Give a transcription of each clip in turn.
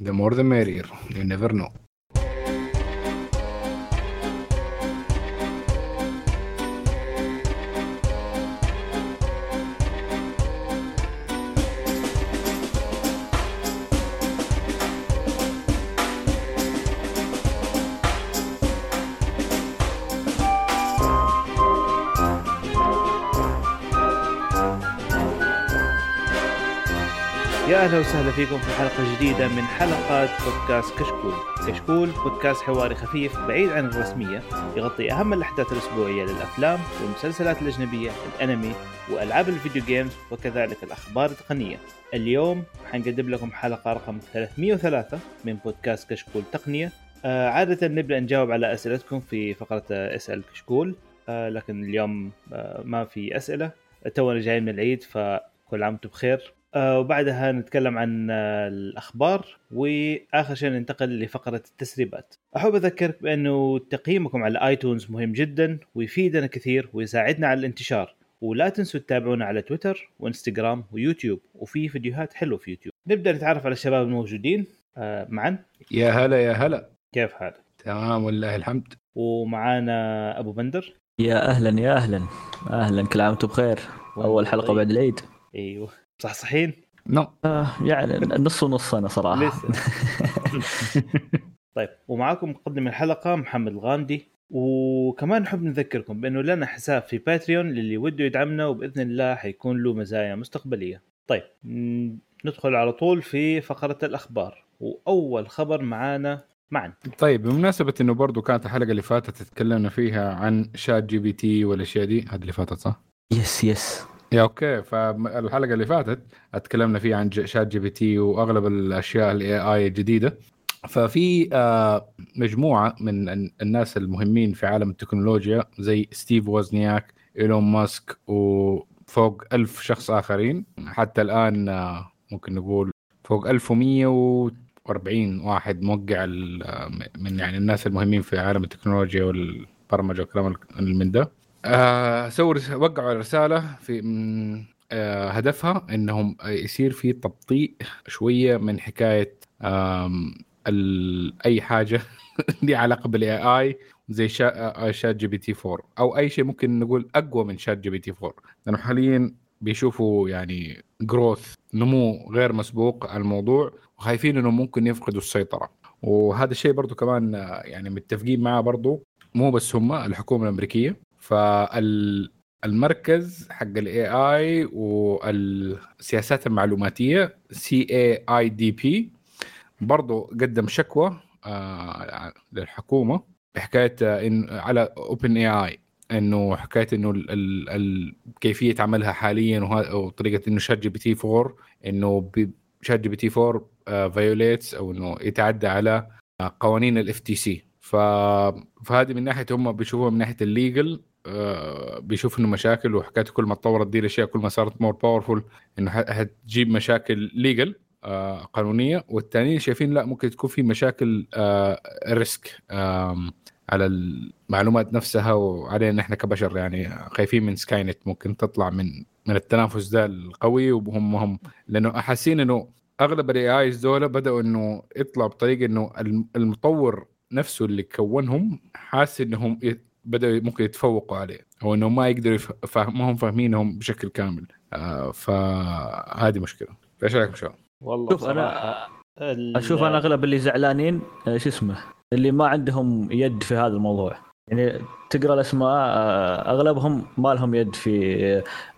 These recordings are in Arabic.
The more the merrier. You never know. أهلا وسهلا فيكم في حلقة جديدة من حلقات بودكاست كشكول. كشكول بودكاست حواري خفيف بعيد عن الرسمية يغطي أهم الأحداث الأسبوعية للأفلام والمسلسلات الأجنبية، الأنمي وألعاب الفيديو games وكذلك الأخبار التقنية. اليوم حنقدم لكم حلقة رقم 303 من بودكاست كشكول تقنية. آه عادة نبدأ نجاوب على أسئلتكم في فقرة أسأل كشكول آه لكن اليوم آه ما في أسئلة. تونا جايين من العيد فكل عام وأنتم بخير وبعدها نتكلم عن آه، الأخبار وآخر شيء ننتقل لفقرة التسريبات. أحب أذكرك بأنه تقييمكم على آيتونز مهم جدا ويفيدنا كثير ويساعدنا على الانتشار. ولا تنسوا تتابعونا على تويتر وإنستغرام ويوتيوب وفي فيديوهات حلوة في يوتيوب. نبدأ نتعرف على الشباب الموجودين آه، معا يا هلا يا هلا. كيف حالك؟ تمام والله الحمد. ومعانا أبو بندر يا أهلا يا أهلا أهلا كل عام وأنتم بخير أول حلقة بعد العيد أيوه صحصحين نو. آه يعني نص ونص أنا صراحة لسه طيب ومعاكم مقدم الحلقة محمد الغامدي وكمان نحب نذكركم بأنه لنا حساب في باتريون للي وده يدعمنا وبإذن الله حيكون له مزايا مستقبلية. طيب ندخل على طول في فقرة الأخبار وأول خبر معانا معا طيب بمناسبة إنه برضو كانت الحلقة اللي فاتت تكلمنا فيها عن ChatGPT والأشياء دي هذه اللي فاتت صح؟ yes yes yeah okay فالحلقة اللي فاتت اتكلمنا فيها عن ChatGPT وأغلب الأشياء ال AI الجديدة. ففي آه، مجموعة من ال- الناس المهمين في عالم التكنولوجيا زي ستيف وزنياك إيلون ماسك وفوق ألف شخص آخرين. حتى الآن آه، ممكن نقول فوق 1140 واحد موقع آه، من يعني الناس المهمين في عالم التكنولوجيا والبرمجة والكلام من ده. آه، سووا وقعوا رسالة في آه، هدفها إنهم يصير في تبطيء شوية من ال- أي حاجة لي علاقة بال AI زي آه، ChatGPT 4 أو أي شيء ممكن نقول أقوى من ChatGPT 4 لأنه حاليا بيشوفوا يعني growth نمو غير مسبوق على الموضوع وخايفين إنه ممكن يفقدوا السيطرة. وهذا الشيء برضو كمان يعني متفقين معاه برضو. مو بس هم الحكومة الأمريكية. فالمركز حق ال AI والسياسات المعلوماتية سي اي اي دي بي برضو قدم شكوى آه، للحكومة بحكاية آه، إن على OpenAI إنه حكاية إنه ال ال كيفية عملها حاليا وطريقة إنه شات جي بي تي 4 إنه شات جي بي تي 4 فايوليتس أو إنه يتعدى على آه، قوانين ال FTC فهذه من ناحية هم بيشوفوها من ناحية ال legal بيشوف إنه مشاكل وحكايه كل ما تطورت دي الأشياء كل ما صارت more powerful إنه حتجيب مشاكل legal قانونية. والتانيين شايفين لا ممكن تكون في مشاكل risk على المعلومات نفسها وعلينا إحنا كبشر يعني خايفين من Skynet ممكن تطلع من من التنافس ده القوي وهم هم. لأنه حاسين إنه أغلب ال AIs دول بدأوا إنه يطلعوا بطريقة إنه الم- المطور نفسه اللي كونهم حاسس إنهم بدأوا ممكن يتفوقوا عليه. أو إنهم ما يقدروا فاهم ما هم فاهمينهم بشكل كامل. آه فهذه مشكلة. إيش رأيك شو والله شوف أنا أشوف أنا أغلب اللي زعلانين آه، شو اسمه اللي ما عندهم يد في هذا الموضوع. يعني تقرأ الأسماء آه، أغلبهم ما لهم يد في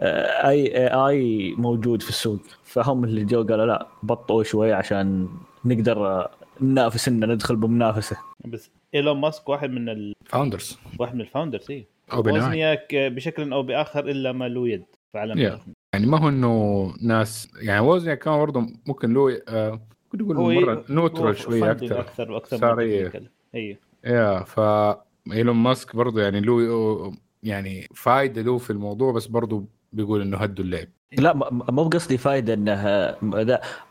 آه، أي AI موجود في السوق. فهم اللي جو قالوا لا بطئوا شوي عشان نقدر آه، ننافس ان ندخل بمنافسة. بس إيلون ماسك واحد من ال... founders واحد من ال founders اي أو بناء. Wozniak بشكل أو بآخر إلا ما له يد في عالم Yeah. يعني ما هو إنه ناس يعني وزني كان برضه ممكن له آه ممكن نقول هو مرة نوترال شوية أكثر أكثر وأكثر صار إيه. أيوه يا ف إيلون ماسك برضه يعني له يعني فايدة له في الموضوع بس برضه بيقول إنه هدوا اللعب. لا مو بقصدي فايدة إنه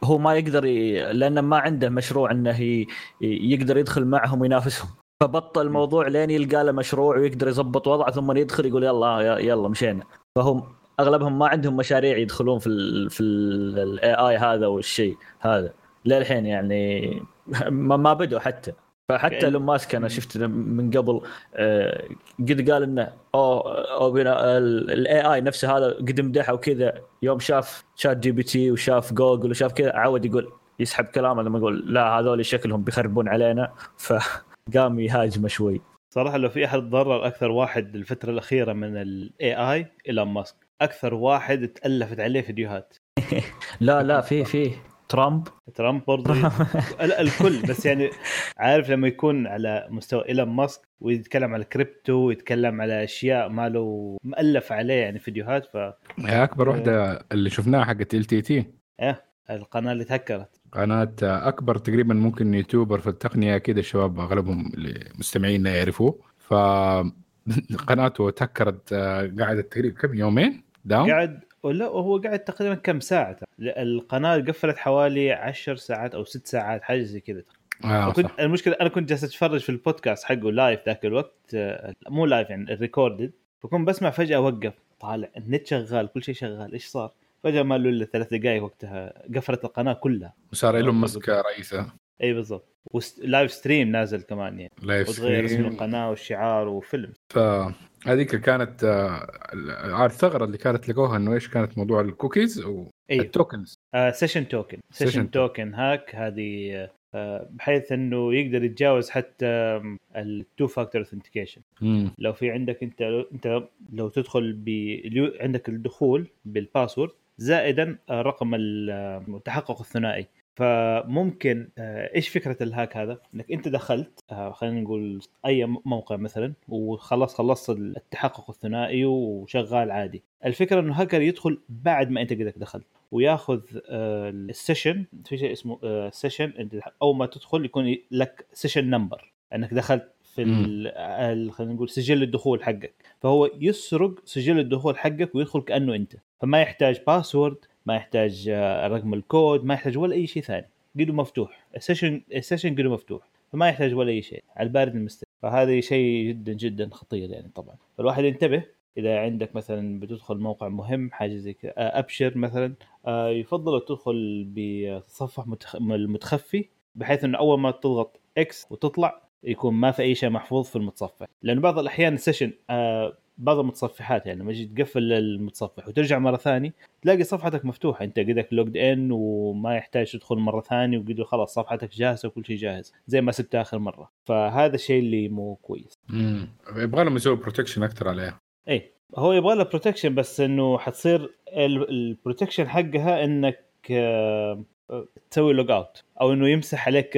هو ما يقدر ي... لأنه ما عنده مشروع إنه ي... يقدر يدخل معهم وينافسهم. فبطل الموضوع لين يلقى له مشروع ويقدر يضبط وضعه ثم يدخل يقول يلا يلا مشينا. فهم أغلبهم ما عندهم مشاريع يدخلون في ال في ال AI هذا والشيء هذا. للحين يعني ما بدوا حتى. فحتى يعني- إيلون ماسك أنا شفت من قبل آه، قد قال إنه أو أو ال AI نفسه هذا قد مدحه وكذا يوم شاف ChatGPT وشاف جوجل وشاف كذا عود يقول يسحب كلامه لما يقول لا هذول شكلهم بيخربون علينا. فقام يهاجمه شوي. صراحة لو في أحد ضرر أكثر واحد الفترة الأخيرة من ال AI إيلون ماسك. أكثر واحد تألفت عليه فيديوهات. لا لا في في. ترامب. ترامب برضه ال- الكل بس يعني عارف لما يكون على مستوى إيلون ماسك ويتكلم على كريبتو ويتكلم على أشياء ما له مؤلف عليه يعني فيديوهات ف هي أكبر واحدة اللي شفناها حقت LTT. إيه القناة اللي تهكرت. قناة أكبر تقريبا ممكن YouTuber في التقنية كده الشباب أغلبهم اللي مستمعينا يعرفوه. ف قناته تهكرت آه، قعدت تقريبا كم يومين؟ down قاعد ولا هو قاعد تقريبا كم ساعة؟ القناة قفلت حوالي 10 ساعات أو 6 ساعات حاجة زي كذا. آه كنت. المشكلة أنا كنت جالس أتفرج في البودكاست حقه live ذاك الوقت آه، مو live يعني ال recorded فكنت بسمع فجأة وقف طالع النت شغال كل شيء شغال إيش صار؟ فجأة ما له الا ثلاث دقائق وقتها قفلت القناة كلها. وصار ايلون ماسك رئيسه. إي بالضبط. و live stream نازل كمان يعني. live وتغير اسم stream القناة والشعار وفيلم. فهذيك كانت آه، عارف الثغرة اللي كانت لقوها إنه إيش كانت موضوع الكوكيز؟ أيوه وال tokens session token session token hack هذه آه، بحيث إنه يقدر يتجاوز حتى ال two factor authentication مم. لو في عندك أنت أنت لو تدخل ب عندك الدخول بال password زائدا رقم التحقق الثنائي. فممكن آه، إيش فكرة ال hack هذا؟ إنك أنت دخلت آه، خلينا نقول أي موقع مثلا وخلاص خلصت التحقق الثنائي وشغال عادي. الفكرة إنه هاكر يدخل بعد ما أنت قدك دخلت وياخذ آه، ال session في شيء اسمه session أنت أول ما تدخل يكون لك session number إنك دخلت في خلينا نقول سجل الدخول حقك فهو يسرق سجل الدخول حقك ويدخل كأنه أنت فما يحتاج password ما يحتاج آه، رقم الكود ما يحتاج ولا أي شيء ثاني. قيده مفتوح. ال session ال session قيده مفتوح. فما يحتاج ولا أي شيء. على البارد المستوي فهذا شيء جدا جدا خطير يعني طبعا. فالواحد ينتبه. إذا عندك مثلا بتدخل موقع مهم حاجة زي كذا آه، أبشر مثلا آه، يفضل تدخل بتصفح متخ- المتخفي بحيث إنه أول ما تضغط X وتطلع يكون ما في أي شيء محفوظ في المتصفح. لأنه بعض الأحيان ال session بعض المتصفحات يعني لما تجي تقفل المتصفح وترجع مرة ثانية تلاقي صفحتك مفتوحة. أنت قدك logged in وما يحتاج تدخل مرة ثانية وقدر خلاص صفحتك جاهزة وكل شيء جاهز زي ما سبتها آخر مرة. فهذا الشيء اللي مو كويس. مم. يبغى لهم يسوي protection أكثر عليها. إي. هو يبغى لها protection بس إنه حتصير ال protection حقها إنك آه، تسوي log out أو إنه يمسح عليك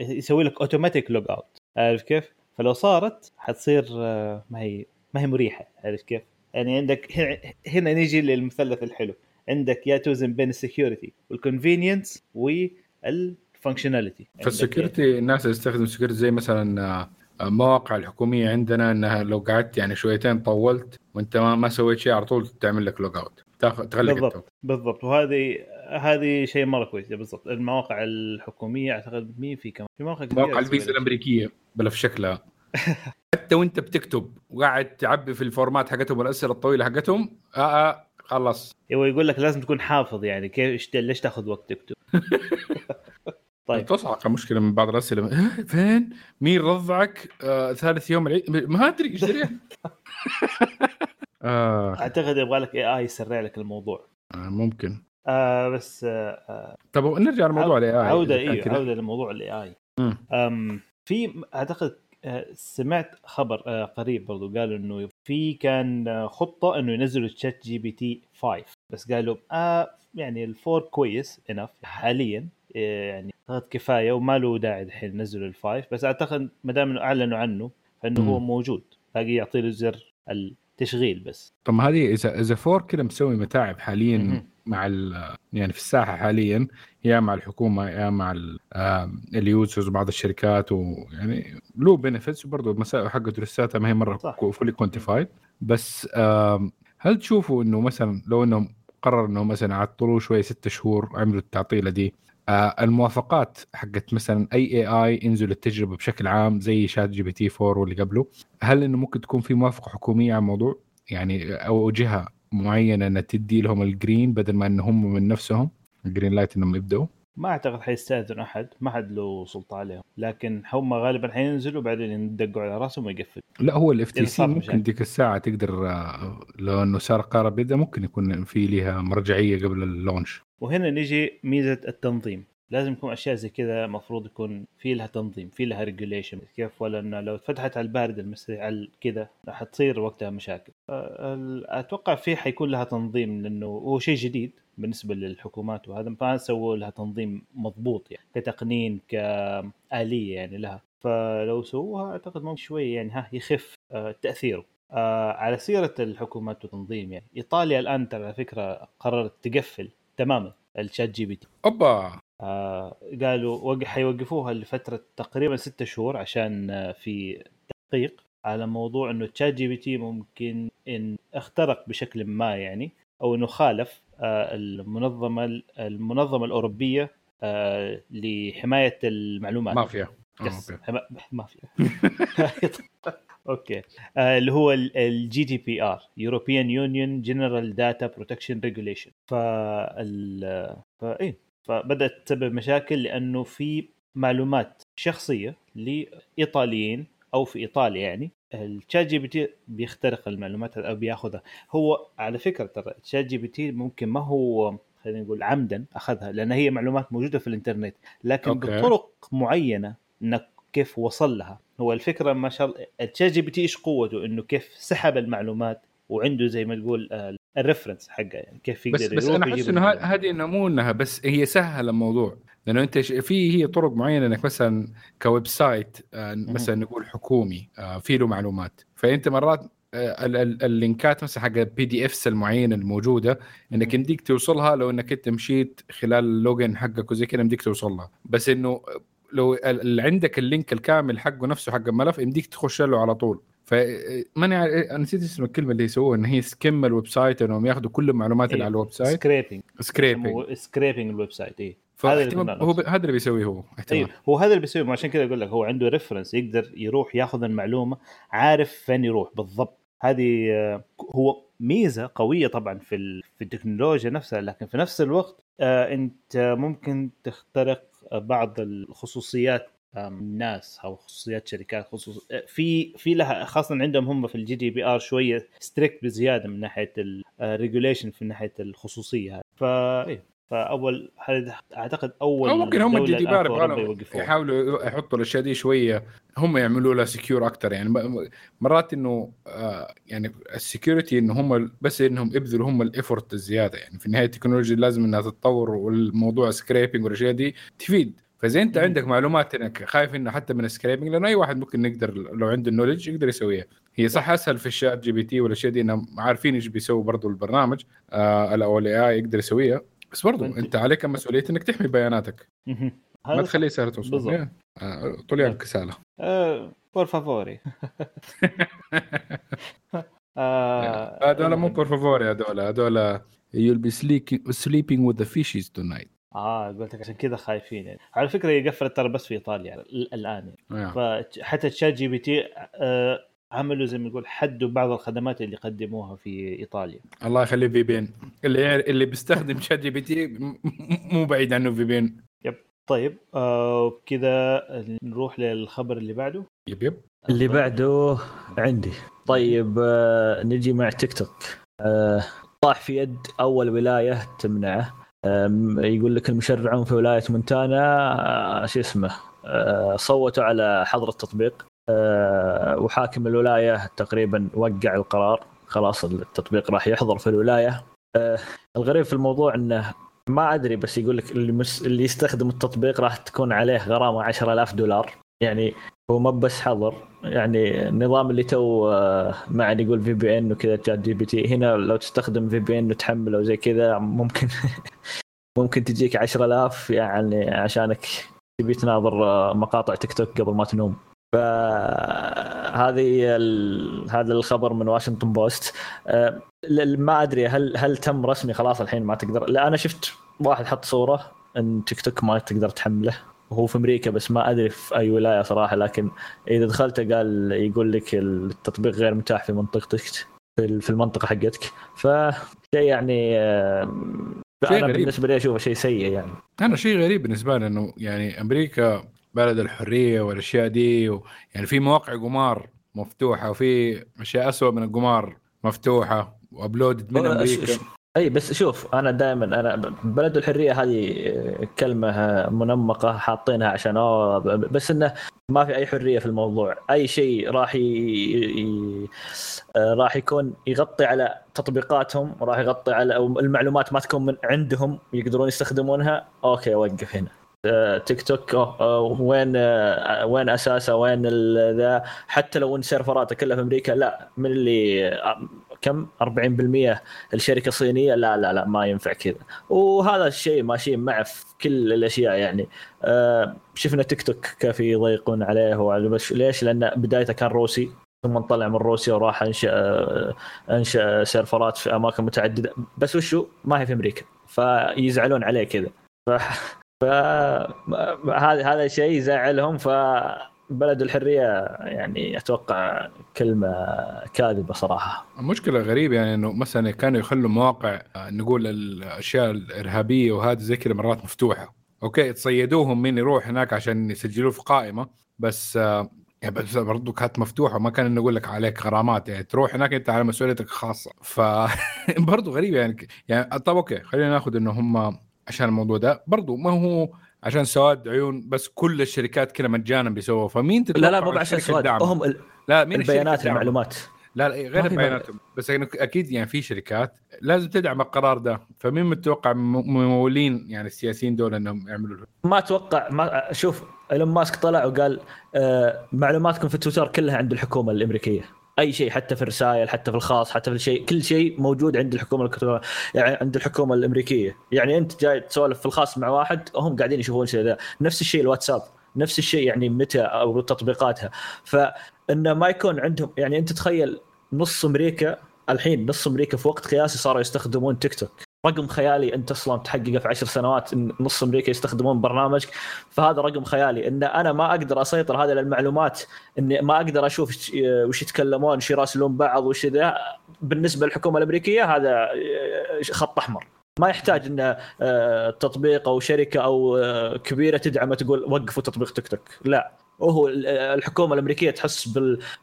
يسوي لك automatic log out عارف كيف؟ فلو صارت حتصير آه، ما هي ما هي مريحة عارف كيف؟ يعني عندك هنا- نيجي للمثلث الحلو. عندك يا توازن بين ال security وال convenience وال functionality فال security الناس اللي يستخدموا ال security زي مثلا آه، المواقع الحكومية عندنا إنها لو قعدت يعني شويتين طولت وإنت ما, ما سويت شيء على طول تعمل لك log out تغلق بالضبط التوب بالضبط. وهذه هذه شيء مرة كويس. بالضبط. المواقع الحكومية أعتقد مين في كمان؟ في مواقع كثيرة مواقع الفيزا. الأمريكية بلا في شكلها حتى وانت بتكتب وقاعد تعبي في ال forms ات حقتهم والأسئلة الطويلة حقتهم آه آه خلص هو يقول لك لازم تكون حافظ يعني كيف ليش تاخذ وقت تكتب؟ طيب. تصعق مشكلة من بعض الأسئلة. آه، فين؟ مين رضعك؟ آه ثالث يوم العيد؟ ما أدري إيش آه. أعتقد يبغى لك AI يسرع لك الموضوع. آه، ممكن. آه بس آه طب نرجع لموضوع ال AI عودة أيوه عودة لموضوع ال AI في أعتقد آه، سمعت خبر آه، قريب برضو قالوا إنه في كان آه، خطة إنه ينزلوا ChatGPT 5 بس قالوا آه يعني ال four كويس enough حاليا آه، يعني اعتقد كفاية وما له داعي الحين ينزلوا ال five بس أعتقد ما دام إنه أعلنوا عنه فإنه هو. موجود باقي يعطي له زر التشغيل بس طب هذه إذا إذا four كذا مسوي متاعب حاليا. مع ال- يعني في الساحة حاليا يا مع الحكومة يا مع ال users وبعض الشركات ويعني له benefits وبرضه المسائل حقته لساتها ما هي مرة. fully quantified بس هل تشوفوا إنه مثلا لو انهم قرر إنه مثلا عطلوه شوية ستة شهور عملوا التعطيلة دي آه، الموافقات حقت مثلا أي AI ينزل التجربة بشكل عام زي ChatGPT 4 واللي قبله هل إنه ممكن تكون في موافقة حكومية على الموضوع يعني أو جهه معينة انها تدي لهم ال green بدل ما إن هم من نفسهم. ال green light إنهم يبدأوا. ما أعتقد حيستأذن أحد ما حد له سلطة عليهم. لكن هم غالبا حينزلوا بعدين يدقوا على رأسهم ويقفلوا لا هو ال FTC ممكن. ديك الساعة تقدر آه، لو إنه صار قرار بدا ممكن يكون في لها مرجعية قبل ال launch وهنا نيجي ميزة التنظيم. لازم يكون أشياء زي كذا المفروض يكون في لها تنظيم في لها regulation كيف؟ ولا إنه لو فتحت على البارد المسري على كذا راح تصير وقتها مشاكل. أتوقع في حيكون لها تنظيم لأنه هو شيء جديد بالنسبة للحكومات وهذا ما سووا لها تنظيم مضبوط يعني كتقنين كآلية يعني لها. فلو سووها أعتقد ممكن شوي يعني ها يخف تأثيره. على سيرة الحكومات والتنظيم يعني إيطاليا الآن ترى على فكرة قررت تقفل تماما ال ChatGPT أوبا! آه قالوا وق- حيوقفوها لفترة تقريبا ستة شهور عشان آه في تحقيق على موضوع إنه ChatGPT ممكن إن اخترق بشكل ما يعني أو إنه خالف آه المنظمة المنظمة الأوروبية آه لحماية المعلومات. مافيا. آه، yes okay. حما- ما في okay. آه، اللي هو ال GDPR European Union General Data Protection Regulation فال فايه فبدأت تسبب مشاكل لأنه في معلومات شخصية لإيطاليين أو في إيطاليا يعني. ال ChatGPT بيخترق المعلومات أو بياخذها. هو على فكرة ترى ال ChatGPT ممكن ما هو خلينا نقول عمدا أخذها لأن هي معلومات موجودة في الإنترنت لكن okay. بطرق معينة إنك كيف وصل لها. هو الفكرة ما شاء الله ال ChatGPT إيش قوته؟ إنه كيف سحب المعلومات وعنده زي ما تقول آه، ال reference حقه يعني كيف يقدر بس بس أنا أحس إنه. هذه مو إنها بس هي سهل الموضوع لأنه أنت في هي طرق معينة إنك مثلا ك website آه، مثلا نقول حكومي آه، في له معلومات فأنت مرات آه، ال- ال- ال link ات مثلا حق ال PDFs المعينة الموجودة إنك. يمديك توصلها لو إنك أنت مشيت خلال ال login حقك وزي كذا يمديك توصلها بس إنه لو عندك ال link الكامل حقه نفسه حق الملف يمديك تخش له على طول فماني أنا نسيت اسم الكلمة اللي يسووها إن هي skim ال website إنهم ياخذوا كل المعلومات اللي إيه. على ال website scraping scraping scraping ال website إيه. هذا اللي هو ب- هذا اللي بيسويه هو احتمال. أيوه هو هذا اللي بيسويه عشان كذا أقول لك هو عنده reference يقدر يروح ياخذ المعلومة عارف فين يروح بالضبط. هذه آه، هو ميزة قوية طبعا في ال- في التكنولوجيا نفسها لكن في نفس الوقت آه، أنت ممكن تخترق بعض الخصوصيات الناس أو خصوصيات شركات خصوص آه، في في لها خاصة عندهم هم في ال GDPR شوية strict بزيادة من ناحية ال regulation في ناحية الخصوصية. هذه فايه فأول هذا أعتقد أول أو ممكن هم ال GD يبغالهم يوقفوها. يحاولوا يحطوا الأشياء دي شوية. هم يعملوا لها secure أكثر يعني. مرات إنه آه يعني ال security إنه هم بس إنهم يبذلوا هم ال effort الزيادة يعني. في النهاية التكنولوجيا لازم إنها تتطور والموضوع scraping والأشياء دي تفيد. فاذا أنت. عندك معلومات إنك خايف إنه حتى من ال scraping لأنه أي واحد ممكن يقدر لو عنده ال knowledge يقدر يسويها. هي صح أسهل في ال ChatGPT والاشياء دي إنهم عارفين إيش بيسوي برضو البرنامج آه أو ال AI يقدر يسويها. بس برضو أنت- أنت عليك مسؤولية إنك تحمي بياناتك. ما تخليه سهل توصل. بالضبط. آه، طلع الكساله آه per favore آه هذول مو por favor هذول. هذول you'll be sleeping with the fishes tonight. آه قلت لك عشان كذا خايفين يعني. على فكرة هي قفلت ترى بس في إيطاليا يعني ال- الآن يعني. آه. فحتى ChatGPT آه عملوا زي ما نقول حدوا بعض الخدمات اللي قدموها في إيطاليا. الله يخليه VPN اللي اللي بيستخدم ChatGPT مو بعيد عنه VPN طيب آه كذا نروح للخبر اللي بعده. yep yep. اللي بعده عندي. طيب آه، نجي مع تيك توك. آه، طاح في يد أول ولاية تمنعه. يقول لك المشرعون في ولاية مونتانا آه، شو اسمه آه، صوتوا على حظر التطبيق آه، وحاكم الولاية تقريبا وقع القرار خلاص التطبيق راح يحظر في الولاية الغريب في الموضوع إنه ما أدري بس يقول لك. اللي يستخدم التطبيق راح تكون عليه غرامة 10000 دولار يعني هو ما بس حظر يعني النظام اللي تو آه، معنا يقول VPN وكذا ChatGPT. هنا لو تستخدم VPN وتحمله وزي كذا ممكن ممكن تجيك 10000 يعني عشانك تبي تناظر آه، مقاطع تيك توك قبل ما تنوم. فهذه ال... هذا الخبر من Washington Post آه، ما أدري هل هل تم رسمي خلاص الحين ما تقدر. لا أنا شفت واحد حط صورة إن تيك توك ما تقدر تحمله. وهو في أمريكا بس ما أدري في أي ولاية صراحة. لكن إذا دخلت قال يقول لك التطبيق غير متاح في منطقتك في ال- في المنطقة حقتك. فشيء يعني آه، أنا بالنسبة لي أشوفه شيء سيء يعني. أنا شيء غريب بالنسبة لي إنه يعني أمريكا بلد الحرية والأشياء دي و... يعني في مواقع قمار مفتوحة وفي أشياء اسوء من القمار مفتوحة وابلودد من أمريكا. أي بس شوف أنا دائما أنا بلد الحرية هذه كلمة منمقة حاطينها عشان أوه بس إنه ما في أي حرية في الموضوع. أي شيء راح ي... راح يكون يغطي على تطبيقاتهم راح يغطي على المعلومات ما تكون من عندهم يقدرون يستخدمونها أوكي وقف هنا. تيك توك وين وين أساسه وين ذا؟ حتى لو إن سيرفراته كلها في أمريكا لا من اللي كم؟ 40% الشركة الصينية؟ لا لا لا ما ينفع كذا. وهذا الشيء ماشيين معه في كل الأشياء يعني. آه شفنا تيك توك كيف يضيقون عليه وعلى ليش؟ لأن بدايته كان روسي ثم طلع من روسيا وراح أنشأ أنشأ سيرفرات في أماكن متعددة. بس وشو ما هي في أمريكا. فيزعلون عليه كذا. ف فهذا هذا شيء يزعلهم. ف بلد الحرية يعني أتوقع كلمة كاذبة صراحة. المشكلة غريبة يعني إنه مثلا كانوا يخلوا مواقع نقول الأشياء الإرهابية وهذه زي كذا مرات مفتوحة. أوكي تصيدوهم من يروح هناك عشان يسجلوه في قائمة بس يعني بس برضه كانت مفتوحة وما كان نقول لك عليك غرامات يعني تروح هناك أنت على مسؤوليتك الخاصة ف برضه غريبة يعني يعني طب أوكي خلينا ناخذ إنه هم عشان الموضوع ده برضه ما هو عشان سواد عيون بس كل الشركات كذا مجانا بيسووا فمين تتوقع لا لا مو عشان سواد هم ال... لا مين البيانات المعلومات. لا, لا غير البيانات. بس يعني أكيد يعني في شركات لازم تدعم القرار ده. فمين متوقع ممولين يعني السياسيين دول إنهم يعملوا له؟ ما أتوقع ما شوف إيلون ماسك طلع وقال آه معلوماتكم في تويتر كلها عند الحكومة الأمريكية. أي شيء حتى في الرسائل حتى في الخاص حتى في الشيء كل شيء موجود عند الحكومة يعني عند الحكومة الأمريكية. يعني أنت جاي تسولف في الخاص مع واحد هم قاعدين يشوفون شيء ذا نفس الشيء الواتساب نفس الشيء يعني متى أو تطبيقاتها. فانه ما يكون عندهم يعني أنت تخيل نص أمريكا الحين نص أمريكا في وقت قياسي صاروا يستخدمون تيك توك. رقم خيالي انت أصلا تحققه في عشر سنوات إن نص أمريكا يستخدمون برنامجك فهذا رقم خيالي. إن أنا ما أقدر أسيطر هذه المعلومات إني ما أقدر أشوف وش يتكلمون وش يراسلون بعض وش ذا. بالنسبة للحكومة الأمريكية هذا خط أحمر. ما يحتاج إن آه، تطبيق أو شركة أو آه، كبيرة تدعمه تقول وقفوا تطبيق تيك توك. لا. وهو الحكومة الأمريكية تحس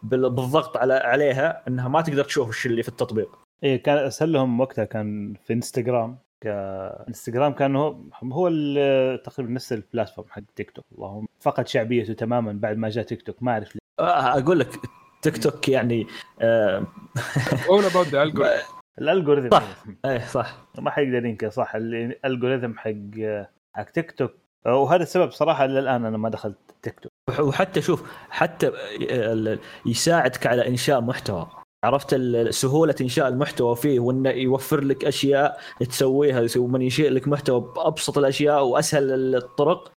بالضغط على عليها إنها ما تقدر تشوف إيش اللي في التطبيق. إيه كان اسهل لهم وقتها كان في إنستغرام. إنستغرام كان هو هو تقريبا نفس ال platform حق تيك توك. اللهم فقد شعبيته تماما بعد ما جاء تيك توك. ما أعرف ليه. آه، أقول لك تيك توك يعني all about the ال algorithm صح. إيه صح. ما حيقدر ينكر صح. ال algorithm حق حق تيك توك. وهذا السبب صراحة للآن أنا ما دخلت تيك توك. وحتى شوف حتى يساعدك على إنشاء محتوى. عرفت سهولة إنشاء المحتوى فيه وإنه يوفر لك أشياء تسويها ومن ينشئ لك محتوى بأبسط الأشياء وأسهل الطرق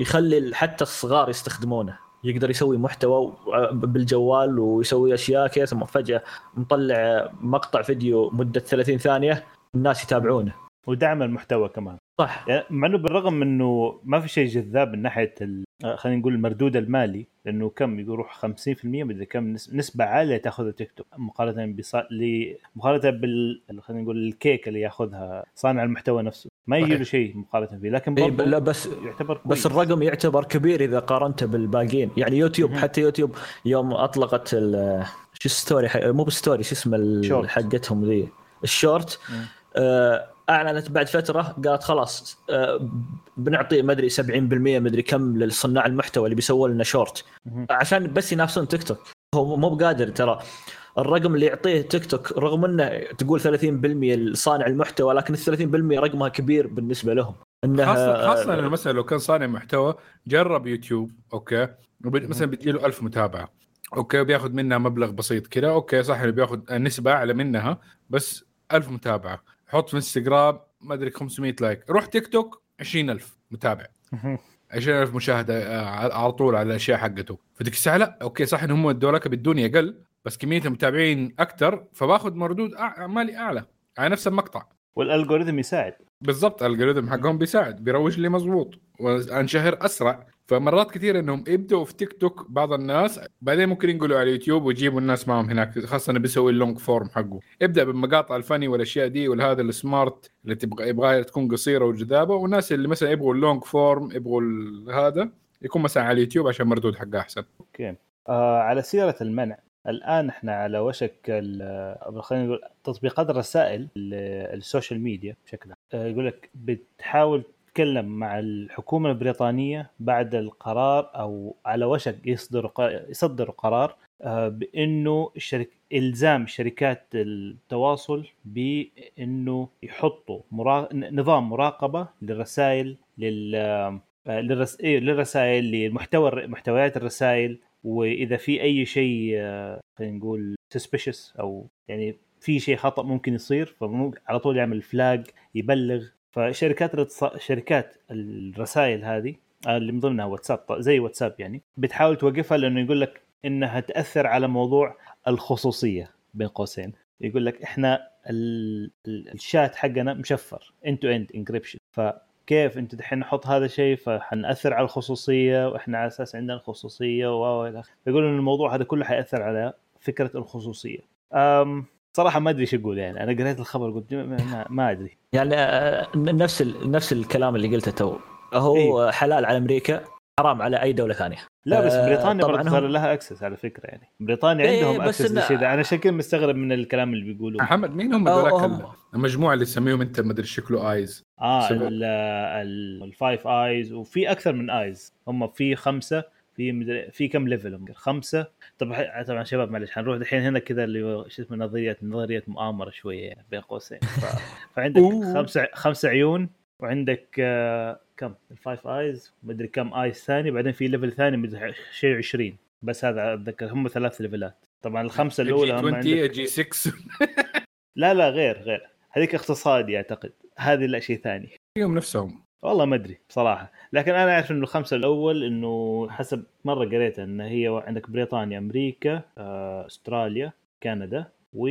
يخلي حتى الصغار يستخدمونه. يقدر يسوي محتوى بالجوال ويسوي أشياء كذا فجأة مطلع مقطع فيديو مدة 30 ثانية الناس يتابعونه. ودعم المحتوى كمان. صح. يعني مع إنه بالرغم إنه ما في شيء جذاب من ناحية آه، خلينا نقول المردود المالي لأنه كم يروح 50% مدري كم نسبة عالية تاخذها تيك توك. مقارنة بص... ل... مقارنة بال خلينا نقول الكيك اللي يأخذها صانع المحتوى نفسو ما يجي له شيء مقارنة فيه. لكن إيه لا بس يعتبر كويس. بس الرقم يعتبر كبير إذا قارنته بالباقيين. يعني يوتيوب حتى يوتيوب يوم أطلقت شو ال story؟ مو بال story شو اسمه حقتهم ذي؟ الشورت. آه أعلنت بعد فترة قالت خلاص آه، بنعطي ما أدري 70% ما أدري كم لصناع المحتوى اللي بيسووا لنا شورت. عشان بس ينافسون تيك توك. هو مو بقادر ترى. الرقم اللي يعطيه تيك توك رغم إنه تقول 30% لصانع المحتوى لكن ال 30% رقمها كبير بالنسبة لهم. إنها خاصه خاصة إنه مثلا لو كان صانع محتوى جرب يوتيوب أوكي مثلا بتجي له 1000 متابعة أوكي بياخذ منها مبلغ بسيط كذا أوكي صح اللي بياخذ نسبة أعلى منها بس 1000 متابعة. حط في انستغرام ما أدري 500 like. روح تيك توك 20000 متابع. 20000 مشاهدة آه، على طول على الأشياء حقته. فديك الساعة لا أوكي صح ان هم ادوا لك بالدنيا أقل بس كمية المتابعين أكثر فباخذ مردود مالي أعلى. على نفس المقطع. وال algorithm يساعد. بالضبط ال algorithm حقهم بيساعد بيروج لي مضبوط وأنشهر أسرع. فمرات كثير إنهم يبدأوا في تيك توك بعض الناس بعدين ممكن ينقلوا على اليوتيوب ويجيبوا الناس معهم هناك خاصة انه بيسوي ال long form حقه. ابدأ بالمقاطع الفني والأشياء دي والهذا السمارت اللي تبغى يبغاها تكون قصيرة وجذابة. والناس اللي مثلا يبغوا ال long form يبغوا هذا يكون مثلا على اليوتيوب عشان مردود حقه أحسن. أوكي. آه على سيرة المنع. الآن إحنا على وشك خلينا نقول تطبيقات الرسائل ال- ال social media بشكل عام. آه يقول لك بتحاول تتكلم مع الحكومة البريطانية بعد القرار أو على وشك يصدروا ق- يصدروا قرار آه بإنه الشرك إلزام شركات التواصل بإنه يحطوا. نظام مراقبة للرسائل لل آه، للرس... إيه، للرسائل لمحتوى محتويات الرسائل وإذا في أي شيء آه، خلينا نقول سسبشس أو يعني في شيء خطأ ممكن يصير فممكن على طول يعمل فلاج يبلغ فشركات الاتص... شركات الرسائل هذه آه، اللي من ضمنها واتساب زي واتساب يعني بتحاول توقفها لأنه يقول لك إنها تأثر على موضوع الخصوصية بين قوسين. يقول لك إحنا ال... ال- الشات حقنا مشفر end to end encryption فكيف أنت دحين نحط هذا الشيء؟ فحنأثر على الخصوصية وإحنا على أساس عندنا الخصوصية و إلى آخره. فيقولوا ان الموضوع هذا كله حيأثر على فكرة الخصوصية. صراحة ما أدري إيش أقول يعني. أنا قريت الخبر قلت ما, ما, ما أدري. يعني آه، نفس نفس الكلام اللي قلته تو. هو إيه. حلال على أمريكا حرام على أي دولة ثانية. لا بس آه، بريطانيا طبعاً برضه صار هم- لها access على فكرة يعني. بريطانيا إيه، عندهم بس access للشيء ده أنا عشان كذا مستغرب من الكلام اللي بيقولوه. محمد مين هم ذولاك المجموعة اللي تسميهم أنت مدري شكله Eyes آه سبع. ال- ال- ال Five Eyes وفي أكثر من Eyes هم في خمسة في مدري في كم level خمسة؟ طبعا طبعا شباب معلش حنروح دحين هنا كذا اللي هو شو اسمه نظريه نظريه مؤامرة شوية يعني بين قوسين. ف... فعندك. خمسه خمسه عيون وعندك آه كم؟ ال Five Eyes مدري كم Eyes ثاني بعدين في level ثاني مدري شيء 20 بس هذا أتذكر هم ثلاث ليفلات طبعا الخمسة الأولى هم 20 عندك G 6 لا لا غير غير. هذيك اقتصادي أعتقد. هذه لا شيء ثاني. فيهم نفسهم. والله ما أدري بصراحة. لكن أنا أعرف إنه الخمسة الأول إنه حسب مرة قريت إن هي عندك بريطانيا أمريكا آه، أستراليا كندا و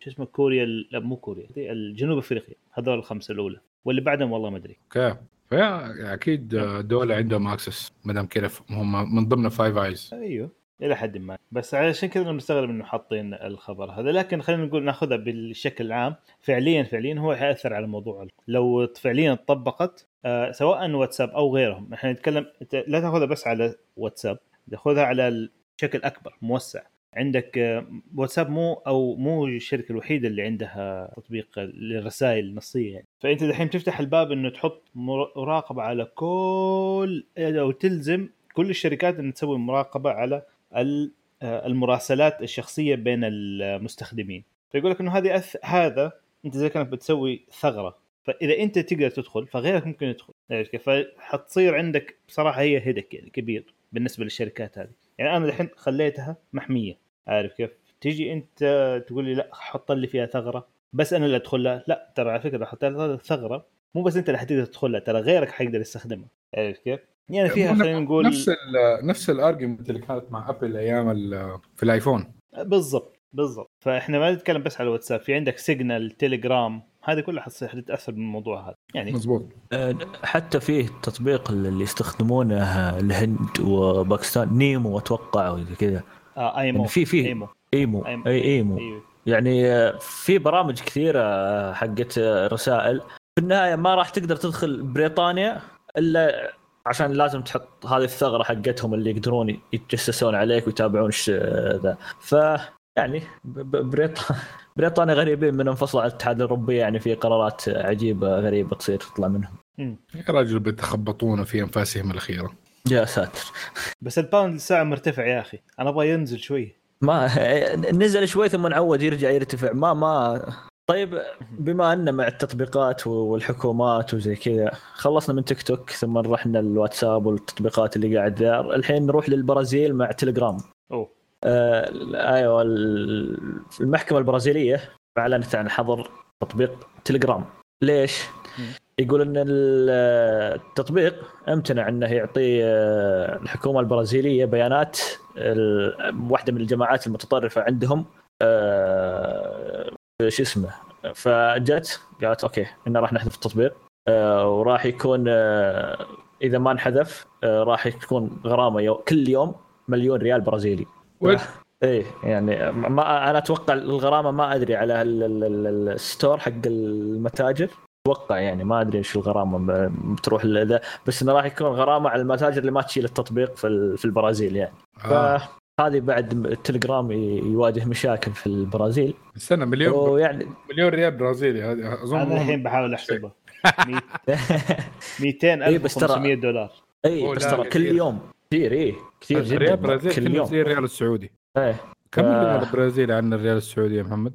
شو اسمه كوريا لا مو كوريا الجنوب أفريقيا. هذول الخمسة الأولى. واللي بعدهم والله ما أدري. أوكي. فيا أكيد دولة عندهم access ما دام كذا هم من ضمن Five Eyes أيوه. إلى حد ما. بس عشان كذا أنا مستغرب إنه حاطين الخبر هذا. لكن خلينا نقول ناخذها بالشكل العام. فعليا فعليا هو حيأثر على الموضوع لو فعليا طبقت آه سواء واتساب أو غيرهم. إحنا نتكلم لا تأخذها بس على واتساب تأخذها على الشكل اكبر موسع. عندك آه، واتساب مو أو مو الشركة الوحيدة اللي عندها تطبيق للرسائل النصية يعني. فأنت دحين تفتح الباب إنه تحط مر- مراقبة على كل أو تلزم كل الشركات ان تسوي مراقبة على المراسلات الشخصية بين المستخدمين. فيقول لك إنه هذه أث... هذا أنت زي كأنك بتسوي ثغرة. فإذا أنت تقدر تدخل فغيرك ممكن يدخل؟ فحتصير عندك بصراحة هي هيدك يعني كبير بالنسبة للشركات هذه. يعني أنا الحين خليتها محمية. عارف كيف؟ تيجي أنت تقول لي لا حط لي فيها ثغرة. بس أنا اللي أدخل لها. لا ترى على فكرة حطيت ثغرة مو بس أنت اللي حتقدر تدخل لها ترى غيرك حيقدر يستخدمها. عارف كيف؟ يعني فيها خلينا نقول نفس ال نفس ال argument اللي كانت مع أبل أيام ال- في الآيفون. بالضبط بالضبط. فإحنا ما نتكلم بس على الواتساب في عندك سيجنال تليجرام هذه كلها حتصير حتتأثر بالموضوع هذا. يعني مزبوط آه، حتى فيه تطبيق اللي يستخدمونه الهند وباكستان نيمو أتوقع وزي كذا. آه أيمو يعني في في أيمو. أيمو أيمو. أي أيمو. أيوه. يعني آه، في برامج كثيرة آه، حقت رسائل. في النهاية ما راح تقدر تدخل بريطانيا إلا عشان لازم تحط هذه الثغرة حقتهم اللي يقدرون يتجسسون عليك ويتابعون إيش ذا. ف يعني ب- ب- بريط... بريطانيا غريبين من انفصلوا عن الاتحاد الأوروبي يعني في قرارات عجيبة غريبة تصير تطلع منهم. يا رجل بيتخبطون في أنفاسهم الأخيرة. يا ساتر. بس ال pound الساعة مرتفع يا أخي. أنا أبغى ينزل شوي. ما نزل شوي ثم نعود يرجع يرتفع. ما ما طيب بما ان مع التطبيقات والحكومات وزي كذا خلصنا من تيك توك ثم رحنا الواتساب والتطبيقات اللي قاعد ذار الحين نروح للبرازيل مع تليجرام. اوه آه أيوه ال- المحكمة البرازيلية أعلنت عن حظر تطبيق تليجرام. ليش؟ يقول إن ال- التطبيق أمتنع إنه يعطي آه، الحكومة البرازيلية بيانات واحدة من الجماعات المتطرفة عندهم آه، شو اسمه فجت قالت okay إحنا راح نحذف التطبيق آه، وراح يكون آه، إذا ما انحذف آه، راح تكون غرامة يو... كل يوم مليون ريال برازيلي؟ إيه يعني ما أنا أتوقع الغرامة ما أدري على ال- ال- ال- ال store حق المتاجر أتوقع يعني ما أدري إيش الغرامة بتروح بس إنه راح يكون غرامة على المتاجر اللي ما تشيل التطبيق في ال- في البرازيل يعني آه. فهذه بعد التليجرام يواجه مشاكل في البرازيل. استنى مليون ويعني مليون ريال برازيلي هذه أظن أنا الحين بحاول احسبها 200 إيه، ألف بس ترى- 500 دولار. اي بس ترى كل كثير. يوم كثير إيه كثير جدا برازيل كل يوم. زي الريال السعودي. إيه كم مليون البرازيلي عن الريال السعودي يا محمد؟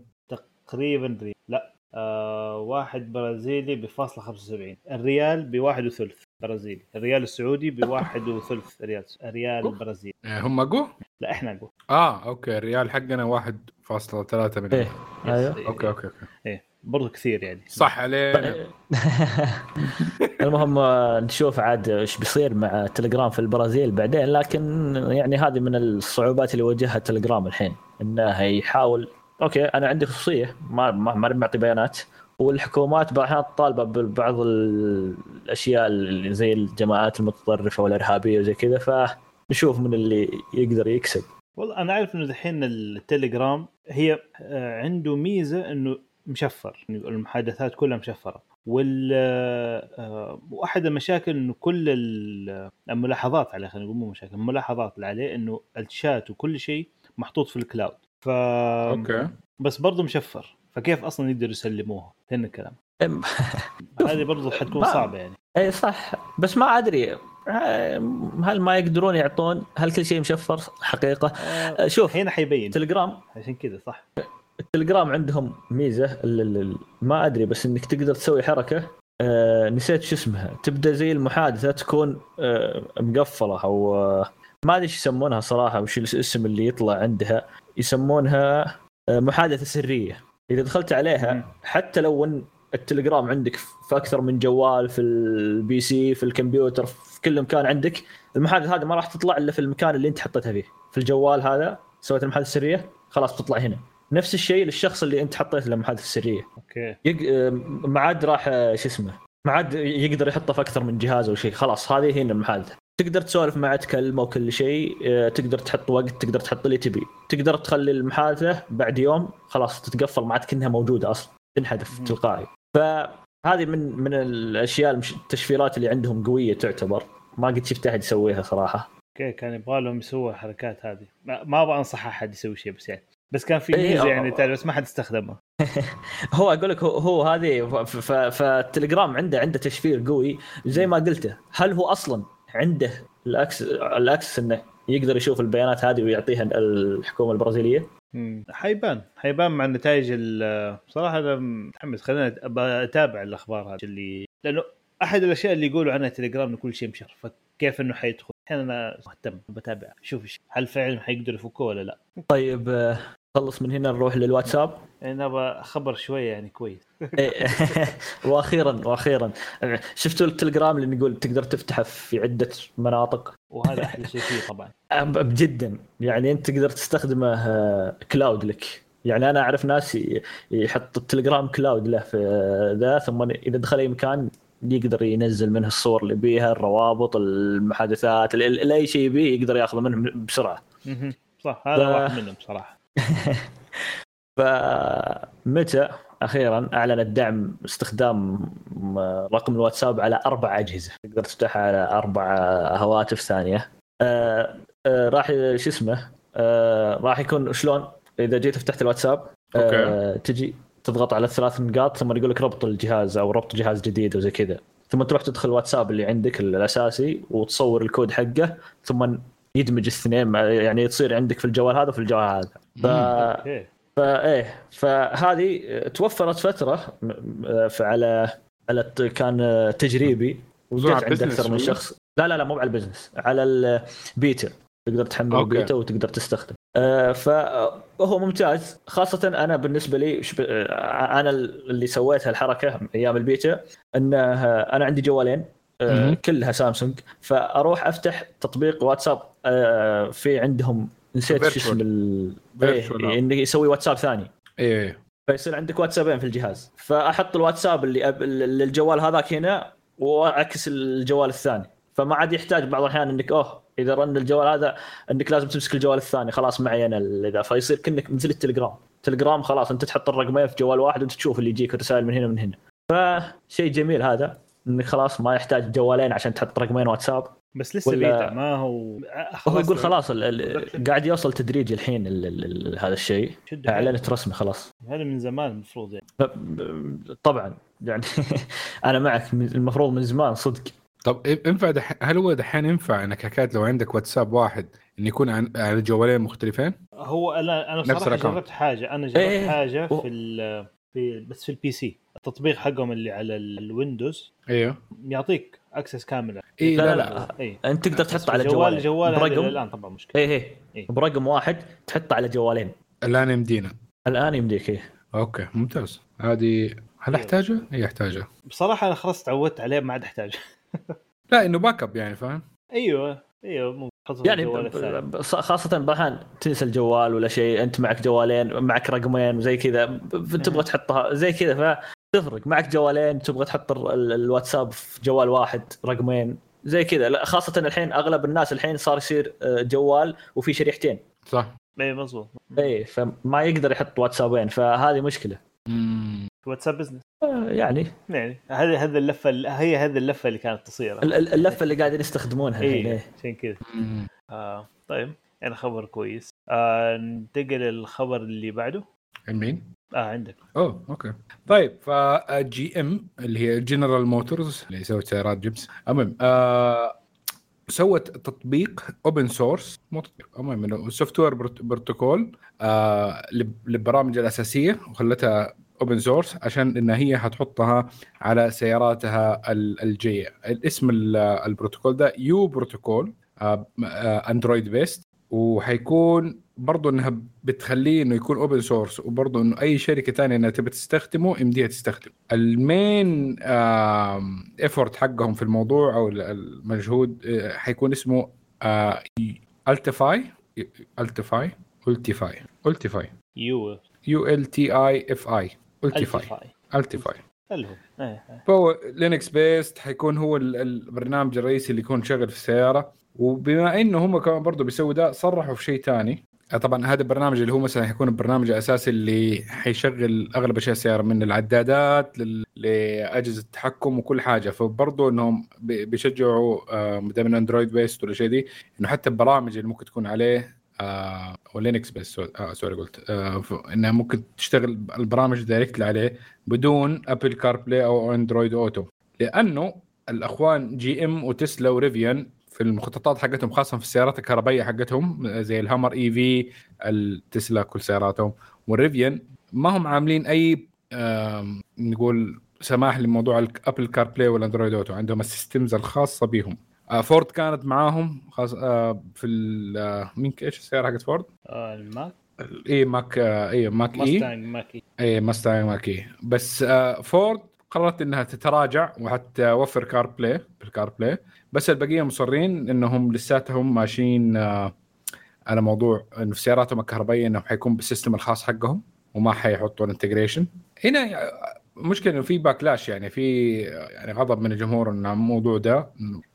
تقريبا ريال. لا آه واحد برازيلي بفاصلة 75 الريال بواحد وثلث برازيلي. الريال السعودي بواحد وثلث ريال. ريال برازيلي. آه، هم أقوى؟ لا إحنا نقول. آه okay الريال حقنا 1.3 مليون إيه أيوه. okay okay okay. إيه برضو كثير يعني. صح علينا. المهم آه، نشوف عاد إيش بيصير مع تليجرام في البرازيل بعدين لكن يعني هذه من الصعوبات اللي واجهها تليجرام الحين إنه يحاول. okay أنا عندي خصوصية ما ما ما معطي بيانات. والحكومات بعض طالبة ببعض الأشياء اللي زي الجماعات المتطرفة والإرهابية وزي كذا فنشوف من اللي يقدر يكسب. والله أنا عارف إنه دحين التليجرام هي آه، عنده ميزة إنه مشفر يعني المحادثات كلها مشفرة. وال آه، وأحد المشاكل إنه كل ال- الملاحظات عليه خلينا نقول مو مشاكل الملاحظات اللي عليه إنه الشات وكل شيء محطوط في ال cloud. ف okay. بس برضه مشفر. فكيف أصلا يقدروا يسلموها؟ هنا الكلام. هذه برضه حتكون صعبة يعني. اي صح. بس ما أدري. هل ما يقدرون يعطون؟ هل كل شيء مشفر؟ حقيقة. آه، شوف هنا حيبين. تليجرام. عشان كذا صح؟ التليجرام عندهم ميزة ما أدري بس إنك تقدر تسوي حركة. آه نسيت شو اسمها. تبدأ زي المحادثة تكون آه مقفلة أو آه ما أدري إيش يسمونها صراحة وش الاسم اللي يطلع عندها. يسمونها آه محادثة سرية. إذا دخلت. عليها حتى لو إن التليجرام عندك في أكثر من جوال في ال PC في الكمبيوتر في كل مكان عندك. المحادثة هذه ما راح تطلع إلا في المكان اللي أنت حطيتها فيه. في الجوال هذا سويت المحادثة السرية خلاص بتطلع هنا. نفس الشيء للشخص اللي أنت حطيت له المحادثة السرية. okay. يق... آه، ما عاد راح آه، شو اسمه ما عاد يقدر يحطه في أكثر من جهاز أو شيء. خلاص هذه هنا المحادثة. تقدر تسولف معه تكلمه وكل شيء آه، تقدر تحط وقت تقدر تحط اللي تبي. تقدر تخلي المحادثة بعد يوم خلاص تتقفل ما عاد كأنها موجودة أصلا تنحذف. تلقائي. فهذه من من الأشياء. التشفيرات اللي عندهم قوية تعتبر. ما قد شفت أحد يسويها صراحة. okay كان يبغى لهم يسووا الحركات هذه. ما أبغى أنصح أحد يسوي شيء بس يعني. بس كان في ميزه. يعني بس ما حد استخدمها هو أقول لك هو, هو هذه فالتليجرام عنده عنده تشفير قوي. زي ما قلته هل هو أصلا عنده ال acc- ال access إنه يقدر يشوف البيانات هذه ويعطيها الحكومة البرازيلية؟ مم. حيبان. حيبان مع النتائج ال- بصراحة أنا متحمس. خلينا أتابع الأخبار هذه اللي لأنه أحد الأشياء اللي يقولوا عنها تليجرام انه كل شيء مشر. فكيف إنه حيدخل؟ الحين أنا مهتم. بتابع. شوف هل فعلا حيقدروا يفكوه ولا لا. طيب آه، خلص من هنا نروح للواتساب. أنا أبغى خبر شوية يعني كويس. إيه. وأخيرا وأخيرا. شفتوا التليجرام اللي نقول تقدر تفتحه في عدة مناطق؟ وهذا أحلى شيء فيه طبعا. جدا يعني أنت تقدر تستخدمه آه، كلاود لك. يعني أنا أعرف ناس يحط التليجرام كلاود له في آه، ذا ثم إذا دخل أي مكان يقدر ينزل منه الصور اللي بيها الروابط المحادثات ال- ال- أي شيء يبيه يقدر ياخذه منه بسرعة. صح هذا واحد منهم صراحة. فمتى أخيرا أعلنت دعم استخدام رقم الواتساب على أربع أجهزة؟ تقدر تفتحها على أربع هواتف ثانية. آه آه راح شو اسمه؟ آه راح يكون شلون؟ إذا جيت فتحت الواتساب آه تجي تضغط على الثلاث نقاط ثم يقول لك ربط الجهاز أو ربط جهاز جديد وزي كذا. ثم تروح تدخل الواتساب اللي عندك الأساسي وتصور الكود حقه ثم يدمج الاثنين يعني تصير عندك في الجوال هذا وفي الجوال هذا. ف... فايه فهذه توفرت فترة على على كان تجريبي وجت عند أكثر من؟ شخص. لا لا لا مو على ال business على البيتا تقدر تحمل okay. البيتا وتقدر تستخدم. آه، فهو ممتاز. خاصة أنا بالنسبة لي آه، أنا اللي سويت هالحركة أيام البيتا أنه آه، أنا عندي جوالين. كلها سامسونج فأروح أفتح تطبيق واتساب آه، في عندهم نسيت شو. اسم ال... Virtual. إيه إنه يسوي واتساب ثاني. إيه فيصير عندك واتسابين في الجهاز. فأحط الواتساب اللي أب... للجوال هذاك هنا وأعكس الجوال الثاني. فما عاد يحتاج بعض الأحيان إنك أوه إذا رن الجوال هذا إنك لازم تمسك الجوال الثاني. خلاص معي أنا ال- ذا فيصير كأنك منزل التليجرام. تليجرام خلاص أنت تحط الرقمين في جوال واحد وأنت تشوف اللي يجيك رسائل من هنا ومن هنا. فشيء جميل هذا. إنك خلاص ما يحتاج جوالين عشان تحط رقمين واتساب؟ بس لسه ولا- بيتا ما هو هو يقول خلاص ال ال قاعد يوصل تدريجي الحين ال ال ال هذا الشيء. اعلنت رسمي خلاص. هذا من زمان المفروض يعني. ف- طبعا. يعني أنا معك. المفروض من زمان صدق. طب ينفع دح... هل هو دحين ينفع إنك حكايه لو عندك واتساب واحد إن يكون عن... على جوالين مختلفين؟ هو أنا أنا صراحة. جربت حاجة. أنا جربت إيه. حاجة و- في ال في بس في ال PC التطبيق حقهم اللي على ال- ال Windows أيوه. يعطيك access كامله اي لا، لا لا،. اي أنت تقدر تحطه على جوال جوال برقم؟ الان طبعا مشكلة. إيه إيه. إيه. برقم واحد تحطه على جوالين. الآن يمدينا. الآن يمديك إيه. okay ممتاز. هذه هل احتاجها؟ اي احتاجها بصراحة أنا خلاص تعودت عليه ما عاد احتاج لا إنه backup يعني فاهم؟ أيوه أيوه مو يعني خاصة بأحيان تنسى الجوال ولا شيء أنت معك جوالين معك رقمين وزي كذا تبغى تحطها زي كذا فتفرق. معك جوالين تبغى تحط ال- ال- الواتساب في جوال واحد رقمين زي كذا. لا خاصة الحين أغلب الناس الحين صار يصير آه، جوال وفي شريحتين. صح. اي مضبوط اي فما يقدر يحط واتسابين فهذه مشكلة. مم. واتساب business آه، يعني. يعني هذه هذه اللفة هي هذه اللفة اللي كانت تصير. ال- ال- اللفة اللي قاعدين يستخدمونها الحين اي إيه. عشان كذا. آه طيب يعني خبر كويس. آه ننتقل للخبر اللي بعده. مين؟ آه عندك. أوه okay. طيب ف GM اللي هي جنرال موتورز اللي سوت سيارات جيبس المهم آه سوت تطبيق open source مو تطبيق المهم software protocol آه لب- للبرامج الأساسية وخلتها open source عشان إن هي حتحطها على سياراتها ال- الجايه الاسم ال- البروتوكول ده uProtocol آه آه Android based وحيكون برضه إنها بتخليه إنه يكون open source وبرضه إنه أي شركة ثانية إنها تبي تستخدمه يمديها تستخدم ال main effort حقهم في الموضوع أو ال- المجهود آه، حيكون اسمه Ultifi Ultifi Ultifi Ultifi U. U L T I F I Ultifi Ultifi اللي هو. فهو Linux based حيكون هو ال- البرنامج الرئيسي اللي يكون شغل في السيارة. وبما إنه هم كمان برضه بيسووا ده صرحوا في شيء ثاني طبعا هذا البرنامج اللي هو مثلا حيكون البرنامج الاساسي اللي حيشغل أغلب أشياء السيارة من العدادات لل- لأجهزة التحكم وكل حاجة. فبرضه إنهم بي- بيشجعوا آه، ما دام انه Android based ولا شيء دي إنه حتى البرامج اللي ممكن تكون عليه آه و Linux based آه sorry قلت آه إنها ممكن تشتغل البرامج direct عليه بدون Apple CarPlay أو Android Auto لأنه الأخوان GM و Tesla و Rivian في المخططات حقتهم خاصة في السيارات الكهربائية حقتهم زي ال Hummer EV ال Tesla كل سياراتهم وال Rivian ما هم عاملين أي نقول سماح لموضوع ال Apple CarPlay وال Android Auto عندهم ال systems الخاصة بهم. آه، فورد كانت معاهم خاص آه، في ال- آه، مين إيش السيارة حقت فورد؟ آه ال Mach. E Mach آه، E Mach-E. Mustang Mach-E E. Mustang Mach-E. بس آه، فورد قررت إنها تتراجع وحتوفر CarPlay بال CarPlay بس البقية مصرين إنهم لساتهم ماشيين آه، على موضوع انه في سياراتهم الكهربائية انهم حيكون بال system الخاص حقهم وما حيحطوا ال integration هنا مشكلة إنه في backlash يعني في يعني غضب من الجمهور إنه الموضوع ده.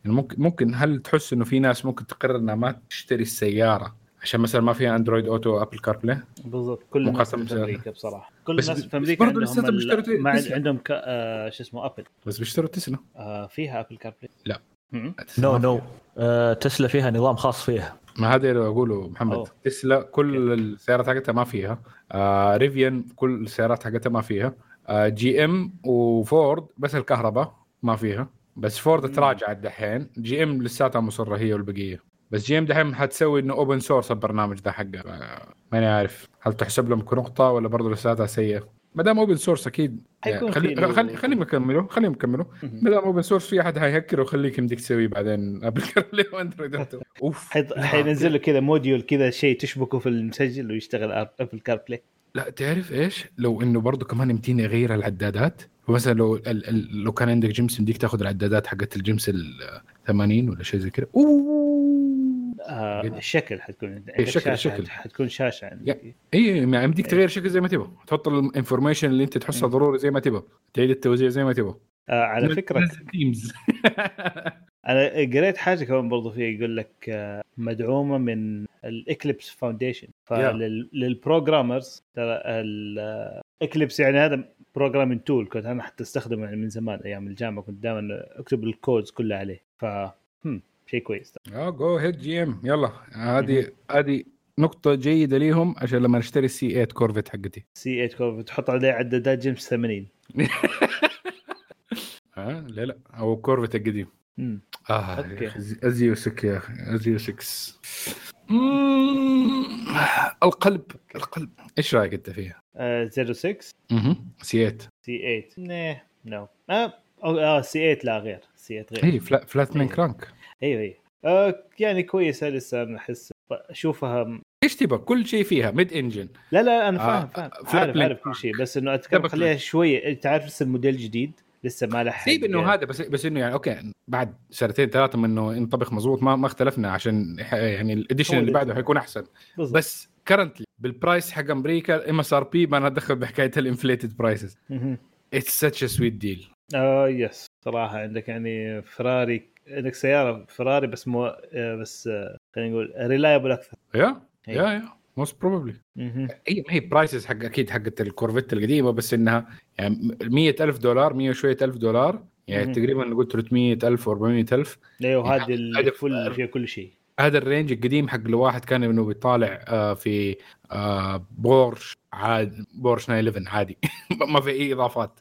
إنه ممكن ممكن هل تحس إنه في ناس ممكن تقرر إنها ما تشتري السيارة عشان مثلا ما فيها Android Auto Apple CarPlay بالضبط. كل الناس في. أمريكا بصراحة. كل بس- الناس في بس أمريكا لساتهم ال- بيشتروا. عندهم ك... آه شو اسمه Apple بس بيشتروا تسلا. آه فيها Apple CarPlay لا. no no آه، تسلا فيها نظام خاص فيها. ما هذا اللي أقوله محمد. أوه. تسلا كل السيارات حقتها ما فيها. آه Rivian كل السيارات حقتها ما فيها. GM و Ford بس الكهرباء ما فيها. بس فورد. تراجعت دحين. GM لساتها مصرة هي والبقية. بس GM دحين حتسوي إنه open source البرنامج ده حقه. آه، ماني عارف. هل تحسب لهم كنقطة ولا برضه لساتها سيئة؟ ما دام open source أكيد. حيكون خلي في له- خلي خليهم يكملوا. خليهم يكملوا. ما دام open source في أحد هيهكر ويخليك يمديك تسويه بعدين. Apple CarPlay و Android. أوف. حينزل له كذا module كذا شيء تشبكه في المسجل ويشتغل Apple CarPlay لا تعرف إيش؟ لو إنه برضه كمان يمديني أغير العدادات. فمثلا لو ال ال لو كان عندك جيمس يمديك تاخذ العدادات حقت الجيمس ال 80 ولا شيء زي كذا أوه! آه. الشكل حتكون عندك إيه، شكل- شاشة شكل. حتكون شاشة. عندك اي يعني يمديك تغير شكل زي ما تبغى. تحط ال information اللي أنت تحسها مم. ضروري زي ما تبغى. تعيد التوزيع زي ما تبغى. آه على فكرة أنا قريت حاجة كمان برضو فيها يقول لك آه، مدعومة من ال Eclipse Foundation فلل programmers ترى ال Eclipse يعني هذا programming tool كنت أنا حتى أستخدمه يعني من زمان أيام الجامعة كنت دائما أكتب ال codes كلها عليه. ف شيء كويس. آه go ahead GM يلا. هذه هذه نقطة جيدة ليهم عشان لما نشتري ال C 8 Corvette حقتي. C 8 Cor تحط عليه عدادات جيمس 80 ها لا لا. أو Corvette القديم. مم. آه أخي، الـ Z06 يا أخي الـ Z06 مم، القلب القلب. إيش رأيك أنت فيها؟ آه 06 أها C 8 C 8 نه no. آه آه سي 8 لا غير. سي 8 غير. اي فلا فلات من إيه. كرانك. أيوه أيوه آه يعني كويسة لسه أنا أحس. أشوفها إيش تبغى؟ كل شيء فيها ميد انجن لا لا أنا آه، فاهم. فاهم فلات عارف. عارف كل شيء بس إنه أتكلم خليها شوية. أنت عارف لسه الموديل جديد؟ لسه ما لحق سيب إنه هذا بس بس إنه يعني أوكي بعد سنتين ثلاثة من إنه ينطبخ مضبوط ما ما اختلفنا عشان يعني الاديشن اللي ده. بعده حيكون أحسن بالضبط. بس كرنتلي بالبرايس حق أمريكا ام اس ار بي ما ندخل بحكاية الانفليتد برايسز. It's such sweet deal آه yes صراحة عندك يعني فراري عندك سيارة فراري بس مو آه، بس آه، خلينا نقول reliable أكثر Yeah. Yeah yeah most probably. هي ما هي prices حق أكيد حقت ال Corvette القديمة بس إنها يعني 100000 دولار 100 وشوية ألف دولار. يعني. تقريبا نقول 300000 400000 أيوه يعني هذه هذا- ال full فيها كل شيء. هذا ال range القديم حق الواحد كان إنه بيطالع آه، في آه، بورش عاد بورش 911 عادي. ما في أي إضافات.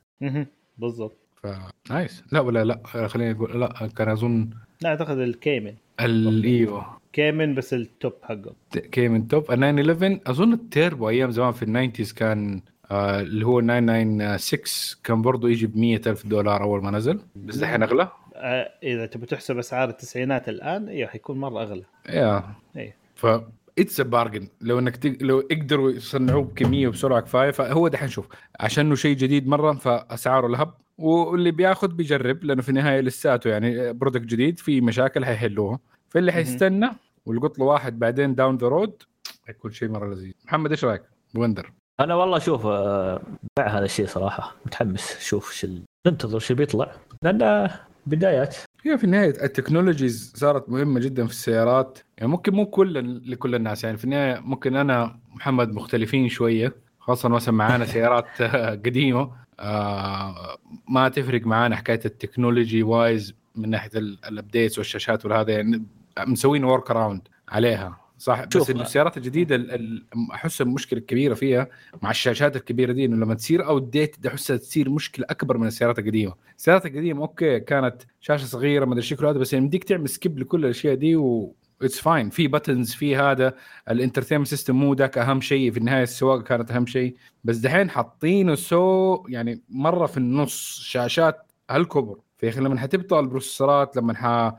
بالضبط. ف nice. لا ولا لا خليني أقول لا كان أظن لا أعتقد ال Cayman ال- إيوه. Cayman بس ال top حقه Cayman top 911 أظن التيربو أيام زمان في ال nineties كان آه اللي هو 996 كان برضه يجي ب 100000 دولار أول ما نزل. بس دحين أغلى. آه، إذا تبي تحسب أسعار التسعينات الآن أيوه حيكون مرة أغلى. يا. إيه. ف it's bargain لو إنك تق... لو يقدروا يصنعوه بكمية وبسرعة كفاية فهو دحين شوف عشان إنه شيء جديد مرة فأسعاره لهب واللي بياخذ بيجرب لأنه في النهاية لساته يعني product جديد في مشاكل حيحلوها. فاللي. حيستنى والقط له واحد بعدين down the road حيكون شيء مرة لذيذ. محمد إيش رأيك؟ wonder أنا والله شوف آه، مع هذا الشيء صراحة. متحمس شوف شو ننتظر شو بيطلع. لأن بدايات. هي في النهاية ال technologies صارت مهمة جدا في السيارات. يعني ممكن مو كل لكل الناس. يعني في النهاية ممكن أنا محمد مختلفين شوية خاصة مثلا معانا سيارات قديمة. آه ما تفرق معانا حكاية ال technology wise من ناحية ال- ال updates والشاشات وهذا يعني مسوين work around عليها صح؟ بس السيارات الجديدة ال- ال- أحس المشكلة الكبيرة فيها مع الشاشات الكبيرة دي إنه لما تصير outdate أحسها تصير مشكلة أكبر من السيارات القديمة، السيارات القديمة okay كانت شاشة صغيرة ما أدري شكله هذا بس يعني يمديك تعمل skip لكل الأشياء دي و it's fine في buttons في هذا. ال entertainment system مو ذاك أهم شيء. في النهاية السواقة كانت أهم شيء. بس دحين حاطينه so يعني مرة في النص. شاشات هالكبر. في أخي لما حتبطل ال processor ات لما ح آه،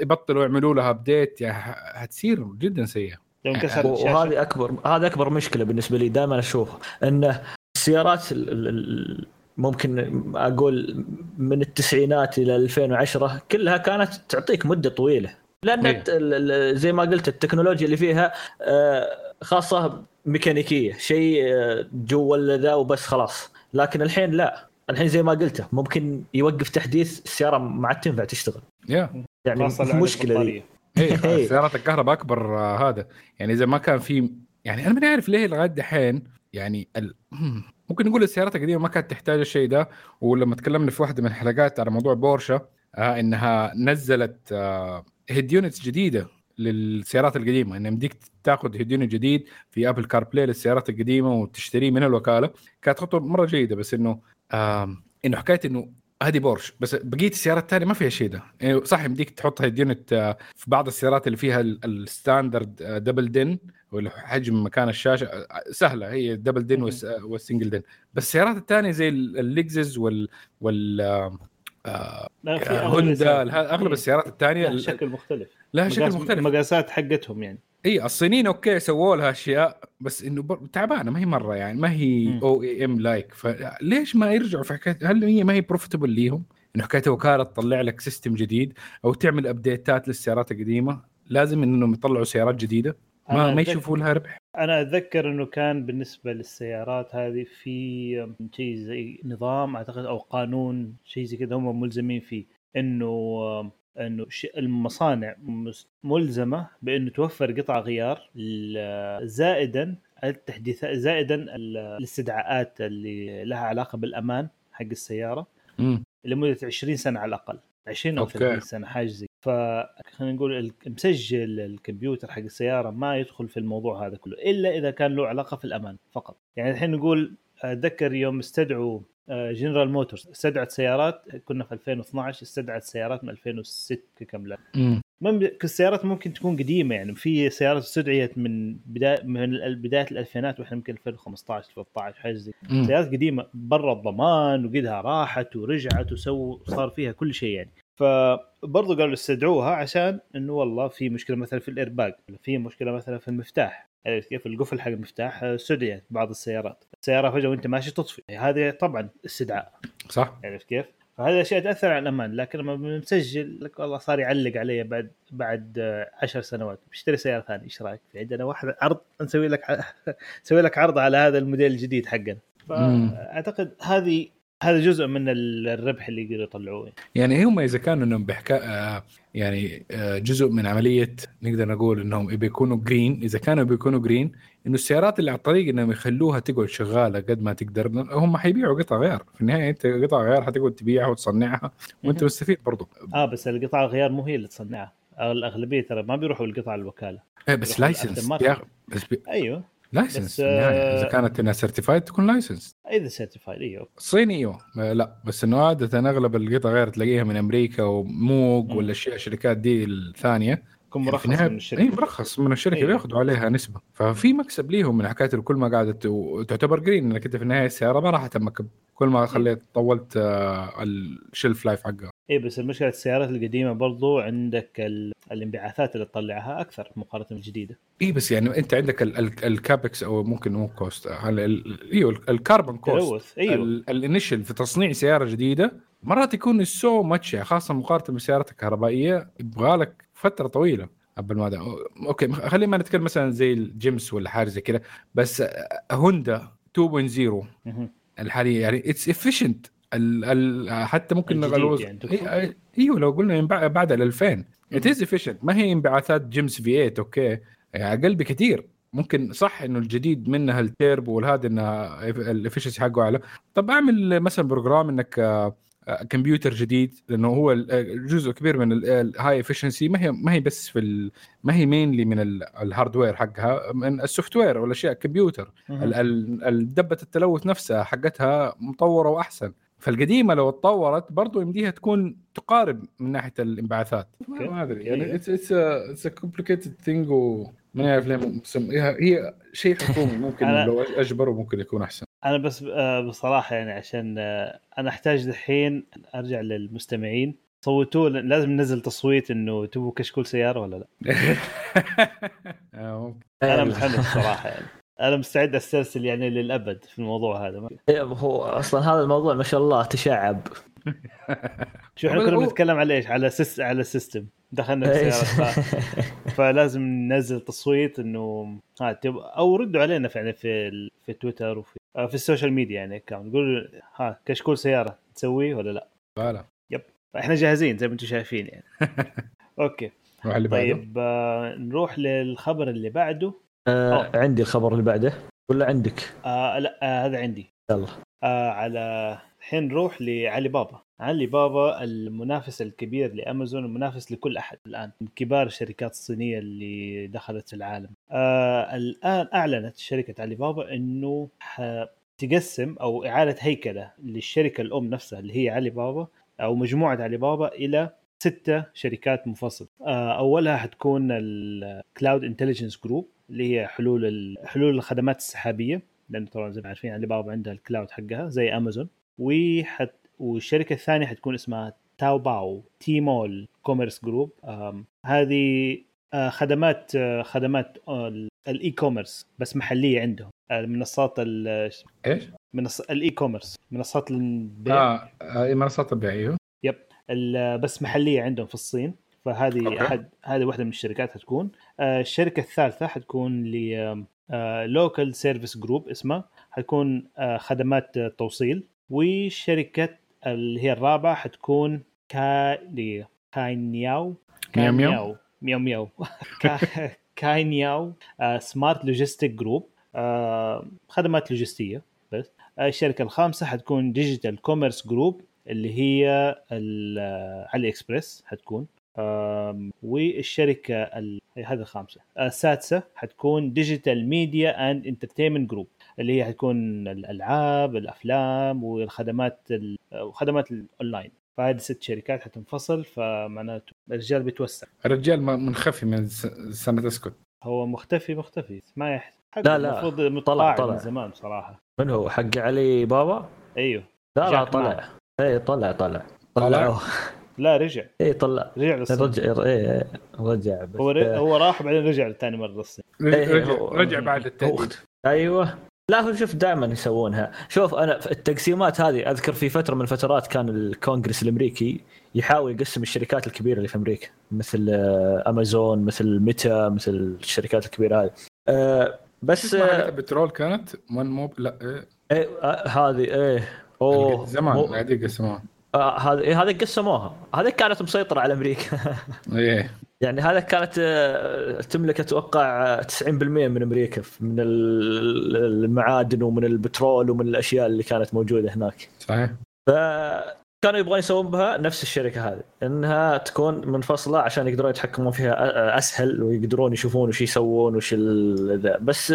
يبطلوا يعملوا لها update يعني حتصير جدا سيئة. الشاشة. وهذه أكبر هذا أكبر مشكلة بالنسبة لي دائما أشوفها. انه السيارات ال- ال- ال- ممكن أقول من التسعينات إلى 2010 كلها كانت تعطيك مدة طويلة. لأن إيه. الت- ال- ال- زي ما قلت التكنولوجيا اللي فيها آه، خاصة ميكانيكية شيء آه، جوا ذا وبس خلاص. لكن الحين لا. الحين زي ما قلته ممكن يوقف تحديث السيارة ما عاد تنفع تشتغل. يا. يعني مشكلة دي. إيه إيه. سيارات الكهرباء أكبر آه، هذا. يعني إذا ما كان في يعني أنا ما عارف ليه لغاية دحين يعني ال... ممكن نقول السيارات القديمة ما كانت تحتاج الشيء ده. ولما تكلمنا في واحدة من الحلقات على موضوع بورشا إنها نزلت آه head units جديدة للسيارات القديمة. إن يمديك تاخذ head unit جديد في Apple CarPlay للسيارات القديمة وتشتريه من الوكالة. كانت خطوة مرة جيدة بس إنه آه إنه حكاية إنه هذه بورش. بس بقية السيارات الثانية ما فيها شيء ده. يعني صح يمديك تحط head unit آه، في بعض السيارات اللي فيها ال- ال standard آه، double DIN واللي حجم مكان الشاشة. آه، سهلة هي double DIN والس- آه، وال single DIN بس السيارات الثانية زي ال- الليكزس وال وال آه، هوندا أغلب إيه. السيارات الثانية لها شكل مختلف. لها شكل مختلف. المقاسات حقتهم يعني. إي الصينيين okay سووا لها أشياء بس إنه بر- تعبانة ما هي مرة يعني ما هي. OEM like فليش ما يرجعوا؟ في حكايه هل هي ما هي profitable ليهم؟ إنه حكايه وكالة تطلع لك system جديد أو تعمل ابديتات للسيارات القديمة؟ لازم إنهم يطلعوا سيارات جديدة؟ ما ما يشوفوا لها ربح أنا أتذكر إنه كان بالنسبة للسيارات هذه في شيء زي نظام أعتقد أو قانون شيء زي كذا هم ملزمين فيه إنه إنه المصانع ملزمة بإنه توفر قطع غيار زائدا التحديثات زائدا ال- الاستدعاءات اللي لها علاقة بالأمان حق السيارة مم. لمدة 20 سنة على الأقل 20 أو okay. 30 سنة حاجة زي فخلينا نقول ال- مسجل الكمبيوتر حق السيارة ما يدخل في الموضوع هذا كله إلا إذا كان له علاقة في الأمان فقط يعني الحين نقول أتذكر يوم استدعوا جنرال موتورز استدعت سيارات كنا في 2012 استدعت سيارات من 2006 كامله مم. مم- السيارات ممكن تكون قديمة يعني في سيارات استدعيت من بدايه من بداية الألفينات وإحنا يمكن 2015 13 حاجة زي. سيارات قديمة برا الضمان وقدها راحت ورجعت وسووا صار فيها كل شيء يعني فبرضه قالوا استدعوها عشان إنه والله في مشكلة مثلا في الإيرباج في مشكلة مثلا في المفتاح. عرفت كيف القفل حق المفتاح؟ استدعيت بعض السيارات. السيارة فجأة وأنت ماشي تطفي. هذه طبعا استدعاء. صح. عرفت كيف؟ فهذه اشياء تأثر على الأمان. لكن لما بنسجل لك والله صار يعلق علي بعد بعد آه، عشر سنوات. بشتري سيارة ثانية. إيش رأيك؟ في عندنا واحد عرض نسوي لك نسوي لك عرض على هذا الموديل الجديد حقنا. فأعتقد هذه هذا جزء من ال- الربح اللي يقدروا يطلعوه. يعني هم إذا كانوا إنهم بحكا آه، يعني آه، جزء من عملية نقدر نقول إنهم بيكونوا green إذا كانوا بيكونوا green إنه السيارات اللي على الطريق إنهم يخلوها تقعد شغالة قد ما تقدر. هم حيبيعوا قطع غيار. في النهاية أنت قطع غيار حتقعد تبيعها وتصنعها وأنت. مستفيد برضو. آه بس القطع الغيار مو هي اللي تصنعها. الأغلبية ترى ما بيروحوا لقطع الوكالة. إيه بس license بس بي... أيوه. license النهايه إذا آه، كانت إنها certified تكون license إذا certified أيوه الصيني أيوه. آه، لا بس إنه عادة أغلب القطع غير تلاقيها من أمريكا ومو جاي شيء الشركات دي الثانية. يكون يعني مرخص النهاية- من الشركة. إي مرخص من الشركة أيوة. بياخذوا عليها نسبة. ففي مكسب ليهم من حكاية كل ما قاعدة تعتبر green إنك أنت في النهاية السياره ما راح تمك كل ما خليت طولت آه، ال shelf life حقها. إي بس المشكلة السيارات القديمة برضو عندك ال... الانبعاثات اللي تطلعها أكثر مقارنة بالجديدة. إي بس يعني أنت عندك ال- ال- ال CapEx أو ممكن مو cost إيوه ال carbon cost إيوه. ال- ال initial في تصنيع سيارة جديدة مرات يكون so much خاصة مقارنة بالسيارات الكهربائية يبغى لك فترة طويلة قبل ما ده okay خلينا ما نتكلم مثلا زي الجيمس ولا حاجة زي كذا بس هوندا 2.0 مهم. الحالية يعني it's efficient ال حتى ممكن نغلوز. يعني إيوه لو قلنا من بعد ال 2000 it is efficient ما هي انبعاثات جيمس V 8 okay؟ يعني أقل بكثير. ممكن صح إنه الجديد منها التيربو والهذا انها ال efficiency حقه أعلى. طب أعمل مثلا program إنك آه، آه، كمبيوتر جديد لأنه هو آه، جزء كبير من ال high efficiency ما هي ما هي بس في ال- ما هي mainly من ال- ال hardware حقها من ال software والاشياء الكمبيوتر الدبة التلوث نفسها حقتها مطورة وأحسن. فالقديمة لو اتطورت برضو يمديها تكون تقارب من ناحية الانبعاثات. ما أدري. أيوه. يعني it's it's complicated thing وما نعرف ليه مسم- هي شيء حكومي ممكن لو أجبره ممكن يكون أحسن. أنا بس آه، بصراحة يعني عشان آه، أنا أحتاج دحين أرجع للمستمعين. صوتوا لازم ننزل تصويت إنه تبغوا كشكول سيارة ولا لا؟ آه،. أنا متحمس صراحة يعني. أنا مستعد أسترسل يعني للأبد في الموضوع هذا. إيه، هو أصلا هذا الموضوع ما شاء الله تشعب. شو إحنا كنا بنتكلم على إيش؟ على سيس على ال system دخلنا في إيه. السيارة. ف... فلازم ننزل تصويت إنه ها تب... أو ردوا علينا في يعني في تويتر وفي في ال social media يعني كان نقول ها كشكول سيارة تسويه ولا لا؟ لا لا فاحنا جاهزين زي ما أنتم شايفين يعني. okay. نروح اللي بعده. طيب آه نروح للخبر اللي بعده. آه عندي الخبر اللي بعده ولا عندك؟ آه لا آه هذا عندي. يلا. آه على الحين نروح لعلي بابا. علي بابا المنافس الكبير لأمازون المنافس لكل أحد الآن من كبار الشركات الصينية اللي دخلت في العالم. آه الآن أعلنت شركة علي بابا إنه تقسم أو إعادة هيكلة للشركة الأم نفسها اللي هي علي بابا أو مجموعة علي بابا إلى ستة شركات منفصلة. آه، أولها حتكون ال Cloud Intelligence Group اللي هي حلول حلول الخدمات السحابية لأنه طبعا زي ما عارفين علي بابا عندها ال cloud حقها زي أمازون وحت والشركة الثانية حتكون اسمها Taobao Tmall Commerce Group هذه آه، خدمات آه، خدمات آه، ال e-commerce بس محلية عندهم. آه، منصات ال- إيش؟ منص ال e-commerce منصات البيع آه منصات البيع أيوه. ال- بس محلية عندهم في الصين. فهذه أوكي. احد هذه واحدة من الشركات حتكون. الشركة الثالثة حتكون ل Local Service Group اسمها. حتكون خدمات توصيل. والشركة اللي هي الرابعة حتكون كا كاينياو. كاينياو. مياو كا- كاينياو آه، Smart Logistic Group آه، خدمات لوجستية بس. آه، الشركة الخامسة حتكون Digital Commerce Group اللي هي ال- آه، علي اكسبريس حتكون. والشركة ال- هذه الخامسة. السادسة حتكون Digital Media and Entertainment Group اللي هي حتكون الألعاب الأفلام والخدمات ال- وخدمات الاونلاين فهذه ست شركات حتنفصل فمعناته الرجال بيتوسع. الرجال ما- منخفي من س- سنة أسكت. هو مختفي مختفي. ما يحتاج. لا، لا. المفروض طلع- طلع. من زمان صراحة. من هو؟ حق علي بابا؟ أيوه. لا لا طلع. اي طلع طلع. طلع؟ طلعوه لا رجع. اي طلع. رجع للصين. رجع اي رجع بس. هو ر... هو راح وبعدين رجع ثاني مرة للصين. إيه، رجع, هو- رجع بعد التهديد. أيوه. لا هو شوف دائما يسوونها. شوف أنا التقسيمات هذه أذكر في فترة من الفترات كان الكونغرس الأمريكي يحاول يقسم الشركات الكبيرة اللي في أمريكا مثل آه، أمازون مثل ميتا مثل الشركات الكبيرة هذه. آه، بس حقت البترول كانت؟ ون موب لا إيه. إيه، آه، هذه إيه. أوه زمان مو- قاعد يقسموها. آه، هذه إيه، هذه قسموها. هذه كانت مسيطرة على أمريكا. إيه. يعني هذا كانت آه، تملك أتوقع آه، 90% من أمريكا من ال- المعادن ومن البترول ومن الأشياء اللي كانت موجودة هناك. صحيح. فكانوا يبغون يسوون بها نفس الشركة هذه إنها تكون منفصلة عشان يقدرون يتحكمون فيها أسهل ويقدرون يشوفون وش يسوون وش ذا. بس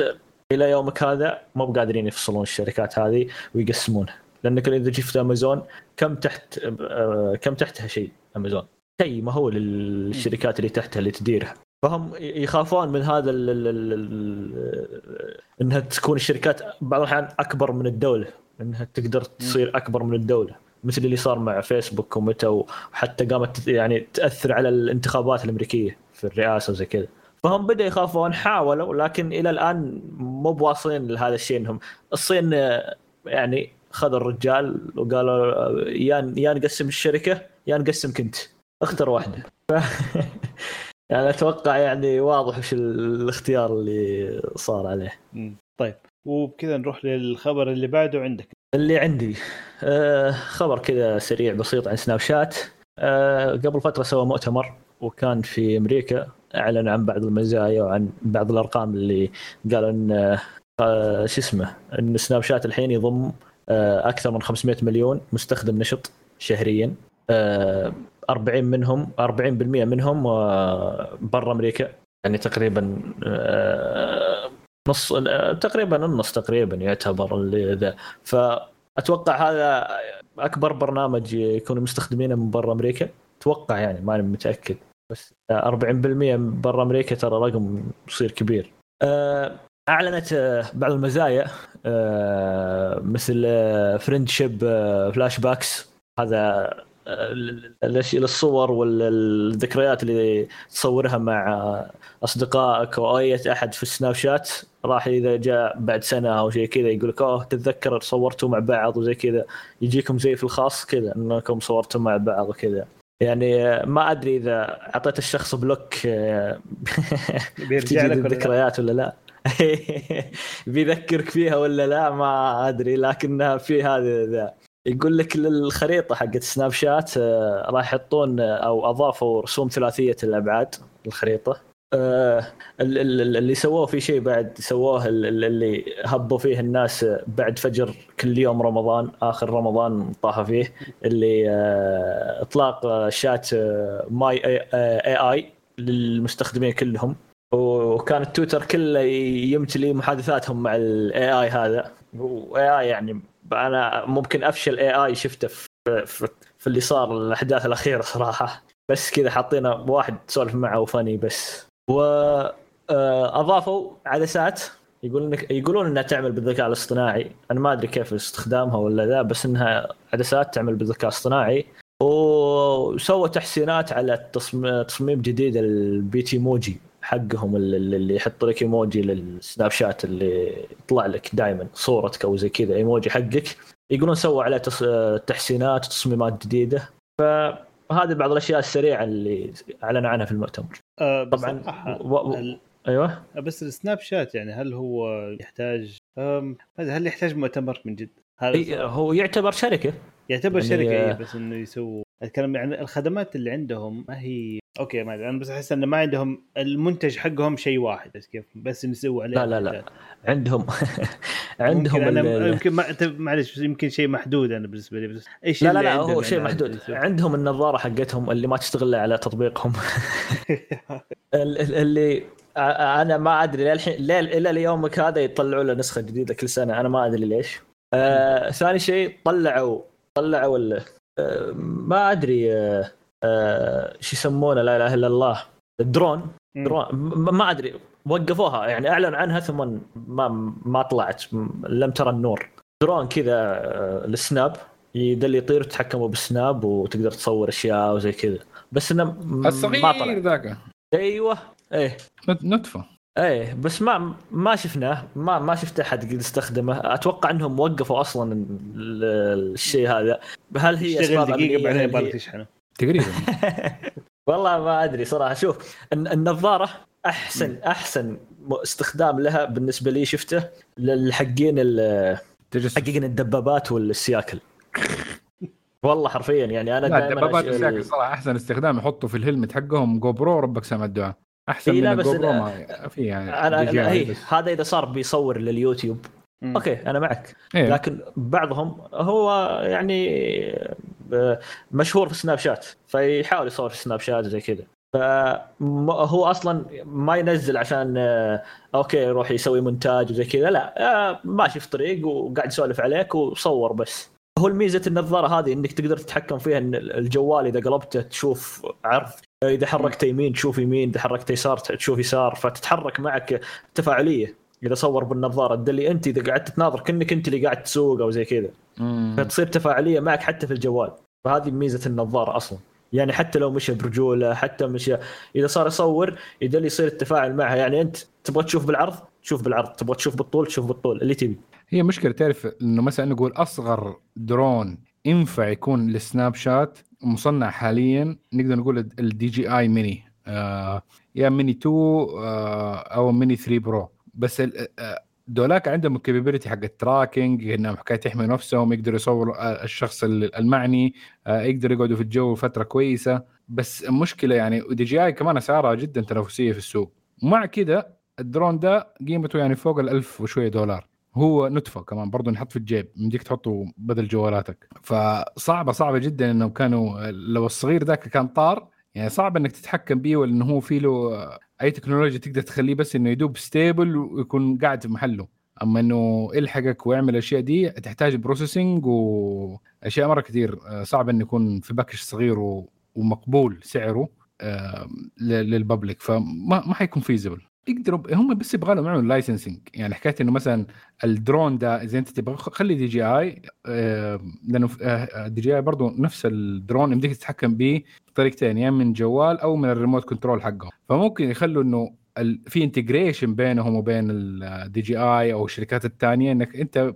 إلى يومك هذا مو بقادرين يفصلون الشركات هذه ويقسمونها لأنك إذا شفت أمازون كم تحت آه، كم تحتها شيء أمازون؟ شيء ما هو للشركات اللي تحتها اللي تديرها. فهم يخافون من هذا ال ال ال إنها تكون الشركات بعض الأحيان أكبر من الدولة. إنها تقدر تصير أكبر من الدولة. مثل اللي صار مع فيسبوك ومتى وحتى قامت يعني تأثر على الانتخابات الأمريكية في الرئاسة وزي كذا. فهم بدا يخافون حاولوا لكن إلى الآن مو بواصلين لهذا الشيء إنهم الصين يعني خذوا الرجال وقالوا يا يا نقسم الشركة يا نقسمك أنت. اختر واحدة. ف... يعني أتوقع يعني واضح وش الاختيار اللي صار عليه. طيب. وبكذا نروح للخبر اللي بعده عندك. اللي عندي. آه خبر كذا سريع بسيط عن سناب شات. آه قبل فترة سوى مؤتمر وكان في أمريكا. أعلن عن بعض المزايا وعن بعض الأرقام اللي قالوا إن آه شو اسمه إن سناب شات الحين يضم أكثر من 500 مليون مستخدم نشط شهريا. 40 منهم 40% منهم آه برا أمريكا. يعني تقريبا آه نص تقريبا النص تقريبا يعتبر اللي ذا. فأتوقع هذا أكبر برنامج يكونوا مستخدمينه من برا أمريكا. أتوقع يعني ماني متأكد. بس 40% برا أمريكا ترى رقم يصير كبير. آه، أعلنت بعض المزايا مثل Friendship Flashbacks. هذا الاشياء الصور والذكريات اللي تصورها مع أصدقائك أو أي أحد في السناب شات راح إذا جاء بعد سنة أو شيء كذا يقول لك أوه تتذكر صورتوا مع بعض وزي كذا يجيكم زي في الخاص كذا إنكم صورتوا مع بعض وكذا. يعني ما أدري إذا أعطيت الشخص block آه، بيرجع لك؟ الذكريات ولا لا؟ بيذكرك فيها ولا لا؟ ما أدري لكنها في هذا ذا يقول لك الخريطة حقت سناب شات آه، راح يحطون آه، أو أضافوا رسوم ثلاثية الأبعاد للخريطه آه، ال- ال- اللي سووه في شيء بعد سووه ال- ال- اللي هبوا فيه الناس بعد فجر كل يوم رمضان آخر رمضان طاح فيه اللي إطلاق شات My AI للمستخدمين كلهم. وكان التويتر كله يمتلي محادثاتهم مع ال AI هذا. و AI يعني أنا ممكن أفشل AI شفته في, في, في اللي صار الأحداث الأخيرة صراحة. بس كذا حاطينه واحد تسولف معه وفني بس. واضافوا عدسات يقولون يقولون إنها تعمل بالذكاء الاصطناعي. أنا ما أدري كيف استخدامها ولا ذا بس إنها عدسات تعمل بالذكاء الاصطناعي. وسووا تحسينات على تصميم جديد ال Bitmoji حقهم اللي اللي يحط لك إيموجي للسناب شات اللي يطلع لك دائما صورتك أو زي كذا إيموجي حقك. يقولون سووا عليه تص- تحسينات وتصميمات جديدة. فهذه بعض الأشياء السريعة اللي أعلن عنها في المؤتمر. آه طبعا و... و... ال- أيوه. بس السناب شات يعني هل هو يحتاج أم، هل يحتاج مؤتمر من جد؟ هذا إي- هو يعتبر شركة. يعتبر يعني، شركة آه، إيه بس إنه يسووا أتكلم يعني الخدمات اللي عندهم ما هي أوكي ما أدري. أنا بس أحس انه ما عندهم المنتج حقهم شيء واحد بس كيف؟ بس نسوي عليه لا لا لا. عندهم عندهم يمكن ما معلش يمكن شيء محدود أنا بالنسبة لي بس إيش لا لا لا هو شيء محدود. عندهم النظارة حقتهم اللي ما تشتغل على تطبيقهم. ال- ال- اللي أنا ما أدري للحين إلى ليومك هذا يطلعوا له نسخة جديدة كل سنة أنا ما أدري ليش. آه ثاني شيء طلعوا طلعوا ما أدري آه آه شو يسمونه لا إله إلا الله. ال drone. drone. ما أدري وقفوها يعني اعلن عنها ثم ما ما طلعت. لم ترى النور. درون كذا آه، السناب. يدل يطير تتحكموا بالسناب وتقدر تصور أشياء وزي كذا. بس إنه م- ما الصغير طلع. ذاك. أيوه. إيه. نت- نتفه. إيه بس ما ما شفناه ما ما شفت أحد قد استخدمه. أتوقع إنهم وقفوا أصلا ال- الشيء هذا. هل هي أسباب دقيقة؟ بعدين يبغى تشحنه تقريبا. والله ما أدري صراحة. شوف الن- النظارة احسن أحسن استخدام لها بالنسبة لي شفته للحقين حقين الدبابات والسياكل. والله حرفيا يعني أنا لا دائما الدبابات والسياكل صراحة أحسن استخدام. يحطوا في ال helmet حقهم GoPro ربك سامع الدعاء. أحسن إي من بس ال GoPro أنا- ما في يعني أنا هي بس. هذا إذا صار بيصور لليوتيوب مم. أوكي أنا معك إيه. لكن بعضهم هو يعني ب- مشهور في سناب شات فيحاول يصور في سناب شات زي كذا فهو أصلا ما ينزل عشان آه، أوكي يروح يسوي مونتاج وزي كذا لا آه، ماشي في طريق وقاعد يسولف عليك وصور بس هو الميزة النظارة هذه إنك تقدر تتحكم فيها إن الجوال إذا قلبته تشوف عرض إذا حركت يمين تشوف يمين إذا حركت يسار تشوف يسار فتتحرك معك تفاعلية. إذا صور بالنظارة تدلي أنت إذا قعدت تناظر كأنك أنت اللي قاعد تسوق أو زي كذا. فتصير تفاعلية معك حتى في الجوال. فهذه ميزة النظارة أصلا. يعني حتى لو مشى برجولة حتى مشى إذا صار يصور يدل يصير التفاعل معها. يعني أنت تبغى تشوف بالعرض؟ تشوف بالعرض. تبغى تشوف بالطول؟ تشوف بالطول. اللي تبي. هي مشكلة تعرف إنه مثلا نقول أصغر درون ينفع يكون للسناب شات؟ مصنع حاليا نقدر نقول الدي جي اي ميني آه يا ميني 2 آه أو ميني 3 برو بس ال- آه، دولاك عندهم الكابابيلتي حق التراكنج إنهم حكايه يحمي نفسهم يقدروا يصوروا آه، الشخص ال- المعني آه، يقدروا يقعدوا في الجو فترة كويسة. بس المشكلة يعني DJI كمان أسعارها جدا تنافسية في السوق. ومع كذا الدرون ده قيمته يعني فوق ال 1000 وشوية دولار. هو نتفة كمان برضه نحط في الجيب يمديك تحطه بدل جوالاتك. فصعبة صعبة جدا انهم كانوا لو الصغير ذاك كان طار يعني صعب إنك تتحكم بيه ولا انه هو في له أي تكنولوجيا تقدر تخليه بس إنه يدوب stable ويكون قاعد في محله. أما إنه يلحقك ويعمل الأشياء دي تحتاج processing وأشياء مرة كثير. صعب إنه يكون في package صغير ومقبول سعره لل public فما ما حيكون feasible يقدروا هم بس يبغى لهم يعملوا licensing يعني حكاية إنه مثلا الدرون ده إذا أنت تبغى خلي DJI لأنه DJI برضه نفس الدرون يمديك تتحكم به بطريقتين يا من جوال أو من ال remote control حقهم. فممكن يخلوا إنه في integration بينهم وبين ال DJI أو الشركات الثانية إنك أنت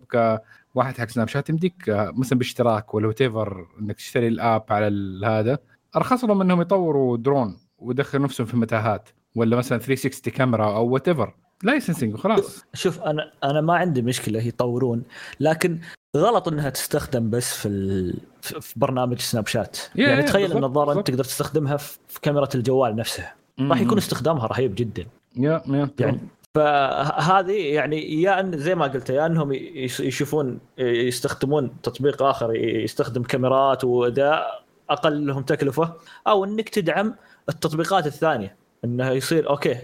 كواحد حق سناب شات يمديك آه، مثلا باشتراك whatever إنك تشتري ال app على هذا. أرخص لهم إنهم يطوروا درون ويدخلوا نفسهم في متاهات. ولا مثلا 360 كاميرا أو whatever licensing وخلاص شوف أنا أنا ما عندي مشكلة يطورون. لكن غلط إنها تستخدم بس في ال... في برنامج سناب شات يعني يا، تخيل بالضبط، النظاره أنت بالضبط. تقدر تستخدمها في كاميرا الجوال نفسها. راح يكون استخدامها رهيب جدا. يا يا يعني فهذه يعني يا أن زي ما قلت يا أنهم يشوفون يستخدمون تطبيق آخر يستخدم كاميرات وأداء أقل لهم تكلفة أو إنك تدعم التطبيقات الثانية. إنه يصير okay.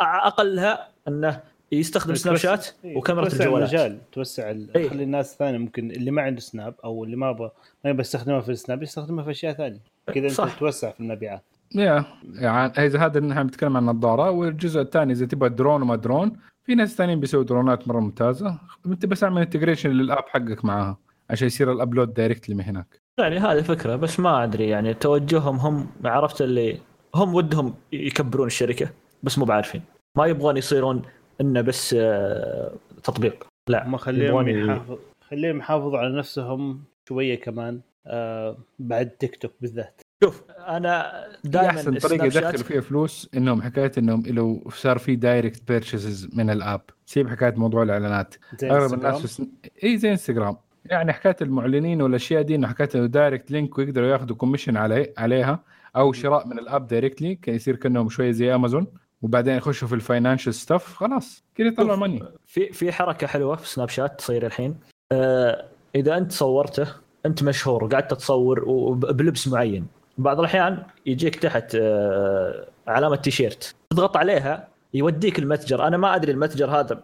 اقلها إنه يستخدم سناب شات إيه، وكاميرا توسع الجوالات. المجال توسع ال- إيه. خلي الناس الثانية ممكن اللي ما عنده سناب أو اللي ما يبغى ما يبغى يستخدمها في السناب يستخدمها في أشياء ثانية. كذا أنت. توسع في المبيعات. يا يعني إذا هذا نحن بنتكلم عن النظارة والجزء الثاني إذا تبغى درون وما درون في ناس ثانيين بيسووا درونات مرة ممتازة. أنت بس أعمل integration لل app حقك معاها عشان يصير ال upload directly من هناك. يعني هذه فكرة بس ما أدري يعني توجههم هم عرفت اللي هم ودهم يكبرون الشركة بس مو بعارفين. ما يبغون يصيرون إنه بس آه، تطبيق. لا هم خليهم يحافظ خليهم يحافظوا على نفسهم شوية كمان آه بعد تيك توك بالذات. شوف أنا دائما أحسن طريقة يدخلوا فيها فلوس إنهم حكاية إنهم لو صار في direct purchases من ال app. سيب حكاية موضوع الإعلانات. زي أغلب. الناس في سن... إي زي انستغرام يعني حكاية المعلنين والأشياء دي إنه حكاية إنه direct link ويقدروا ياخذوا commission علي عليها. أو شراء من ال app directly يصير كأنهم شوية زي امازون وبعدين يخشوا في ال financial stuff خلاص كذا يطلعوا ماني في في حركة حلوة في سناب شات تصير الحين. آه إذا أنت صورته أنت مشهور وقعدت تصور وبلبس معين بعض الأحيان يجيك تحت آه علامة تيشيرت تضغط عليها يوديك المتجر. أنا ما أدري المتجر هذا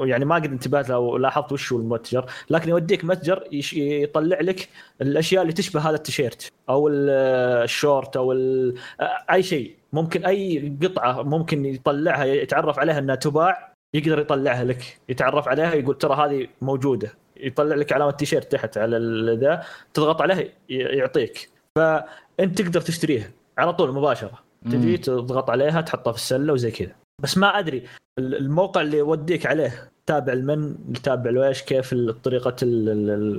يعني ما قد انتبهت له ولاحظت وش هو المتجر لكن يوديك متجر يطلع لك الأشياء اللي تشبه هذا التيشيرت أو الشورت أو أي شيء. ممكن أي قطعة ممكن يطلعها يتعرف عليها إنها تباع يقدر يطلعها لك. يتعرف عليها يقول ترى هذه موجودة. يطلع لك علامة تيشيرت تحت على ذا تضغط عليها يعطيك. فأنت تقدر تشتريها على طول مباشرة. تجي تضغط عليها تحطها في السلة وزي كذا. بس ما أدري الموقع اللي يوديك عليه تابع المن تابع الويش كيف طريقة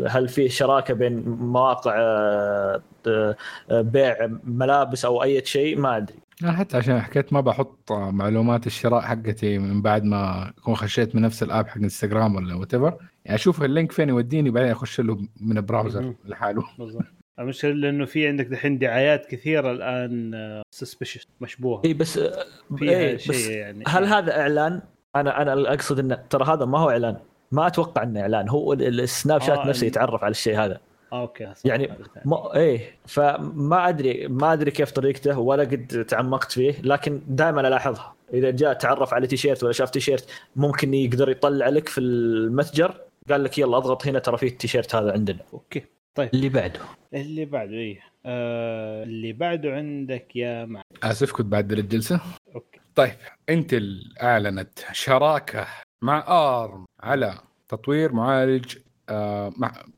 هل في شراكة بين مواقع آه، آه، بيع ملابس أو أي شيء؟ ما أدري. حتى عشان كذا أنا ما بحط معلومات الشراء حقتي من بعد ما أكون خشيت من نفس ال app حق انستغرام ولا what يعني أشوف ال link فين يوديني بعدين أخش له من ال browser لحاله. بالضبط. المشكلة لأنه في عندك دحين دعايات كثيرة الآن suspicious آه، مشبوهة. إي بس آه، فيها إيه شيء بس يعني. هل هذا إعلان؟ أنا أنا أقصد إنه ترى هذا ما هو إعلان. ما أتوقع إنه إعلان. هو السناب شات آه نفسه يتعرف على الشيء هذا. okay يعني ما إيه فما أدري ما أدري كيف طريقته ولا قد تعمقت فيه لكن دائما ألاحظها. إذا جاء تعرف على تيشيرت ولا شاف تيشيرت ممكن يقدر يطلع لك في المتجر قال لك يلا أضغط هنا ترى في التيشيرت هذا عندنا. okay. طيب. اللي بعده. اللي بعده إيه؟ آه اللي بعده عندك يا مع آسف كنت بعدل الجلسه okay. طيب إنتل أعلنت شراكة مع آرم على تطوير معالج آه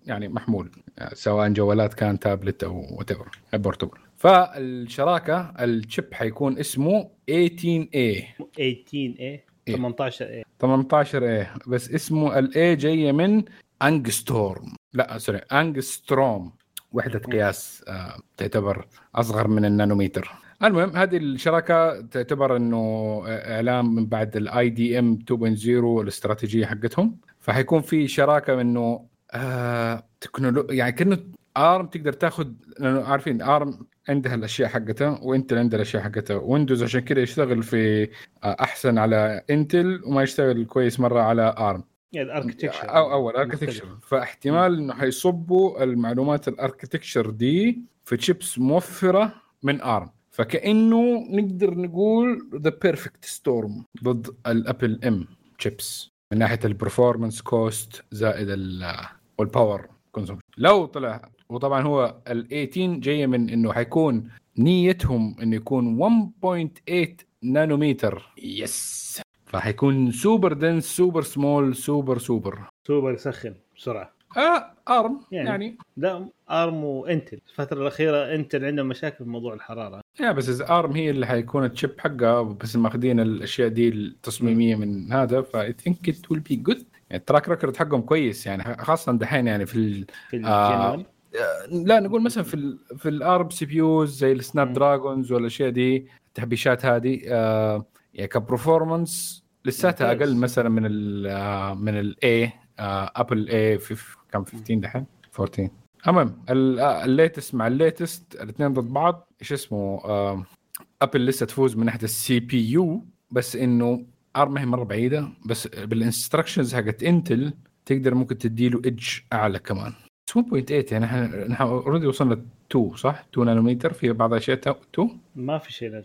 يعني محمول يعني سواء جوالات كان تابلت أو what portable فالشراكة ال chip حيكون اسمه 18A 18A 18A 18A بس اسمه ال A جاية من angstorm. لا sorry angstrom. وحدة قياس آه تعتبر أصغر من النانوميتر. المهم هذه الشراكة تعتبر إنه اعلان من بعد ال IDM 2.0 الاستراتيجية حقتهم. فحيكون في شراكة إنه آه تكنولو يعني كأنه أرم تقدر تاخذ لأنه عارفين أرم عندها الأشياء حقتها وإنتل عندها الأشياء حقتها. ويندوز عشان كذا يشتغل في آه أحسن على إنتل وما يشتغل كويس مرة على أرم. ال architecture أو old architecture فاحتمال إنه حيصبوا المعلومات ال architecture دي في تشيبس موفرة من أرم. فكأنه نقدر نقول ذا perfect storm ضد ال Apple M chips من ناحية ال performance cost زائد وال power consumption لو طلع وطبعا هو ال 18 جاية من إنه حيكون نيتهم إنه يكون 1.8 نانومتر yes فحيكون super dense super small super super. super يسخن بسرعة. آه ARM يعني, يعني. لا ARM و Intel الفترة الأخيرة Intel عندهم مشاكل في موضوع الحرارة. yeah بس إذا ARM هي اللي حيكون ال chip حقها بس ماخذين الأشياء دي التصميمية من هذا ف I think it will be good يعني ال track record حقهم كويس يعني خاصة دحين يعني في ال في آه لا نقول مثلا في ال في ال ARM CPUs زي ال Snapdragons والأشياء دي التحبيشات هذه آه يعني ك performance لساتها أقل مثلا من ال آه، من ال A Apple A كم 15 دحين؟ 14 المهم ال latest مع ال latest الاثنين ضد بعض. إيش اسمه Apple لسه تفوز من ناحية ال CPU بس إنه ARM ما هي مرة بعيدة. بس بال instructions حقت Intel تقدر ممكن تدي له edge أعلى كمان. 1.8 يعني إحنا نحن already وصلنا 2 صح؟ 2 نانومتر في بعض الأشياء 2 ما في شيء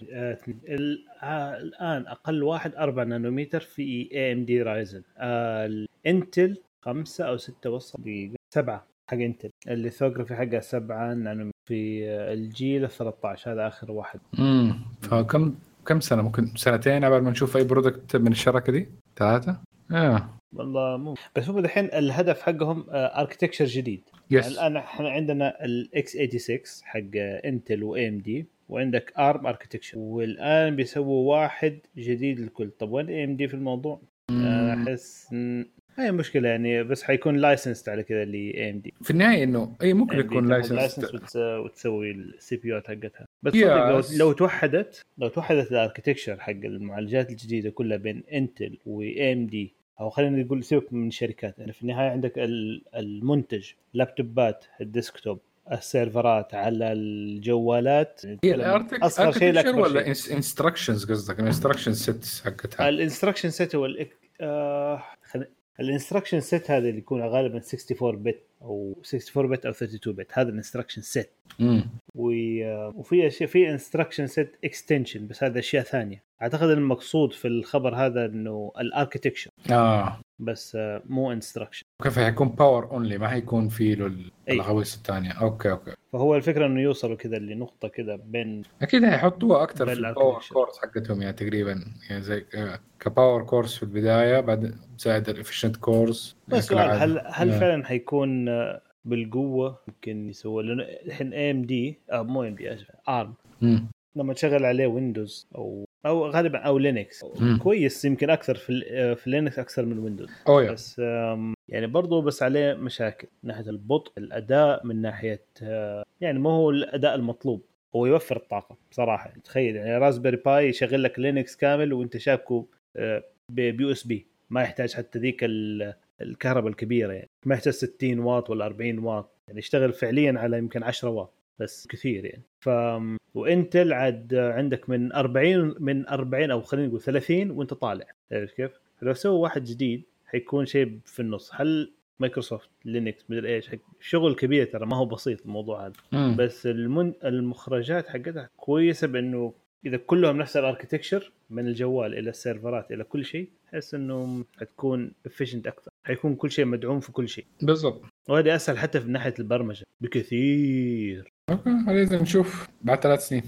آه الآن أقل واحد 4 نانومتر في AMD Ryzen ال Intel خمسة أو ستة وصل سبعة حق Intel ال lithography حقها سبعة نانومتر في الجيل ال 13 هذا آخر واحد. امم فكم كم سنة؟ ممكن سنتين قبل ما نشوف أي product من الشركة دي؟ ثلاثة؟ آه. والله مو بس هم الحين الهدف حقهم architecture آه، جديد. yes. يعني الان إحنا عندنا ال x 86 حق Intel و AMD وعندك ARM architecture والآن بيسووا واحد جديد للكل. طب وين AMD في الموضوع؟ أحس هي مشكلة يعني بس حيكون license على كذا AMD في النهاية انه إي ممكن يكون license وتسوي ال CPU حقتها. بس لو, لو توحدت لو توحدت ال architecture حق المعالجات الجديدة كلها بين Intel و AMD أو خلينا نقول سيبك من الشركات يعني في النهاية عندك ال- المنتج لابتوبات ال desktop السيرفرات على الجوالات. أصغر شيء لأكبر ولا instructions قصدك؟ ال instruction sets حقتها. ال instruction set هو آه ال instruction set هذا اللي يكون غالبا 64 بت أو 64 بت أو 32 بت هذا ال instruction set. و- وفي أشياء في instruction set extension بس هذا أشياء ثانية. أعتقد المقصود في الخبر هذا إنه ال architecture آه. بس آه، مو instruction كيف حيكون باور اونلي ما حيكون في له أي. الغويص الثانية. أوكي أوكي. فهو الفكرة إنه يوصلوا كذا لنقطه كذا بين أكيد حيحطوها أكثر في الباور. كورس حقتهم يعني تقريبا يعني زي آه، كباور كورس في البداية بعد زائد الافشنت كورس بس سؤال هل هل فعلا حيكون آه، بالقوة يمكن يسوي لأنه الحين اي ام دي مو ام دي ارم. لما تشغل عليه ويندوز أو أو غالبا أو لينكس مم. كويس يمكن أكثر في ال- آه، في لينكس أكثر من ويندوز يا. بس يعني برضو بس عليه مشاكل. من ناحية البطء الأداء من ناحية آه، يعني ما هو الأداء المطلوب. هو يوفر الطاقة بصراحة. تخيل يعني Raspberry Pi يشغل لك Linux كامل وأنت شابكه آه، ب USB ما يحتاج حتى ذيك ال- الكهرباء الكبيرة يعني. ما يحتاج 60 واط ولا 40 واط. يعني يشتغل فعليا على يمكن 10 واط. بس كثير يعني. ف و Intel عاد عندك من 40 من 40 أو خلينا نقول 30 وأنت طالع. عرفت كيف؟ فلو سووا واحد جديد حيكون شيء في النص هل Microsoft Linux مدري إيش شغل كبير ترى ما هو بسيط الموضوع هذا. مم. بس المن... المخرجات حقتها كويسة بأنه إذا كلهم نفس ال architecture من الجوال إلى السيرفرات إلى كل شيء احس إنه حتكون efficient أكثر. حيكون كل شيء مدعوم في كل شيء. بالضبط. وهذه أسهل حتى في ناحية البرمجة. بكثير. لازم نشوف. بعد ثلاث سنين.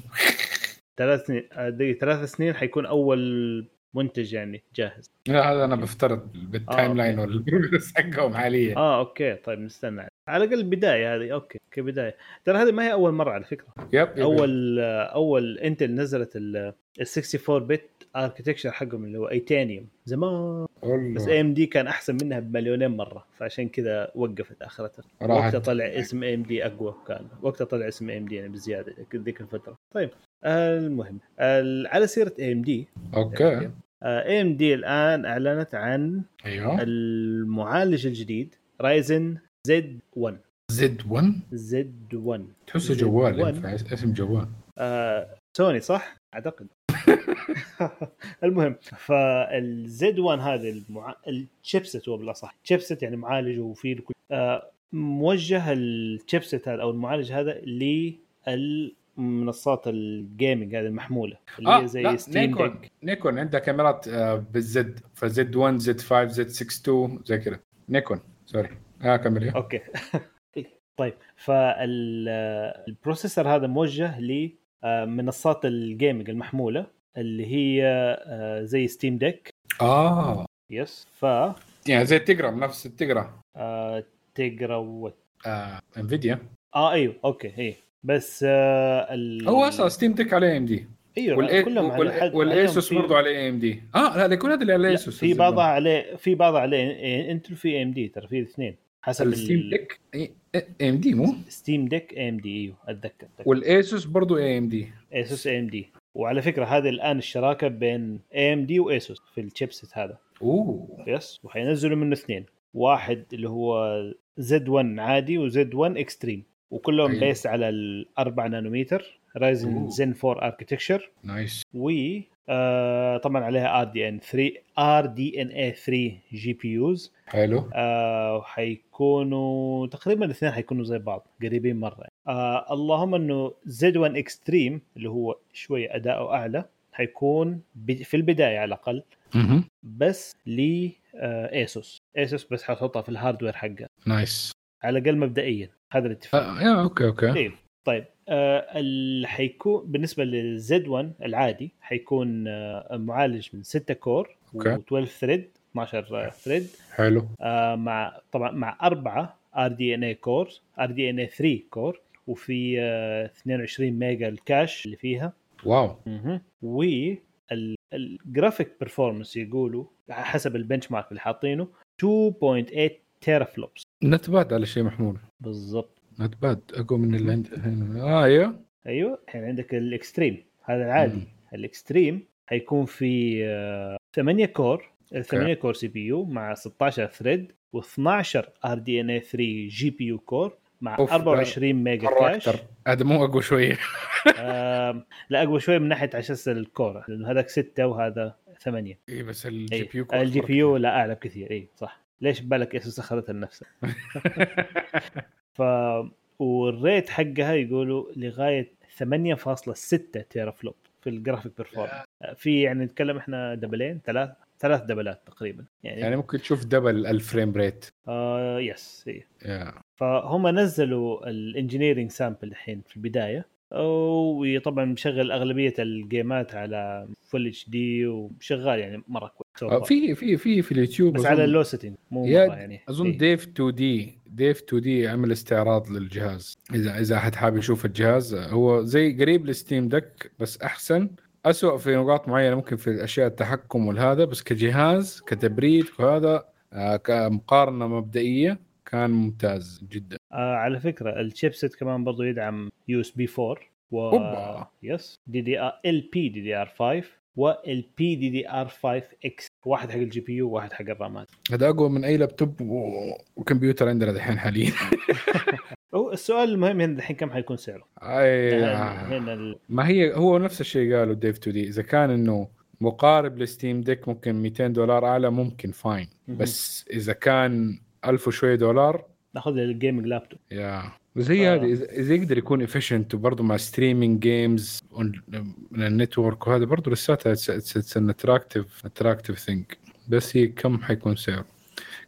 ثلاث سنين آه، دقيقة ثلاث سنين حيكون أول منتج يعني جاهز. لا هذا أنا بفترض بال time آه، line وال progress حقهم حاليا. آه okay. طيب نستنى على الأقل بدايه هذه. okay كبدايه ترى هذه ما هي أول مرة على فكرة. yep yep أول أول Intel نزلت ال 64 بت architecture حقهم اللي هو Itanium زمان. والله. بس AMD كان أحسن منها بمليونين مرة. فعشان كذا وقفت آخرتها. وقتها طلع اسم AMD أقوى كان. وقتها طلع اسم AMD يعني بزيادة ذيك الفترة. طيب المهم. ال- على سيرة اي ام دي أوكي. اي ام دي الآن أعلنت عن أيوه. المعالج الجديد Ryzen Z 1 Z 1 Z 1 تحسه جوال 1. ينفع اسم جوال. آه، سوني صح؟ أعتقد. المهم فال Z 1 هذا المع... ال chipset هو بالأصح. chipset يعني معالج وفيه الكل آه موجه ال chipset هذا أو المعالج هذا للمنصات ال gaming هذه المحمولة. اللي آه هي زي لا Steam Nikon Deck Nikon عندها كاميرات آه، بالزد. فزد 1 زد 5 زد 6 2 زي كذا. Nikon sorry. آه كمل yeah. okay. طيب فال processor هذا موجه لمنصات ال gaming المحمولة اللي هي آه، زي Steam Deck آه. yes ف يعني زي ال Tegra نفس ال Tegra آه، تقرأ و... آه NVIDIA آه أيوه okay اي بس آه ال... هو أصلا Steam Deck على AMD أيوه كلهم على حد وال ASUS برضه على AMD آه لا يكون هذا اللي على لا، ال ASUS في بعضها عليه في بعضها عليه Intel في AMD ترى في الاثنين حسب ال Steam Deck AMD مو؟ Steam Deck AMD إيوه أتذكر. وال ASUS برضه AMD ASUS AMD وعلى فكرة هذه الآن الشراكة بين AMD و ASUS في ال chipset هذا. أوه. yes وحينزلوا منه اثنين. واحد اللي هو Z1 عادي و Z1 Extreme وكلهم. based على الأربع نانومتر Ryzen. Zen 4 architecture nice و آه طبعا عليها ار دي ان 3 ار دي ان اي 3 جي بي يوز حلو. آه حيكونوا تقريبا الاثنين حيكونوا زي بعض قريبين مرة. آه اللهم إنه Z1 Extreme اللي هو شوي اداؤه أعلى حيكون في البداية على الأقل. بس ل ASUS ASUS بس حتحطها في ال hardware حقها. nice على الأقل مبدئيا. هذا الاتفاق. آه yeah okay okay. طيب طيب. آه اللي حيكون بالنسبة لل Z1 العادي حيكون آه معالج من 6 core okay. و12 thread 12 thread حلو. آه مع طبعا مع أربعة ار دي إن اي كور ار دي إن اي 3 كور وفي آه 22 ميجا ال cache اللي فيها. Wow. و ال graphic performance يقولوا حسب ال benchmark اللي حاطينه 2.8 teraflops not bad على شيء محمول. بالضبط. not bad أقوى من اللي عندي هنا آه أيوه. أيوه الحين عندك ال Extreme. هذا العادي. ال Extreme حيكون في آه، 8 core. 8 core CPU مع 16 ثريد و12 ار دي إن اي 3 جي بي يو كور مع أوف، 24 ميجا cache. أكثر هذا مو أقوى شوية. آم، لا أقوى شوي من ناحية أساس ال core. لأنه هذاك 6 وهذا 8 اي بس ال GAPU ال GPU لا أعلى بكثير. اي صح. ليش بالك ASUS سخرتها لنفسها ف وال rate حقها يقولوا لغاية 8.6 teraflop في ال graphic performance في يعني نتكلم إحنا double ين ثلاث ثلاث double ات تقريبا. يعني, يعني ممكن تشوف double ال frame rate آه yes إيه. yeah. فهم نزلوا ال engineering sample الحين في البداية. وطبعا مشغل أغلبية ال game ات على full HD وشغال يعني مرة كويس آه، في في في في اليوتيوب بس على ال low setting مو يعني. أظن إيه. ديف 2 دي ديف 2 دي عمل استعراض للجهاز. اذا إذا أحد حابب يشوف الجهاز هو زي قريب لل Steam Deck بس أحسن. أسوأ في نقاط معينة ممكن في اشياء التحكم والهذا بس كجهاز كتبريد وهذا آه، كمقارنة مبدئية كان ممتاز جدا. آه على فكرة ال chipset كمان برضو يدعم USB 4 و أوبا. يس دي دي ار ال بي دي دي ار 5 وال بي دي دي ار 5 إكس واحد حق ال GPU وواحد حق ال RAM ات. هذا أقوى من أي لابتوب و- وكمبيوتر عندنا دحين حاليا. هو السؤال المهم هنا الحين كم حيكون سعره؟ أي- هنا ال... ما هي هو نفس الشيء قالوا Dave2D إذا كان إنه مقارب ل Steam Deck ممكن 200 دولار أعلى ممكن fine. بس إذا كان 1000 وشوية دولار ناخذ ال gaming laptop yeah زي آه. هذه اذا يقدر يكون efficient وبرضه مع streaming games من ال network وهذا برضه لساتها it's an attractive attractive thing بس هي كم حيكون سعره؟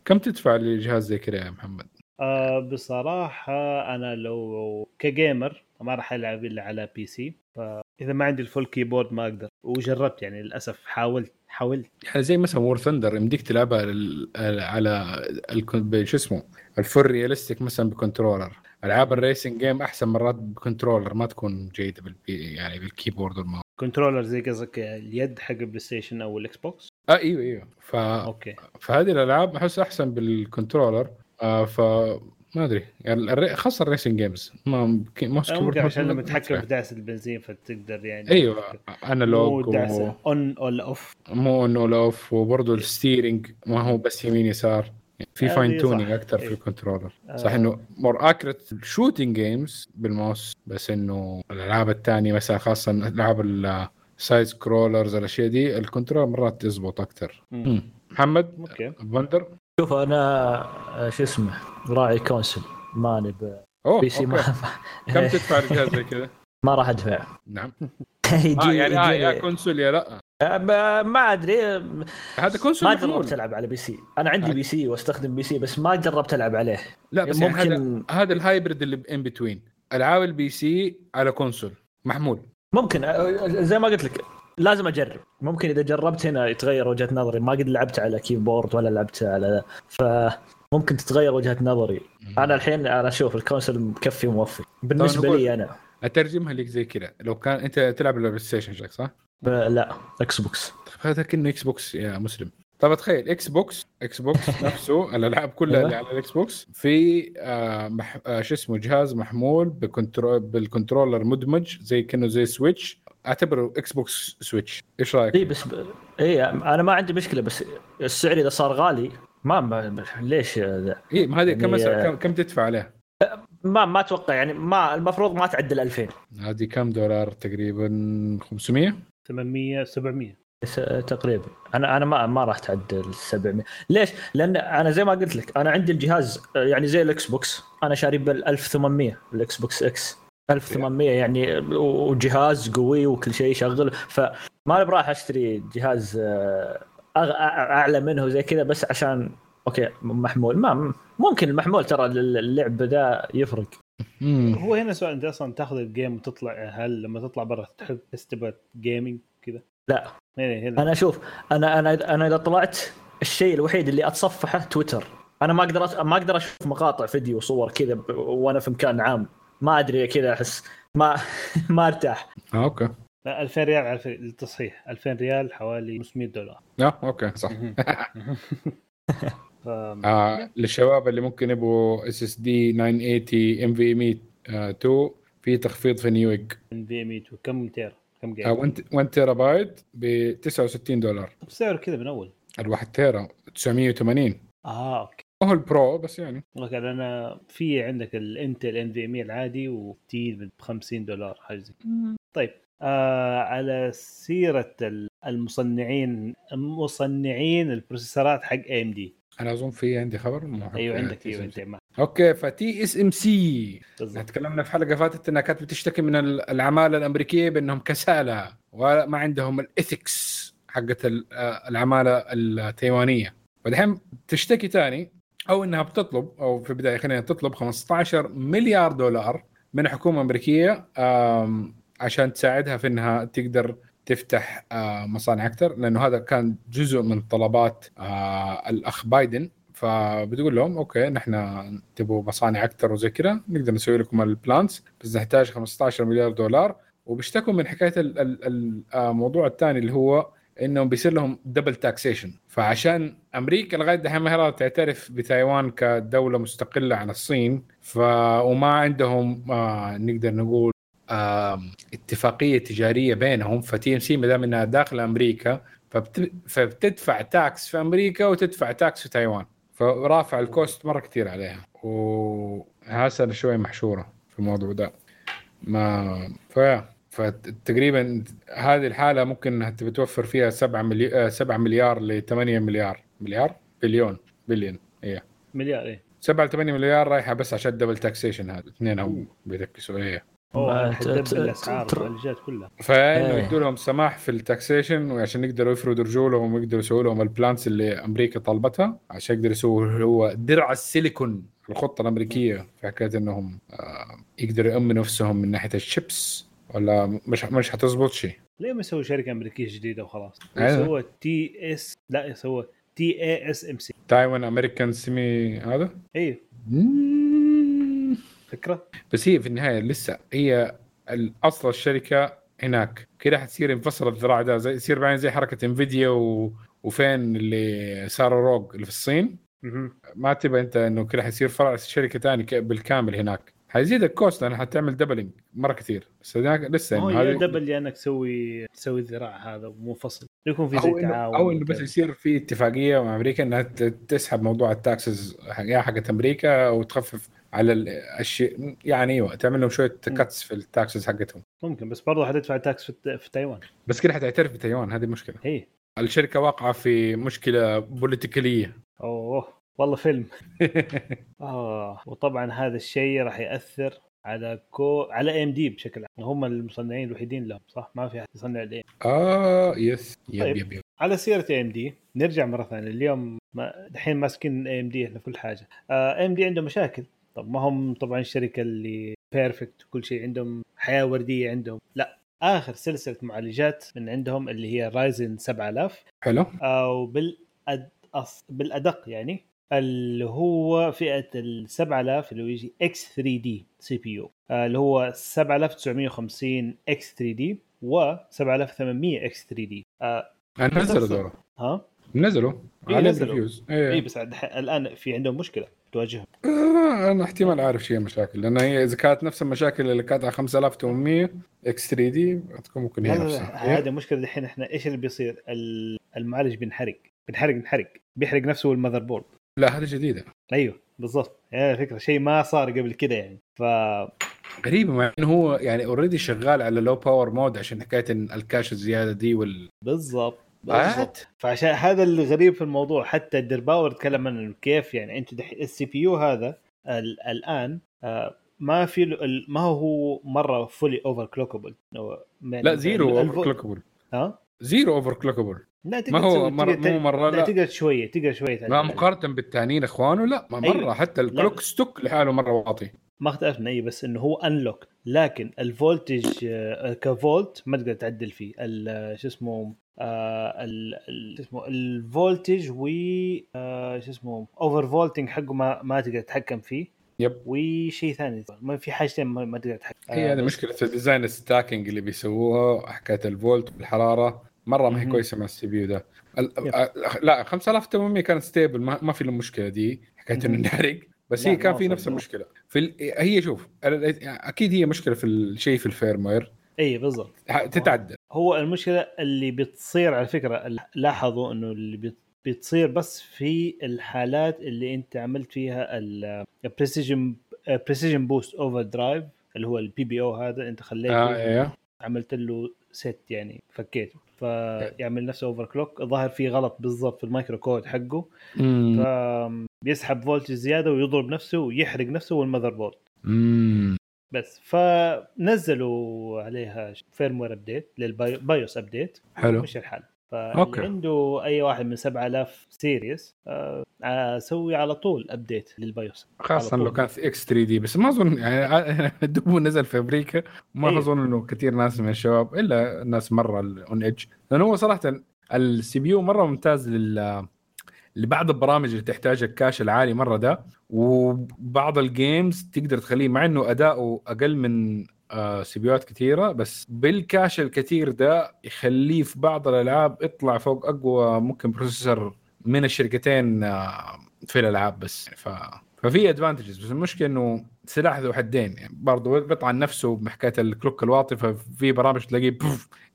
كم تدفع لجهاز زي كذا يا محمد؟ آه بصراحة أنا لو ك gamer ما راح ألعب إلا على PC فإذا ما عندي ال full keyboard ما أقدر. وجربت يعني للأسف حاولت حاولت. يعني زي مثلا War Thunder يمديك تلعبها على شو اسمه ال full realistic مثلا ب controller. ألعاب ال racing game أحسن مرات ب controller ما تكون جيدة بالبي يعني بال keyboard وال mouse. controller زي قصدك اليد حق ال PlayStation أو ال Xbox آه إيوه إيوه. ف... okay. فهذه الألعاب أحس أحسن بال controller. آه ف ما أدري يعني. خاصة ال racing games ما mouse keyboard ممكن عشان ما- لما ما تتحكم. في دعسة البنزين فتقدر يعني أيوه analog مو دعسة و... on ولا off مو انه off وبرضه ال steering ما هو بس يمين يسار في fine tuning أكثر في إيه. ال controller آه. صح إنه more accurate shooting games بال mouse بس إنه الألعاب الثانية مثلا خاصة ألعاب ال side scrollers الأشياء دي ال control مرات تزبط أكثر. محمد okay فندر شوف أنا آه، شو اسمه راعي console ماني ب- PC ما. كم تدفع لجهاز زي كذا؟ ما راح أدفع. نعم. يجي آه يعني يجي- يا console يا لا. آه، ما- أدري. هذا console ما. جربت ألعب على PC. أنا عندي. PC واستخدم بي سي بس ما جربت ألعب عليه. لا بس يعني هذا ممكن هذا ال hybrid اللي in between ألعاب ال PC على console محمول. ممكن آه، زي ما قلت لك. لازم أجرب. ممكن إذا جربت هنا يتغير وجهة نظري. ما قد لعبت على keyboard ولا لعبت على فممكن تتغير وجهة نظري. أنا الحين أنا أشوف ال console مكفي وموفي بالنسبة لي أنا. اترجمها لك زي كذا. لو كان أنت تلعب ال PlayStation صح؟ لا. Xbox هذا كأنه Xbox يا مسلم. طب تخيل Xbox Xbox نفسه الألعاب كلها. اللي على ال Xbox في آه مح... آه شو اسمه جهاز محمول ب control بال controller مدمج زي كأنه زي Switch أعتبره Xbox Switch إيش رأيك؟ اي بس ب... اي أنا ما عندي مشكلة بس السعر إذا صار غالي ما, ما ليش ذا؟ اي ما هذه كم يعني، كم, كم تدفع عليها؟ ما ما أتوقع يعني ما المفروض ما تعدل 2000 هذه كم دولار تقريبا 500 800 700 بس تقريبا. أنا أنا ما ما راح تعدل 700 ليش؟ لأن أنا زي ما قلت لك أنا عندي الجهاز يعني زي ال Xbox أنا شاري بال 1800 ال Xbox X 1800 يعني وجهاز قوي وكل شيء يشغل. فما براح أشتري جهاز آه، أغ- أعلى منه زي كذا بس عشان okay محمول. ما ممكن المحمول ترى اللعب ذا يفرق. هو هنا سؤال أنت أصلا تاخذ ال game وتطلع هل لما تطلع برا تحب تستبد gaming كذا؟ لا. هنا هنا أنا أشوف أنا أنا أنا إذا طلعت الشيء الوحيد اللي أتصفحه تويتر. أنا ما أقدر ما أقدر أشوف مقاطع فيديو وصور كذا ب- وأنا في مكان عام. ما أدري كذا أحس ما ما أرتاح. آه أوكي. لا 2000 ريال على فكرة، للتصحيح 2000 ريال حوالي 500 دولار. آه أوكي صح. ف... آه للشباب اللي ممكن يبغوا اس اس دي 980 إم في 100 2 في تخفيض في نيويج من في إم 2 كم تيرا كم جيم 1 تيرا بايت ب 69 دولار. سعره كذا من أول. الواحد تيرا 980 آه أوكي. ما هو البرو بس يعني. أوكي أنا في عندك الانتل ان في ام العادي وتي ب 50 دولار حاجة زي. طيب آه على سيرة ال- المصنعين مصنعين ال processor ات حق AMD أنا أظن في عندي خبر أيوه عندك أيوه. انت okay ف TSMC تكلمنا في حلقة فاتت إنها كانت بتشتكي من ال- العمالة الأمريكية بأنهم كسالى وما عندهم ال ethics حقت ال- العمالة التايوانية. فدحين تشتكي تاني أو إنها بتطلب أو في البداية خلينا تطلب 15 مليار دولار من الحكومة الامريكيه عشان تساعدها في إنها تقدر تفتح آه، مصانع أكثر لأنه هذا كان جزء من طلبات آه، الأخ بايدن. فبتقول لهم okay نحن تبغوا مصانع أكثر وزي كذا نقدر نسوي لكم ال plants بس نحتاج 15 مليار دولار. وبيشتكوا من حكاية ال- ال- ال- الموضوع الثاني اللي هو إنهم بيصير لهم double taxation فعشان أمريكا لغاية دحين ما تعترف بتايوان كدولة مستقلة عن الصين ف وما عندهم آه نقدر نقول آه اتفاقية تجارية بينهم ف TSMC ما دام إنها داخل أمريكا فبت... فبتدفع tax في أمريكا وتدفع tax في تايوان. فرافع ال cost مرة كثير عليها. وهسه شوي محشورة في الموضوع ده. ما ف فتقريبا هذه الحالة ممكن إنها تبي توفر فيها 7 مليار 7 مليار ل 8 مليار. مليار؟ بليون. بليون. إيه. مليار إيه. 7 ل 8 مليار رايحة بس عشان ال double taxation هذا. اثنينهم بيركزوا. إيه. الأسعار كلها. فإنه إيه. يدوا لهم سماح في ال taxation وعشان يقدروا يفردوا رجولهم ويقدروا يسووا لهم ال plants اللي أمريكا طلبتها عشان يقدروا يسووا هو درع السيليكون الخطة الأمريكية في حكايه إنهم آه، يقدروا يأمنوا نفسهم من ناحية الشيبس ولا مش مش حتزبط شيء. ليه ما يسوي شركة أمريكية جديدة وخلاص. يسوى TS لا يسوى تي اي اس ام سي تايوان امريكان سيمي هذا؟ أيوه فكرة؟ بس هي في النهاية لسه هي اصل الشركة هناك. كده حتصير انفصل الذراع ده زي يصير بعدين زي حركة انفيديا و... وفين اللي صاروا روج اللي في الصين. ما تبى أنت إنه كده حيصير فرع شركة ثانية بالكامل هناك. حيزيد الكوست لأن حتعمل دبلنج مرة كثير. بس هناك لسه هو يا هذه- دبل يا إنك تسوي تسوي الذراع هذا منفصل يكون في زي تعاون أو إنه بس. يصير في اتفاقية مع أمريكا إنها تسحب موضوع ال taxes يا حقت أمريكا وتخفف على ال- الشيء يعني أيوه تعمل لهم شوية cuts في ال taxes حقتهم. ممكن بس برضه حتدفع tax في, في تايوان. بس كده حتعترف بتايوان هذه المشكلة هي الشركة واقعة في مشكلة politically أوه والله فيلم. آه وطبعا هذا الشيء راح يأثر على كو على AMD بشكل عام. هم المصنعين الوحيدين لهم صح؟ ما في احد يصنع الاي آه yes yep طيب. yep yep. على سيرة AMD نرجع مرة ثانية. اليوم ما دحين ماسكين AMD إحنا كل حاجة. AMD عنده مشاكل. طب ما هم طبعا الشركة اللي perfect كل شيء عندهم حياة وردية عندهم. لا آخر سلسلة معالجات من عندهم اللي هي Ryzen 7000 حلو. أو بالأد... أص... بالأدق يعني اللي هو فئة ال 7000 اللي هو يجي إكس 3 دي سي بي يو. اللي هو 7950 X3D و 7800 X3D. آه نزلوا دورة ها؟ نزلوا. إيه، نزلوا. reviews اي إيه بس الآن في عندهم مشكلة. تواجههم؟ آه أنا احتمال أعرف شيء مشاكل لأن هي إذا كانت نفس المشاكل اللي كانت على 5800 X3D تكون ممكن هي نفسها. لا هذه مشكلة دحين إحنا إيش اللي بيصير؟ ال- المعالج بينحرق بينحرق بينحرق بيحرق نفسه وال motherboard لا هذه جديدة. أيوه بالضبط. هي الفكرة شيء ما صار قبل كده يعني. ف غريبه مع إنه هو يعني already شغال على low power mode عشان حكاية إن ال cache الزيادة دي وال بالضبط. عاد. بالضبط. فعشان هذا الغريب في الموضوع حتى Der8auer تكلم عن كيف يعني أنت ال CPU هذا ال- الآن آه، ما في ال- ما هو مرة fully overclockable لا zero overclockable ها؟ zero overclockable لا ما تقدر هو تسوي- مر... مو مرة لا لا. تقدر شوية تقدر شوية. ما تعدل. مقارنة بالتانيين إخوانه لا ما مرة. أيوة. حتى ال clock stock لحاله مرة واطي. ما اختلفنا أي بس إنه هو unlocked لكن ال voltage آه، كفولت ما تقدر تعدل فيه. ال- شو اسمه آه، ال- ال- شو اسمه ال voltage و آه، شو اسمه overvolting حقه ما ما تقدر تتحكم فيه. Yep. وشيء ثاني. ما في حاجتين ما ما تقدر تتحكم هي هذه مشكلة ال design ال stacking اللي بيسووها. حكاية الفولت والحراره مرة ما هي. كويسة مع ال CPU ده. آه، لا 5800 كانت stable ما, ما في له مشكله دي. حكاية إنه. نحرق بس هي كان في نفس له. المشكلة. في ال... هي شوف أكيد هي مشكلة في الشيء في ال firmware. إي بالضبط. تتعدل هو المشكلة اللي بتصير على فكرة لاحظوا إنه اللي بت... بتصير بس في الحالات اللي أنت عملت فيها ال precision precision boost overdrive اللي هو ال PBO هذا أنت خليته آه أيوه عملت له set يعني فكيته فيعمل نفسه overclock الظاهر في غلط بالضبط في ال microcode حقه. فبيسحب فولت زيادة ويضرب نفسه ويحرق نفسه وال motherboard. بس. فنزلوا عليها firmware update لل BIOS update حلو. مش الحال. فاللي عنده أي واحد من 7000 series آه، أسوي على طول update لل BIOS على لو. كان في X3D بس ما أظن يعني دوبه نزل في أمريكا ما أيوه. أظن إنه كثير ناس من الشباب إلا الناس مرة on edge لأنه هو صراحة ال CPU مرة ممتاز لل لبعض البرامج اللي تحتاج ال cache العالي مرة ده وبعض ال games تقدر تخليه مع إنه أداؤه أقل من آه سي بيوات كثيره بس بال cache الكثير ده يخليه في بعض الألعاب يطلع فوق أقوى ممكن processor من الشركتين آه في الألعاب بس. ف ففي advantages بس المشكلة إنه سلاح ذو حدين يعني برضه بيطعن نفسه بحكاية ال clock الواطي ففي برامج تلاقيه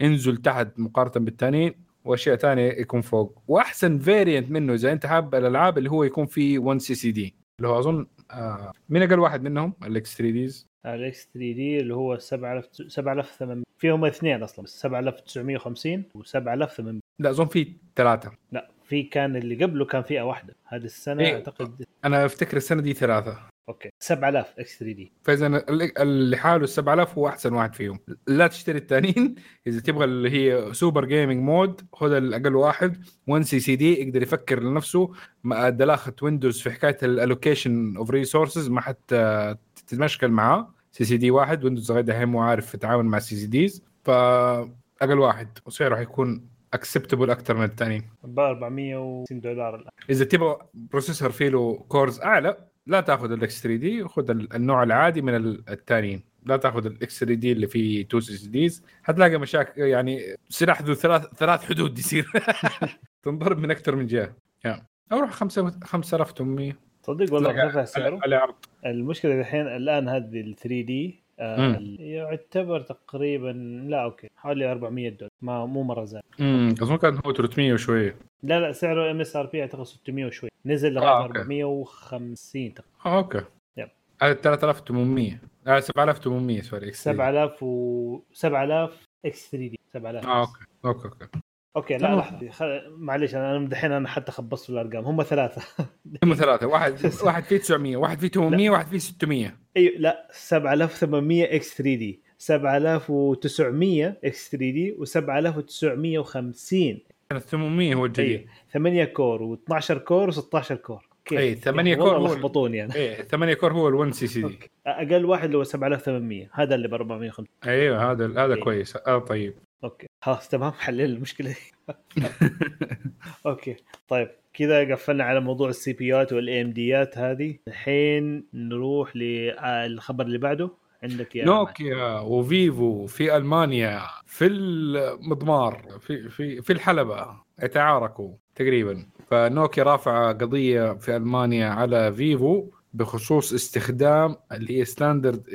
انزل تحت مقارنة بالثانيين وأشياء ثانية يكون فوق. وأحسن variant منه إذا أنت حاب الألعاب اللي هو يكون فيه 1 CCD اللي هو أظن آه مين أقل واحد منهم؟ ال X3Ds ال X3D اللي هو 7000 7800 فيهم اثنين أصلا بس 7950 و7800 لا أظن في ثلاثة. لا في كان اللي قبله كان فئة واحدة. هذه السنة إيه. أعتقد أنا أفتكر السنة دي ثلاثة. Okay. 7000 X3D. فإذا ال- اللي حاله ال 7000 هو أحسن واحد فيهم. لا تشتري الثانيين إذا تبغى اللي هي super gaming mode خذ الأقل واحد. 1 CCD يقدر يفكر لنفسه. مع دلاخه Windows في حكاية ال allocation of resources ما حتى تتمشكل معاه. CCD واحد Windows لغايه دحين مو عارف يتعامل مع ال CCDs فاقل واحد. وسعره حيكون acceptable أكثر من الثانيين ب 460 دولار الآن. إذا تبغى processor فيه له cores أعلى لا تاخذ ال X3D خذ ال- النوع العادي من ال- الثانيين لا تاخذ ال X3D اللي فيه 2 CCDs حتلاقي مشاكل يعني سلاح ذو ثلاث ثلاث حدود يصير. تنضرب من أكثر من جهة. يعني. أو روح 5 5800 تصدق والله رفع سعره على عرض. المشكلة الحين الآن هذه ال 3D مم. يعتبر تقريبا لا okay حوالي 400 دولار. ما مو مرة زاد. امم أظن كان هو 300 وشوية. لا لا سعره MSRP أعتقد 600 وشوي نزل لغاية آه، okay. 450 تقريبا. آه okay. Yep. هذا 3800 آه 7800 sorry X3. 7000 و 7000 X3D. 7000 آه okay okay okay. okay لا. لحظه خ... معليش أنا أنا دحين أنا حتى خبصت في الارقام هم ثلاثة. هم ثلاثة. واحد واحد فيه 900 واحد فيه 800 واحد فيه 600 أيوه لا 7800 X3D 7900 X3D و7950 كان 800 هو الجديد. أيوه 8 core و12 core و16 core. كيف؟ أي، 8 والله core هو- لخبطوني أنا. إيه 8 core هو ال1 CCD. أقل واحد اللي هو 7800 هذا اللي ب 450 أيوه هذا هذا إيه. كويس. هذا طيب. Okay. خلاص تمام. حلل المشكلة دي. Okay. طيب كذا قفلنا على موضوع ال CPU ات وال AMD ات هذه. الحين نروح للخبر اللي بعده. عندك يا. Nokia و Vivo في ألمانيا في المضمار في في في الحلبة. يتعاركوا تقريبا. فنوكيا رافعه قضية في ألمانيا على Vivo بخصوص استخدام اللي هي standard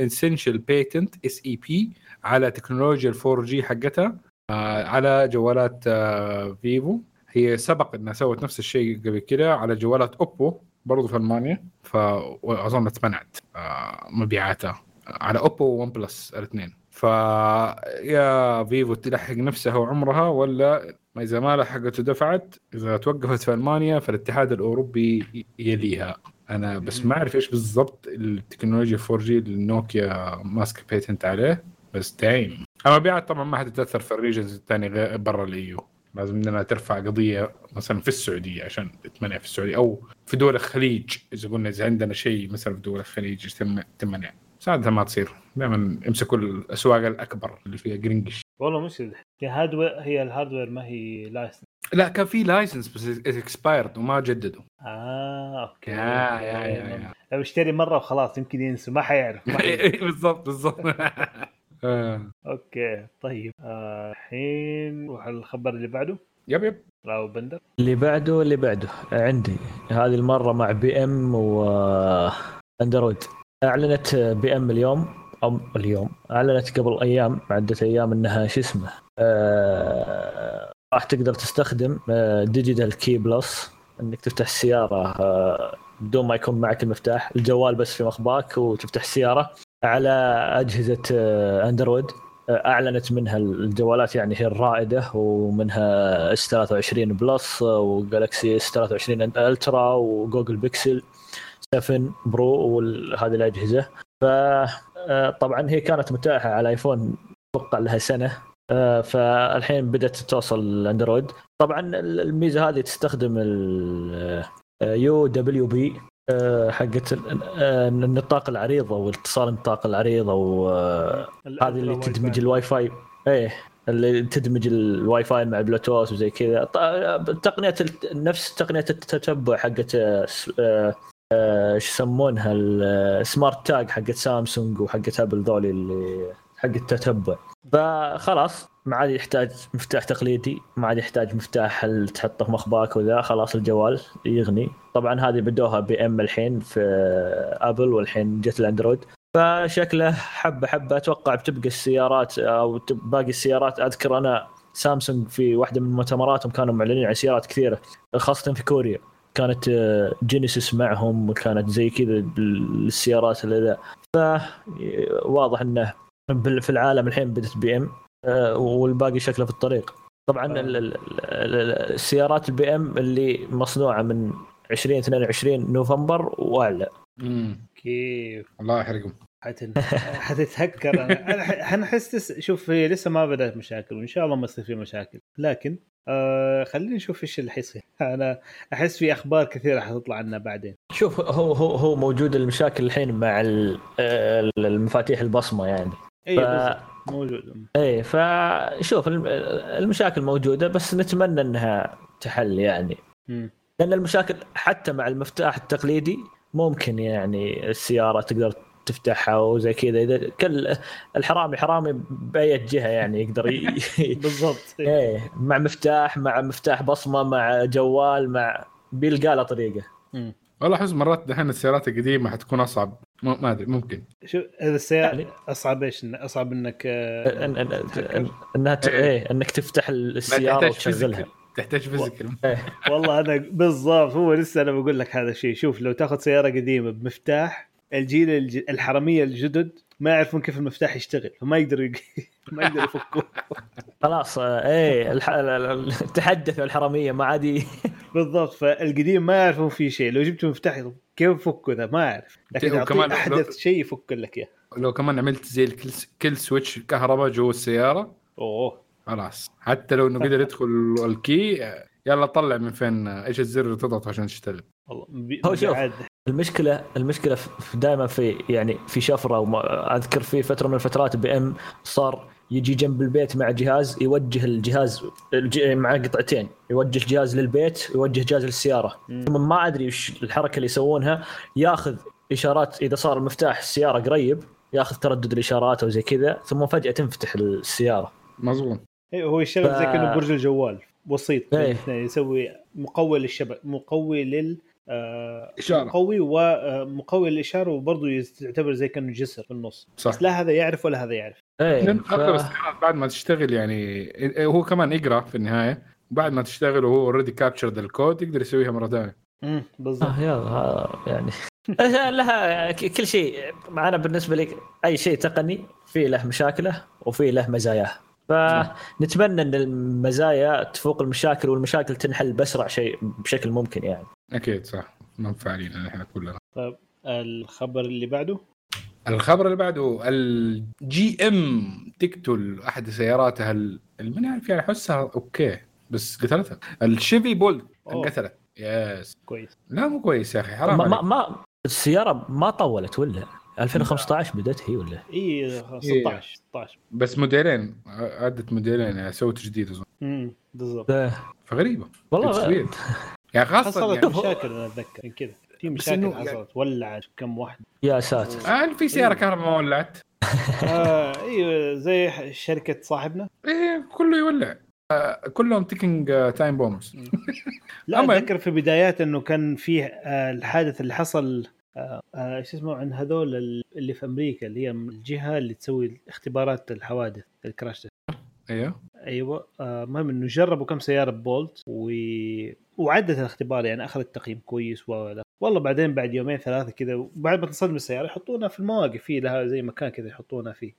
essential patent SEP على تكنولوجيا ال 4G حقتها آه، على جوالات آه، Vivo. هي سبق إنها سوت نفس الشيء قبل كده على جوالات Oppo برضو في ألمانيا فاظن اتمنعت آه، مبيعاتها على Oppo و OnePlus الاثنين فيا Vivo تلحق نفسها وعمرها ولا ما إذا ما لحقت ودفعت إذا توقفت في ألمانيا فالاتحاد الأوروبي يليها. أنا بس ما أعرف إيش بالضبط التكنولوجيا 4G اللي نوكيا ماسك patent عليه. بس دايم المبيعات طبعا ما حتتاثر في ال regions الثانية غير برا ال EU لازم إننا ترفع قضية مثلا في السعودية عشان تمنع في السعودية أو في دول الخليج. إذا قلنا إذا عندنا شيء مثلا في دول الخليج تمنع عادة ما تصير. دائما امسكوا الأسواق الأكبر اللي فيها جرينجش والله مش هي hardware هي ال hardware ما هي license لا كان في license بس expired وما جددوا. آه okay. yeah yeah yeah yeah. لو اشتري مرة وخلاص يمكن ينسوا ما حيعرف. بالضبط بالضبط. آه. okay طيب آه، الحين نروح على الخبر اللي بعده. yep yep. راو بندر. اللي بعده اللي بعده. عندي. هذه المرة مع BM و Android. أعلنت BM اليوم أو اليوم أعلنت قبل أيام عدة أيام إنها شو اسمه آه، راح تقدر تستخدم Digital Key Plus إنك تفتح السيارة آه، بدون ما يكون معك المفتاح الجوال بس في مخباك وتفتح السيارة. على أجهزة آه، Android آه، أعلنت منها الجوالات يعني هي الرائدة ومنها S 23 Plus و Galaxy S 23 Ultra و Google Pixel 7 Pro وهذه الأجهزة. فطبعا هي كانت متاحة على iPhone أتوقع لها سنة آه، فالحين بدأت توصل ال Android طبعا الميزة هذه تستخدم ال UWB حقت آه، النطاق العريض أو اتصال النطاق العريض أو آه، هذه اللي تدمج الواي فاي. إيه اللي تدمج الواي فاي مع البلوتوث وزي كذا. تقنية نفس تقنية التتبع حقت إيش يسمونها ال smart tag حقت سامسونج وحقت Apple ذولي اللي حق التتبع. فخلاص ما عاد يحتاج مفتاح تقليدي ما عاد يحتاج مفتاح تحطه في مخباك وذا خلاص الجوال يغني. طبعا هذه بدوها BM الحين في Apple والحين جت ال Android. فشكله حبة حبة أتوقع بتبقى السيارات أو باقي السيارات أذكر أنا سامسونج في واحدة من مؤتمراتهم كانوا معلنين عن سيارات كثيرة خاصة في كوريا. كانت Genesis معهم وكانت زي كذا السيارات اللي ذا. فواضح إنه في العالم الحين بدت BM آه، والباقي شكله في الطريق. طبعا آه. السيارات البي ام اللي مصنوعة من 2022 نوفمبر واعلى كيف الله يحرقهم. حتتهكر. أنا أحس شوف هي لسه ما بدأت مشاكل وإن شاء الله ما يصير في مشاكل. لكن آه خلينا نشوف إيش اللي حيصير. أنا أحس في أخبار كثيرة حتطلع عنها بعدين. شوف هو هو هو موجود المشاكل الحين مع المفاتيح البصمة يعني. اي ف... موجود اي فشوف المشاكل موجودة بس نتمنى إنها تحل يعني. م. لأن المشاكل حتى مع المفتاح التقليدي ممكن يعني السيارة تقدر تفتحها وزي كذا. إذا كل الحرامي حرامي باي جهة يعني يقدر ي... بالضبط. إيه مع مفتاح مع مفتاح بصمة مع جوال مع بيلقى له طريقة. والله احس مرات دحين السيارات القديمة حتكون أصعب. ما أدري ممكن شو هذا السيارة يعني أصعب إيش أصعب إنك آه، إن إن أنها. إيه. إيه أنك تفتح السيارة وتشغلها تحتاج فيزيكال إيه. والله أنا بالضبط هو لسه أنا بقول لك هذا الشيء شوف لو تاخذ سيارة قديمة بمفتاح الجيل الحرامية الجدد ما يعرفون كيف المفتاح يشتغل فما يقدروا يق... ما يقدروا يفكوه خلاص إيه الح... تحدثوا الحراميه ما عاد بالضبط فالقديم ما يعرفون فيه شيء. لو جبت مفتاح كيف يفكوا ذا؟ ما يعرف لكن وكمان أحدث لو... شيء يفك لك إياه. لو كمان عملت زي ال kill, kill switch كهرباء جوا السيارة أوه. خلاص. حتى لو إنه قدر يدخل ال key يلا طلع من فين إيش الزر اللي تضغط عشان تشتغل والله هو شوف المشكلة المشكلة دائما في يعني في شفرة وما أذكر في فترة من الفترات BM صار يجي جنب البيت مع جهاز يوجه الجهاز مع قطعتين يوجه جهاز للبيت ويوجه جهاز للسيارة. ثم ما أدري وش الحركة اللي يسوونها ياخذ إشارات إذا صار المفتاح السيارة قريب ياخذ تردد الإشارات أو زي كذا ثم فجأة تنفتح السيارة. مظبوط. أيوه هو يشتغل ف... زي كأنه برج الجوال وسيط. إيه. يسوي مقوي للشبكه مقوي لل آه إشارة. مقوي ومقوي للاشاره وبرضه يعتبر زي كأنه جسر في النص. صح. بس لا هذا يعرف ولا هذا يعرف. إيه ف... بعد ما تشتغل يعني هو كمان يقرأ في النهاية. بعد ما تشتغل وهو already captured ال code يقدر يسويها مرة ثانية. امم بالضبط. آه يلا يعني. لها كل شيء. أنا بالنسبة لي أي شيء تقني في له مشاكله وفي له مزاياه. فنتمنى إن المزايا تفوق المشاكل والمشاكل تنحل بأسرع شيء بشكل ممكن يعني. أكيد صح. منفعلين إحنا كلنا. طيب الخبر اللي بعده؟ الخبر اللي بعده ال GM تقتل أحد سياراتها من يعرف يعني احسها okay بس قتلتها. ال Chevy Bolt انقتلت. yes كويس. لا مو كويس يا أخي حرام ما, ما السيارة ما طولت ولا؟ 2015 بدأت هي ولا؟ اي 16 16 بس موديلين عدت موديلين يعني سوت جديد أظن. امم بالضبط. فغريبة. والله يعني خاصة حصلت يعني مشاكل أنا أتذكر. كذا. في مشاكل حصلت يعني... ولعت كم واحدة يا ساتر. آه في سيارة كهرباء ما ولعت. آه أيوه زي شركة صاحبنا. إيه كله يولع. آه كلهم ticking time bombs لا أتذكر في بدايات إنه كان فيه آه الحادث اللي حصل آه، آه، إيش اسمه عن هذول اللي في أمريكا اللي هي الجهة اللي تسوي اختبارات الحوادث ال crash أيوه. أيوه. آه، المهم إنه جربوا كم سيارة Bolt و... وعدت الاختبار يعني أخذت تقييم كويس و والله بعدين بعد يومين ثلاثة كذا وبعد ما تصدم السيارة يحطونها في المواقف في لها زي مكان كذا يحطونها فيه.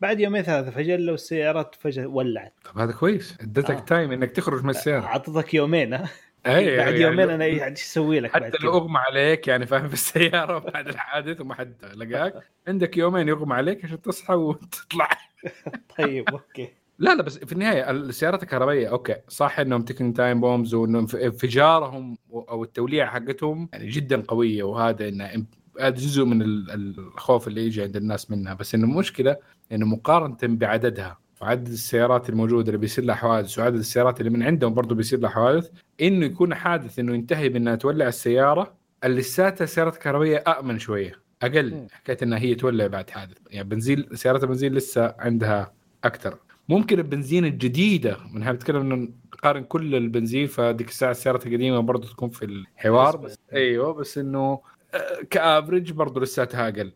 بعد يومين ثلاثة فجاه لو السيارات فجاه ولعت. طب هذا كويس. اديتك آه. time إنك تخرج من السيارة. اعطتك يومين ها؟ اي بعد يعني يومين أنا إيش أسوي لك بعد حتى لو أغمى عليك يعني فاهم؟ في السيارة بعد الحادث وما حد لقاك. عندك يومين يغمى عليك عشان تصحى وتطلع. طيب okay. لا لا بس في النهاية السيارات الكهربائيه okay. صح إنهم ticking time bombs وانه انف- انفجارهم أو التوليعه حقتهم يعني جدا قوية وهذا إنه هذا جزء من ال- الخوف اللي يجي عند الناس منها. بس إنه المشكلة إنه مقارنة بعددها. وعدد السيارات الموجودة اللي بيصير لها حوادث وعدد السيارات اللي من عندهم برضه بيصير لها حوادث. إنه يكون حادث إنه ينتهي بأنها تولع السيارة اللي لساتها السيارات الكهربائيه امن شوية أقل. حكايه إنها هي تولع بعد حادث. يعني بنزين سيارات البنزين لسه عندها أكثر. ممكن البنزين الجديدة من هذا بتكلم إنه نقارن كل البنزين فديك الساعة السيارات القديمة برضه تكون في الحوار. بس- بس أيوه بس إنه آه، ك average برضه لساتها أقل.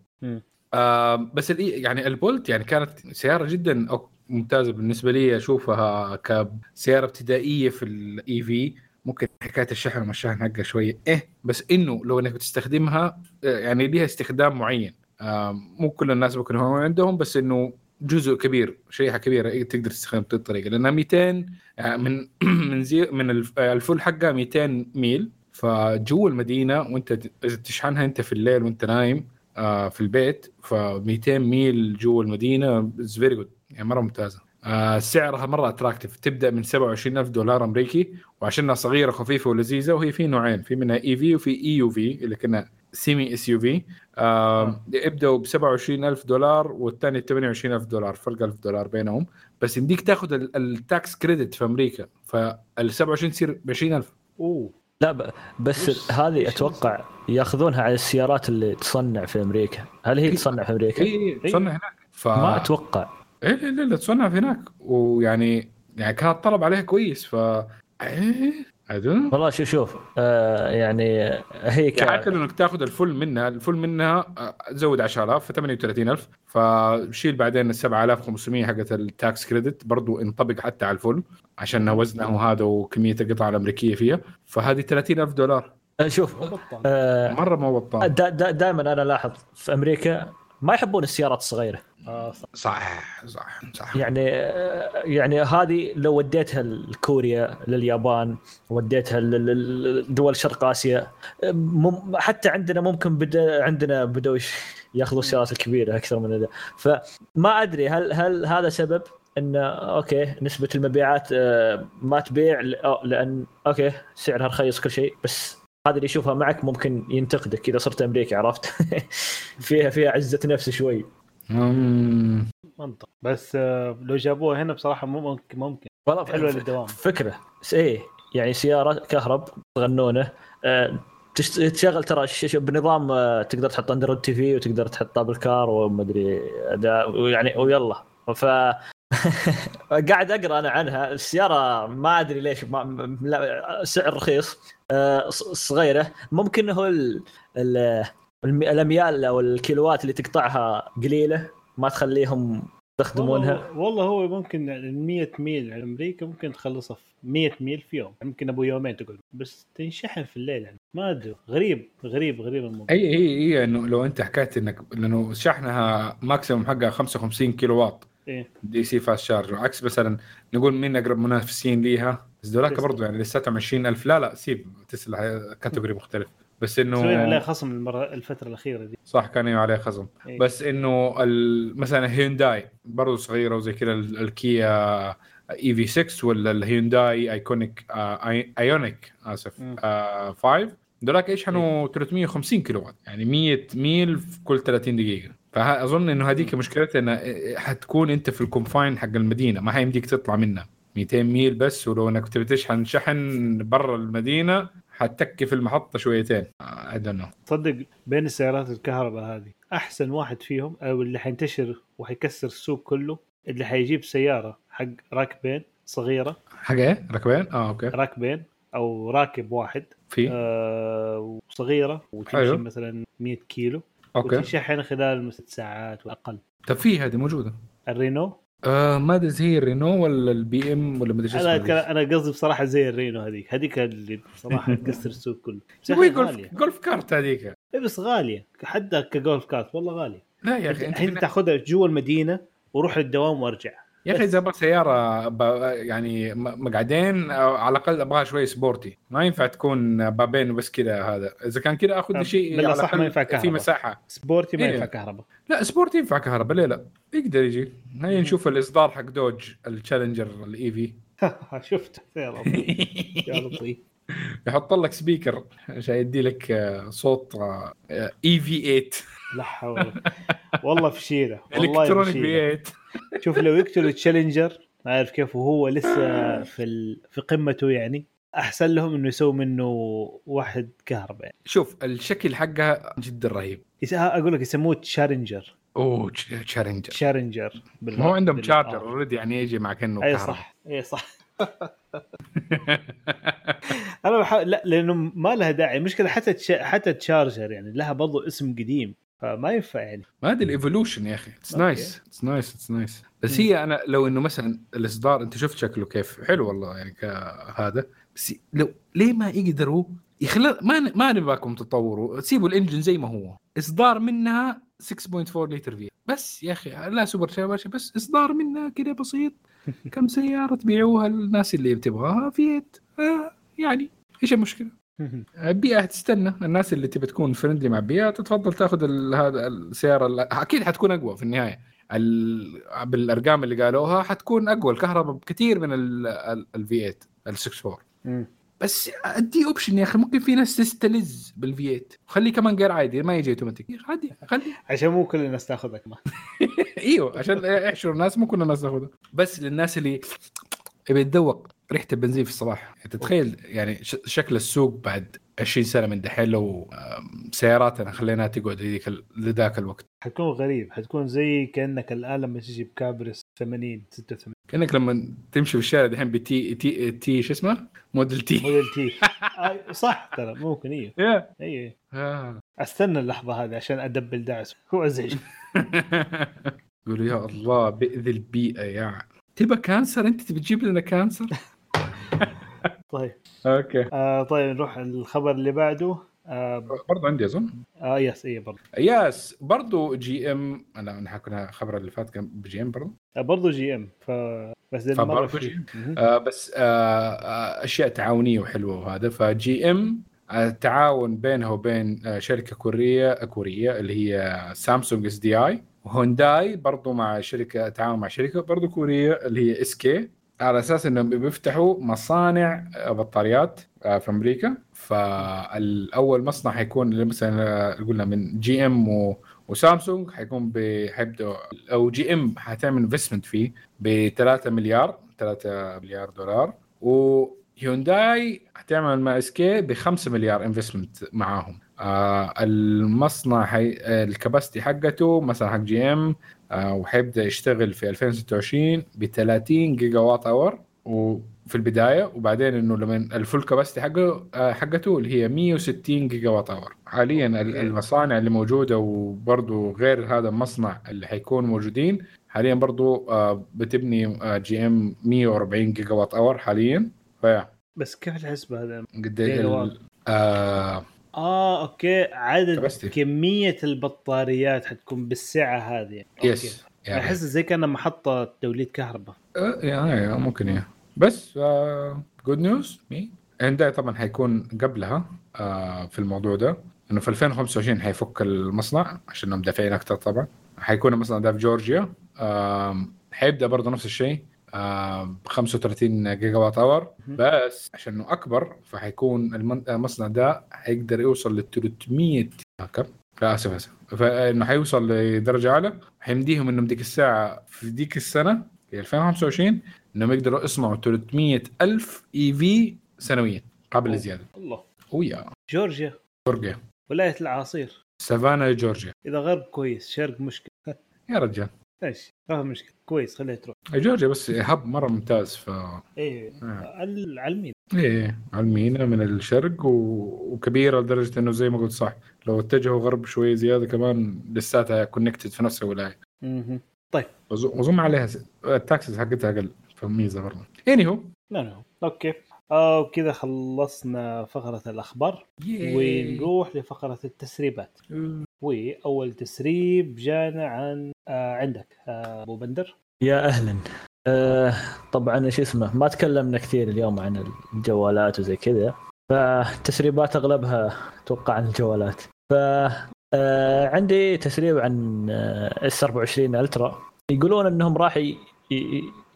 آه بس يعني ال Bolt يعني كانت سيارة جدا ممتازة بالنسبة لي أشوفها كسيارة ابتدائية في ال EV ممكن حكاية الشحن وما الشحن حقها شوية. إيه بس إنه لو إنك بتستخدمها آه، يعني ليها استخدام معين. آه مو كل الناس ممكن هو عندهم بس إنه جزء كبير شريحة كبيرة إيه تقدر تستخدم بهذه الطريقة لأنها 200 آه، من من زي من الف- ال full حقها 200 ميل. فجو المدينة وأنت إذا تشحنها أنت في الليل وأنت نايم في البيت ف 200 ميل جوا المدينة is very good يعني مرة ممتازة. آه، سعرها مره attractive تبدأ من 27000 دولار أمريكي وعشانها صغيرة خفيفة ولذيذة وهي في نوعين. في منها اي في وفي اي يو في اللي كنا سيمي اس يو في يبدأوا ب 27000 دولار والثاني 28000 دولار فرق 1000 دولار بينهم. بس يمديك تاخذ ال- ال tax credit في أمريكا. فال 27 تصير ب 20000 أوه. لا ب- بس هذه أتوقع ياخذونها على السيارات اللي تصنع في أمريكا. هل هي إيه. تصنع في أمريكا؟ اي تصنع هناك. ف... ما أتوقع. إيه لا لا لا تصنع في هناك. ويعني يعني كان الطلب عليها كويس ف إيه. والله شوف شوف آه يعني هي ك... يعني إنك تاخذ الفل منها الفل منها آه، زود 10000 ف 38000 فشيل بعدين ال 7500 حقت التاكس كريدت برضو انطبق حتى على الفل عشان وزنه هذا وكمية القطع الأمريكية فيها. فهذه 30000 دولار. شوف آه مرة مو بطال. دا دا دائما أنا لاحظ في أمريكا ما يحبون السيارات الصغيرة. صح صح صح يعني يعني هذه لو وديتها لكوريا لليابان وديتها لدول شرق آسيا مم حتى عندنا ممكن بدا عندنا بدوا ياخذوا السيارات الكبيرة أكثر من هذا. فما أدري هل هل هذا سبب؟ إن okay نسبة المبيعات آه، ما تبيع لأن okay سعرها رخيص كل شيء بس هذا اللي يشوفها معك ممكن ينتقدك إذا صرت أمريكي عرفت؟ فيها فيها عزة نفس شوي. منطق. بس آه، لو جابوها هنا بصراحة مو ممكن ممكن. والله حلوة للدوام. فكرة. إيه يعني سيارة كهرب غنونه تشغل ترى بنظام آه، تقدر تحط أندرويد تي في وتقدر تحطها بالكار ومدري اداء ويعني ويلا. ف قاعد أقرأ أنا عنها. السيارة ما أدري ليش ما سعر رخيص. صغيرة. ممكن هو ال- ال- الم- الأميال أو الكيلوات اللي تقطعها قليلة ما تخليهم يستخدمونها؟ والله, والله هو ممكن ال 100 ميل على أمريكا ممكن تخلصها في 100 ميل في يوم. ممكن أبو يومين تقول بس تنشحن في الليل يعني. ما أدري. غريب غريب غريب الموضوع. أي أي أي إنه لو أنت حكيت إنك لأنه شحنها maximum حقها 55 كيلو واط إيه. DC fast charge عكس مثلا نقول مين أقرب منافسين ليها؟ بس دولاك. برضو يعني لساتهم 20000 لا لا سيب. تسلا category مختلف. بس إنه خصم المرة الفترة الأخيرة دي. صح كان عليه خصم. إيه. بس إنه مثلا هيونداي برضو صغيرة وزي كذا ال- الكيا EV 6 ولا الهيونداي ايكونيك آه ايونيك آسف مم. آه 5 دولاك يشحنوا 350 كيلو وات يعني 100 ميل في كل 30 دقيقة. فاظن إنه هذيك مشكلتها انها حتكون أنت في ال confine حق المدينة. ما حيمديك تطلع منها. 200 ميل بس ولو إنك تبي تشحن شحن برا المدينة حتكي في المحطة شويتين. I don't know تصدق بين السيارات الكهرباء هذه أحسن واحد فيهم أو اللي حينتشر وحيكسر السوق كله اللي حيجيب سيارة حق راكبين صغيرة. حق إيه؟ ركبين آه okay. راكبين أو راكب واحد في؟ آه وصغيرة وتمشي. مثلا 100 كيلو okay. وتنشحن خلال ست ساعات وأقل. طب في هذه موجودة. الرينو؟ آه ما أدري زي الرينو ولا البي إم ولا ما أدري أنا أتكلم- أنا قصدي بصراحة زي الرينو هذيك. هذيك اللي بصراحة تكسر السوق كله. بس هو golf golf cart هذيك. إيه بس غالية. حتى ك golf cart والله غالية. لا يا أخي أنت الحين تاخذها جوا المدينة وروح للدوام وأرجع. يا أخي إذا أبغى سيارة. يعني مقعدين على الأقل أبغاها شوي sporty ما ينفع تكون بابين وبس كذا هذا. إذا كان كذا أخذ لي شيء على صح، ما ينفع في كهرباء. مساحة. sporty ما إيه. ينفع كهرباء. لا sporty ينفع كهرباء. ليه لا؟ يقدر يجي. هيا نشوف الإصدار حق دوج التشالنجر ال EV شفت يا لطيف يا لطيف يحط لك speaker عشان يدي لك آه، صوت اي في 8 لا حول. والله فشيله والله فشيله في 8 شوف لو يقتلوا تشالنجر ما أعرف كيف وهو لسه في ال... في قمته يعني. أحسن لهم إنه يسووا منه واحد كهرباء. يعني شوف الشكل حقها جدا رهيب. أقول لك يسموه تشارنجر أوه تشالنجر تشارنجر بال... ما هو عندهم تشارجر آه. اوريدي يعني يجي مع كانه اي. صح. اي صح. أنا بحاول لا لأنه ما لها داعي. المشكلة حتى تش... حتى تشارجر يعني لها برضو اسم قديم. فما ينفع يعني. ما هذه الإيفولوشن يا أخي. اتس. نايس اتس نايس اتس نايس بس. هي أنا لو إنه مثلا الإصدار أنت شفت شكله كيف؟ حلو والله يعني كهذا. بس لو ليه ما يقدروا يخلى ما ن- ما نبغاكم تطوروا. سيبوا الإنجن زي ما هو. إصدار منها 6.4 لتر في. بس يا أخي لا سوبر شاباشا بس إصدار منها كذا بسيط. كم سيارة تبيعوها للناس اللي بتبغاها؟ فيت آه يعني إيش المشكلة؟ البيئه هتستنى الناس اللي تبي تكون friendly مع البيئه تتفضل تاخذ هذا السياره ال- أكيد حتكون أقوى في النهاية. ال- بالأرقام اللي قالوها حتكون أقوى. الكهرباء بكثير من ال V8 ال 64 مم. بس ادي option يا أخي ممكن في ناس تستلذ بال V8 خليه كمان غير عادي ما يجي اوتوماتيك عادي خلي. عشان مو كل الناس تاخذها كمان إيوه عشان يحشروا الناس مو كل الناس تاخذها. بس للناس اللي يبي يتذوق ريحة البنزين في الصباح. يعني تتخيل يعني شكل السوق بعد 20 سنة من دحين لو سياراتنا خليناها تقعد لذيك ال- لذاك الوقت. حتكون غريب. حتكون زي كأنك الان لما تجي بكابرس 80 86 كأنك لما تمشي في الشارع دحين ب T T T شو اسمه؟ موديل تي. موديل تي. صح ترى ممكن أيوه أيوه آه. أستنى اللحظة هذه عشان أدبل دعس. هو ازعج يقولوا يا الله بئذي البيئة يا تبى cancer؟ أنت تبي تجيب لنا كانسر؟ طيب. أوكي. آه طيب نروح الخبر اللي بعده. آه, برضه عندي أظن. آه yes اي برضه yes برضو GM. أنا أنا حكون الخبر اللي فات كان ب GM برضو. آه برضه GM ف بس ده فبرضه مره جي. مهم. آه بس آه آه أشياء تعاونية وحلوة وهذا. ف GM آه تعاون بينها وبين آه شركة كورية كورية اللي هي سامسونج SDI وهونداي برضو مع شركة تعاون مع شركة برضو كورية اللي هي SK. على أساس إنهم بيفتحوا مصانع بطاريات آه، في أمريكا. فالأول مصنع حيكون مثلا آه، قلنا من GM وسامسونج حيكون حيبدأ أو GM حتعمل investment فيه ب 3 مليار 3 مليار دولار. وهيونداي حتعمل مع SK ب 5 مليار investment معاهم. آه المصنع حي... آه، ال capacity حقته مثلا حق GM وحيبدأ يشتغل في 2026 ب 30 gigawatt hour وفي البداية وبعدين إنه لما ال full capacity حقه آه، حقته اللي هي 160 gigawatt hour حاليا. المصانع اللي موجودة وبرضه غير هذا المصنع اللي حيكون موجودين حاليا برضه آه، بتبني آه، GM 140 gigawatt hour حاليا ف yeah بس كيف الحسبه هذا قد. آه آه okay. عدد capacity. كمية البطاريات حتكون بالسعة هذه. okay. yes يعني أحس زي كانها محطة توليد كهرباء. آه، يعني ممكن يعني بس good news مي هيونداي طبعا حيكون قبلها آه في الموضوع ده. إنه في 2025 حيفك المصنع عشان دافعين أكثر طبعا. حيكون المصنع ده في جورجيا. آه حيبدأ برضه نفس الشيء. 35 جيجا وات اور. بس عشان إنه أكبر فحيكون المصنع ده حيقدر يوصل ل 300 آه، كم؟ لا آسف. اسف فإنه حيوصل لدرجة أعلى. حيمديهم إنهم ديك الساعة في ديك السنة في 2025 إنهم يقدروا يصنعوا 300 ألف EV سنويا قبل. الزياده الله. و yeah جورجيا. جورجيا. ولاية العصير سافانا جورجيا. إذا غرب كويس شرق مشكلة. يا رجال. إيش؟ ما في مشكله كويس خليها تروح. جورجيا بس hub مرة ممتاز ف إيه آه. على المين إيه على المينا من الشرق و... وكبيرة لدرجة إنه زي ما قلت صح لو اتجهوا غرب شوي زيادة كمان لساتها connected في نفس الولاية. مهم. أظن أظن عليها س- ال taxes حقتها أقل فميزه برضه. اني هو لا لا. okay. آه وكذا خلصنا فقرة الأخبار ونروح لفقرة التسريبات. وأول تسريب جانا عن آه عندك آه أبو بندر. يا أهلا. آه طبعا شو اسمه ما تكلمنا كثير اليوم عن الجوالات وزي كذا. فالتسريبات أغلبها أتوقع عن الجوالات. ف آه عندي تسريب عن آه، S 24 Ultra يقولون إنهم راح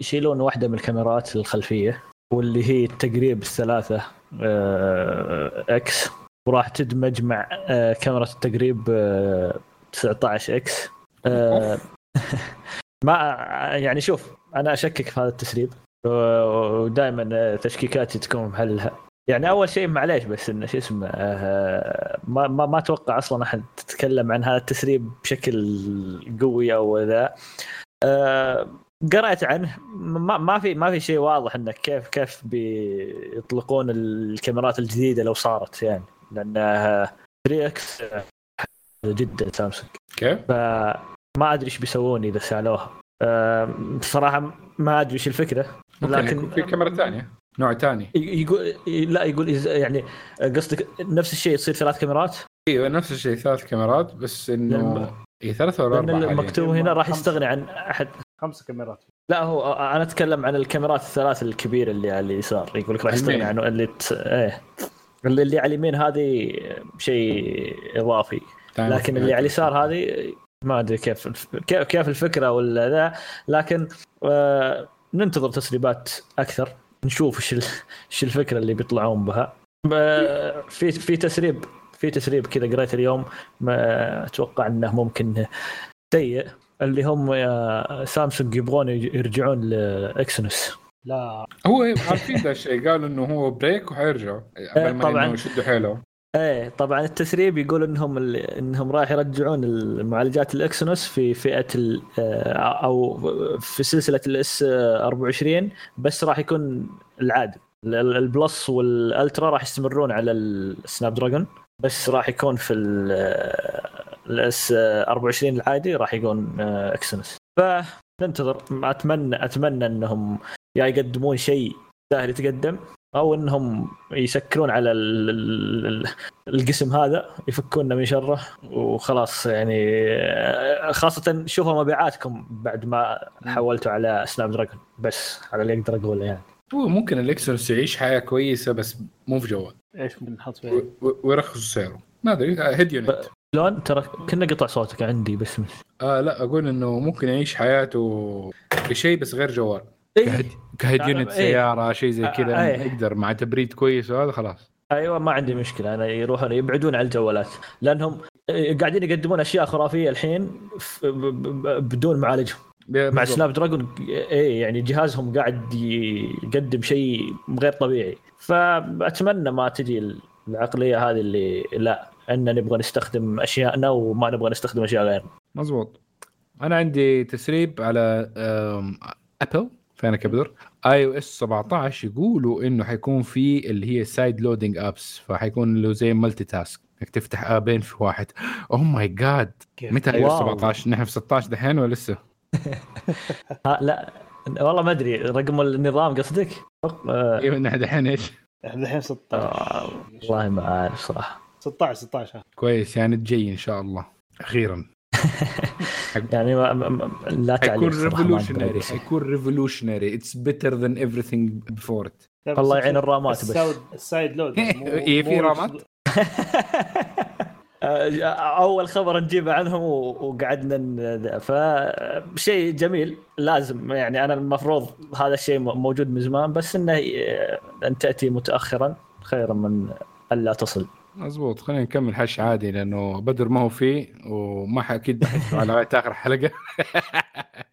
يشيلون واحدة من الكاميرات الخلفية. واللي هي التقريب الثلاثة آه X وراح تدمج مع آه كاميرا التقريب آه 19 X. آه ما يعني شوف أنا أشكك في هذا التسريب. ودائما تشكيكاتي تكون محلها يعني أول شيء معليش بس انه شو اسمه آه، ما ما ما أتوقع أصلا أحد تتكلم عن هذا التسريب بشكل قوي أو ذا. آه، قرأت عنه. ما ما في ما في شيء واضح إنه كيف كيف بيطلقون الكاميرات الجديدة لو صارت يعني. لأن 3 إكس جدا سامسونج. كيف؟ فما أدري إيش بيسوون إذا سألوها. بصراحه ما أدري إيش الفكرة. لكن في كاميرا ثانية نوع ثاني. يقول لا يقول يعني قصدك نفس الشيء يصير ثلاث كاميرات؟ أيوه نفس الشيء ثلاث كاميرات بس إنه هي ثلاثة ولا أربعة؟ المكتوب هنا راح. يستغني عن أحد. خمس كاميرات. لا هو أنا أتكلم عن الكاميرات الثلاث الكبيرة اللي على اليسار يقول لك راح يستغني. عنه اللي ت... إيه. اللي اللي على اليمين هذه شيء إضافي. لكن اللي على اليسار هذه ما أدري كيف الف- كيف كيف الفكرة ولا ذا. لكن آه ننتظر تسريبات أكثر نشوف إيش ال- إيش الفكرة اللي بيطلعون بها. ب- في في تسريب في تسريب كذا قريت اليوم ما أتوقع إنه ممكن شيء. اللي هم آه، سامسونج يبغون يرجعون ل Exynos لا. هو عارفين ذا الشيء قالوا إنه هو break وحيرجعوا قبل ما يشدوا حيلهم. إيه طبعا التسريب يقول إنهم إنهم راح يرجعون المعالجات ال Exynos في فئة ال- آه، أو في سلسلة ال S 24 بس راح يكون العادي. ال- ال- ال Plus وال Ultra راح يستمرون على ال Snapdragon بس راح يكون في ال S 24 العادي راح يكون آه، Exynos فننتظر أتمنى أتمنى إنهم يا يقدمون شيء سهل يتقدم أو إنهم يسكرون على ال- ال- ال- القسم هذا يفكونا من شره وخلاص يعني آه، خاصة شوفوا مبيعاتكم بعد ما حولتوا على Snapdragon بس على اللي أقدر اقوله يعني. هو ممكن ال Exynos يعيش حياة كويسة بس مو في جوال. إيش ممكن نحط فيها؟ و- و- ويرخص سعره. ما أدري head unit لون ترى كنا قطع صوتك عندي بس مش آه لا أقول إنه ممكن يعيش حياته بشيء بس غير جوال إيه. لا، unit إيه. سيارة شيء زي كذا آه، إيه. يقدر مع تبريد كويس وهذا خلاص أيوه ما عندي مشكلة أنا يروحون يبعدون عن الجوالات لأنهم آه، قاعدين يقدمون أشياء خرافية الحين بدون معالجهم مع. Snapdragon إيه يعني جهازهم قاعد يقدم شيء غير طبيعي فأتمنى ما تجي العقلية هذه اللي لا أن نبغى نستخدم أشياءنا وما نبغى نستخدم أشياء غيرنا. مزبوط. أنا عندي تسريب على Apple فين كبدر؟ iOS 17 يقولوا إنه حيكون في اللي هي sideloading apps فحيكون له زي multitask إنك تفتح app ين في واحد. اوه ماي جاد كيف؟ متى اي أو اس واو. 17 نحن في 16 دحين ولا لسه؟ ها لا. والله ما أدري. رقم النظام قصدك؟ أيوه نحن دحين إيش؟ إحنا الحين 16 آه، والله ما عارف صراحة. 16 16 كويس يعني تجي إن شاء الله أخيرا. يعني ما لا تعليق حيكون ريفولوشنري. حيكون ريفولوشنري اتس بيتر ذان everything بيفور ات الله يعين الرامات بس. السايد لود. إيه، في رامات؟ آه، أول خبر نجيبه عنهم وقعدنا فشيء جميل. لازم يعني أنا المفروض هذا الشيء موجود من زمان بس إنه آه، أن تأتي متاخرا خيرا من الا تصل. مزبوط خلينا نكمل حش عادي لأنه بدر ما هو فيه وما أكيد بحثوا على لغايه آخر حلقة.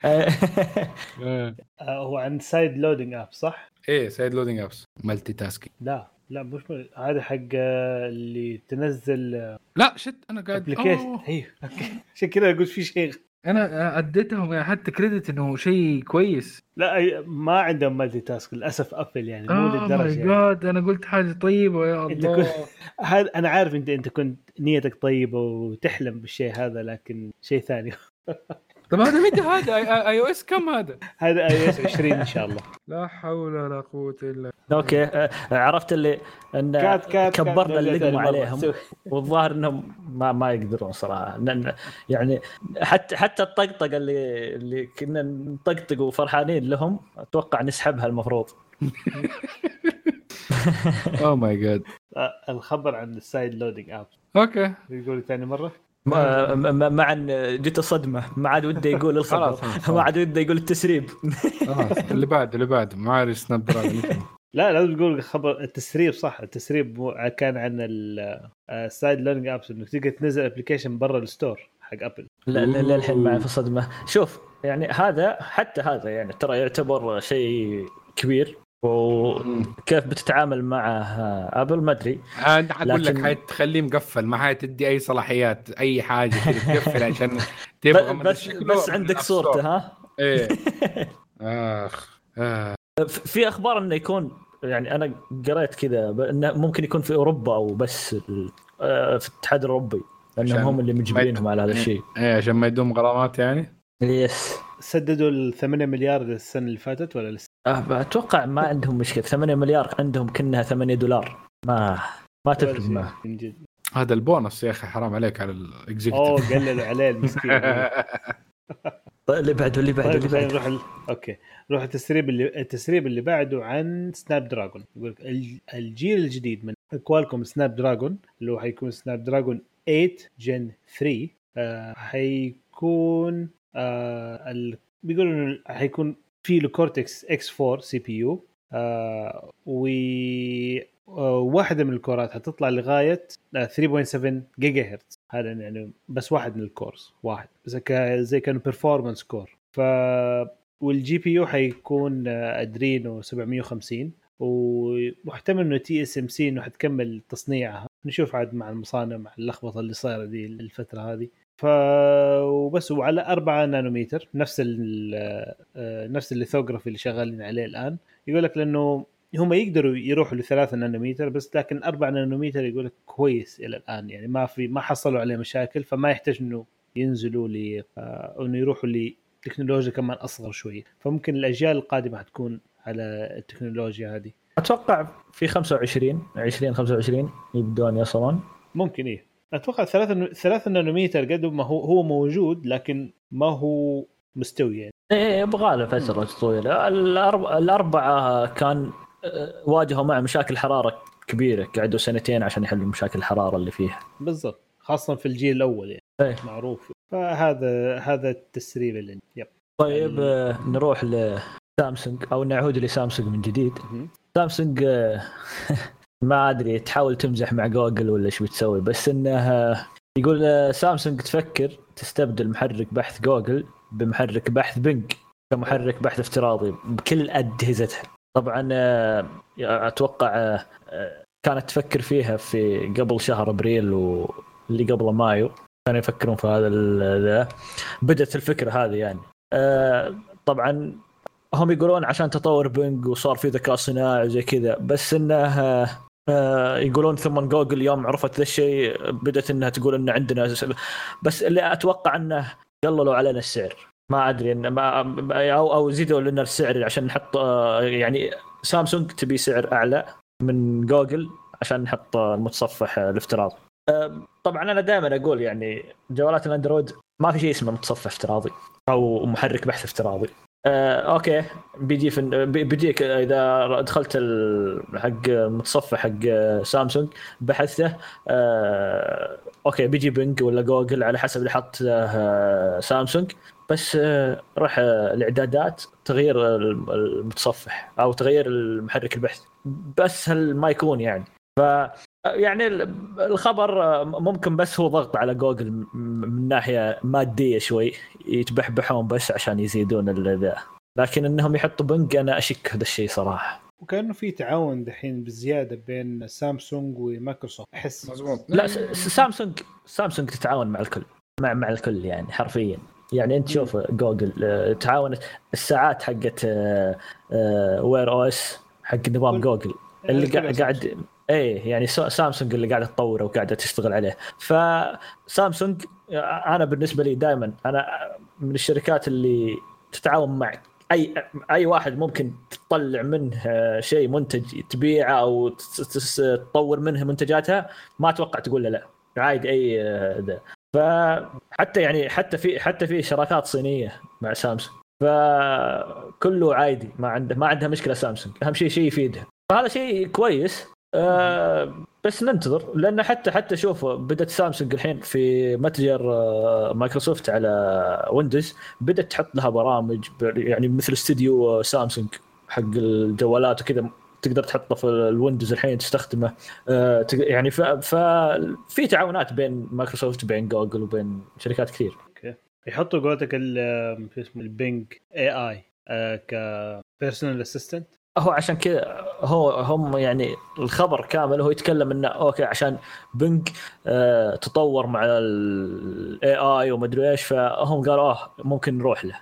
آه، هو عن سايد لودنج اب صح؟ إيه سايد لودينج ابس مالتي تاسكينج لا لا مش هذا حق آه، اللي تنزل لا شت أنا قاعد ابلكيشن. أيوه عشان كذا أقول في شيء أنا أديتهم يعني حتى كريدت إنه شيء كويس. لا ما عندهم مالتي تاسك للأسف أبل يعني مو ماي للدرجة يعني. جاد أنا قلت حاجة طيبة يا الله كنت- هذا أنا عارف أنت أنت كنت نيتك طيبة وتحلم بالشيء هذا لكن شيء ثاني. طب هذا متى هذا iOS كم هذا؟ هذا iOS 20 إن شاء الله. لا حول ولا قوة إلا okay آه، عرفت اللي إن كات- كات- كبرنا اللقمة. عليهم. والظاهر إنهم ما ما يقدرون صراحة. لأن يعني حتى حتى الطقطقة اللي اللي كنا نطقطق وفرحانين لهم أتوقع نسحبها المفروض. oh my god الخبر عن ال sideloading app أوكي. يقول ثاني مرة؟ ما- ما- مع ان جت الصدمة. ما عاد وده يقول الخبر. ما عاد وده يقول التسريب. خلاص اللي بعده اللي بعده معاري سناب دراجون لا لازم تقول خبر التسريب صح. التسريب كان عن السايد ليرنينج ابس انك تقدر تنزل ابلكيشن برا الستور حق ابل لا لا للحين معي في الصدمه شوف يعني هذا حتى هذا يعني ترى يعتبر شيء كبير. وكيف بتتعامل مع أبل؟ ما أدري. أنا حقول لك لكن- حتخليه مقفل ما حتدي أي صلاحيات أي حاجة تقفل عشان تبغى بس بس عندك. صورته ها؟ إيه. آخ آه. في أخبار إنه يكون يعني أنا قريت كذا ب- إنه ممكن يكون في أوروبا أو بس آه، في الاتحاد الأوروبي لأنهم عشان هم اللي مجبرينهم على هذا الشيء. إيه عشان ما يدوم غرامات يعني؟ يس سددوا ال 8 مليار السنة اللي فاتت ولا لسه؟ آه، أتوقع ما عندهم مشكلة. 8 مليار عندهم كأنها 8 دولار. ما ما تفرق معه. هذا البونص يا أخي حرام عليك على أوه ال executive قللوا عليه المسكين. طيب، اللي بعده اللي بعده طيب اللي بعده. نروح ال... okay. نروح التسريب اللي التسريب اللي بعده عن Snapdragon يقول لك الج- الجيل الجديد من Qualcomm Snapdragon اللي هو حيكون Snapdragon 8 Gen 3 آه حيكون آه ال... بيقولوا إنه حيكون في له Cortex X4 CPU آه و آه، من ال core ات حتطلع لغاية آه، 3.7 جيجا هرتز هذا يعني بس واحد من ال cores واحد. بس زي كانوا performance core ف وال GPU حيكون آه، Adreno 750 ومحتمل إنه TSMC إنه حتكمل تصنيعها. نشوف عاد مع المصانع مع اللخبطة اللي صايرة دي الفترة هذه. ف وبس وعلى 4 نانومتر نفس ال آه، نفس الليثوغرافي اللي شغالين عليه الآن. يقول لك لأنه هم يقدروا يروحوا لثلاثة نانومتر بس لكن 4 نانومتر يقول لك كويس إلى الآن. يعني ما في ما حصلوا عليه مشاكل فما يحتاج إنه ينزلوا ل آه، إنه يروحوا لتكنولوجيا كمان أصغر شوية فممكن الأجيال القادمة حتكون على التكنولوجيا هذه. أتوقع في 25 20 25 يبدون يصلون. ممكن إيه. أتوقع ثلاثة ثلاثة نانومتر قد ما هو هو موجود لكن ما هو مستوي يعني. إيه يبغى له فترة طويلة. الأرب- الأربعة كان آه، واجهوا مع مشاكل حرارة كبيرة قعدوا سنتين عشان يحلوا مشاكل الحرارة اللي فيها. بالضبط. خاصة في الجيل الأول يعني. إيه. معروف. فهذا هذا التسريب اللي يب. طيب آه، نروح لسامسونج أو نعود لسامسونج من جديد. مهم. سامسونج آه، ما أدري تحاول تمزح مع جوجل ولا إيش بتسوي بس إنه آه، يقول آه، سامسونج تفكر تستبدل محرك بحث جوجل بمحرك بحث بنج كمحرك بحث افتراضي بكل أجهزتها. طبعا آه، أتوقع كانت تفكر فيها في قبل شهر أبريل واللي قبله مايو كانوا يفكرون في هذا بدأت الفكرة هذه يعني. طبعا هم يقولون عشان تطور بنج وصار في ذكاء صناعي زي كذا بس إنه يقولون ثم جوجل يوم عرفت ذا الشيء بدأت إنها تقول إن عندنا بس اللي أتوقع إنه قللوا علينا السعر. ما أدري ان ما أو أو زيدوا لنا السعر عشان نحط آه، يعني سامسونج تبي سعر أعلى من جوجل عشان نحط آه، المتصفح آه، الافتراضي. آه، طبعا أنا دائما أقول يعني جوالات الأندرويد ما في شيء اسمه متصفح افتراضي أو محرك بحث افتراضي. آه، okay. بيجي في بي- بيجيك إذا دخلت حق متصفح حق سامسونج بحثته آه، okay بيجي بنج ولا جوجل على حسب اللي حط آه، سامسونج. بس آه، روح آه، الإعدادات تغيير الم- المتصفح أو تغيير المحرك البحث. بس هل ما يكون يعني. ف يعني ال- الخبر آه، ممكن بس هو ضغط على جوجل من ناحية مادية شوي يتبحبحون بس عشان يزيدون ال- ذا. لكن إنهم يحطوا بنج أنا أشك هذا الشيء صراحة. وكأنه في تعاون دحين بزيادة بين سامسونج ومايكروسوفت أحس. مضبوط لا سامسونج سامسونج تتعاون مع الكل مع مع الكل يعني حرفيا. يعني أنت شوف جوجل آه، تعاونت الساعات حقت Wear OS حق نظام جوجل اللي كلها قاعد قاعد إيه يعني سا- سامسونج اللي قاعدة تطوره وقاعدة تشتغل عليه. فسامسونج أنا بالنسبة لي دائما أنا من الشركات اللي تتعاون مع أي أي واحد ممكن تطلع منه آه، شيء منتج تبيعه أو تطور منه منتجاتها ما أتوقع تقول له لا. عادي أي آه، ده فحتى يعني حتى في حتى في شراكات صينية مع سامسونج. فكله عادي ما عنده ما عندها مشكلة سامسونج. أهم شيء شيء يفيدها. فهذا شيء كويس. آه بس ننتظر لأن حتى حتى شوف بدأت سامسونج الحين في متجر آه، مايكروسوفت على ويندوز بدأت تحط لها برامج يعني مثل استوديو سامسونج حق الجوالات وكذا تقدر تحطه في الويندوز الحين تستخدمه. آه، يعني ففي تعاونات بين مايكروسوفت وبين جوجل وبين شركات كثير. يحطوا قولتك شو اسمه ال Bing AI ك personal assistant هو عشان كذا هو هم يعني الخبر كامل هو يتكلم إنه okay عشان بنج آه تطور مع ال AI ومدري إيش فهم قالوا آه ممكن نروح له.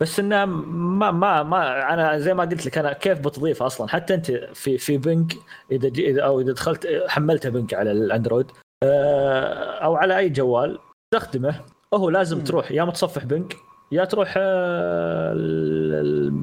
بس إنه ما ما ما أنا زي ما قلت لك أنا كيف بتضيف أصلا؟ حتى أنت في في بنج إذا جي أو إذا دخلت حملتها بنج على الأندرويد آه، أو على أي جوال تستخدمه هو لازم. تروح يا متصفح Bing يا تروح آه،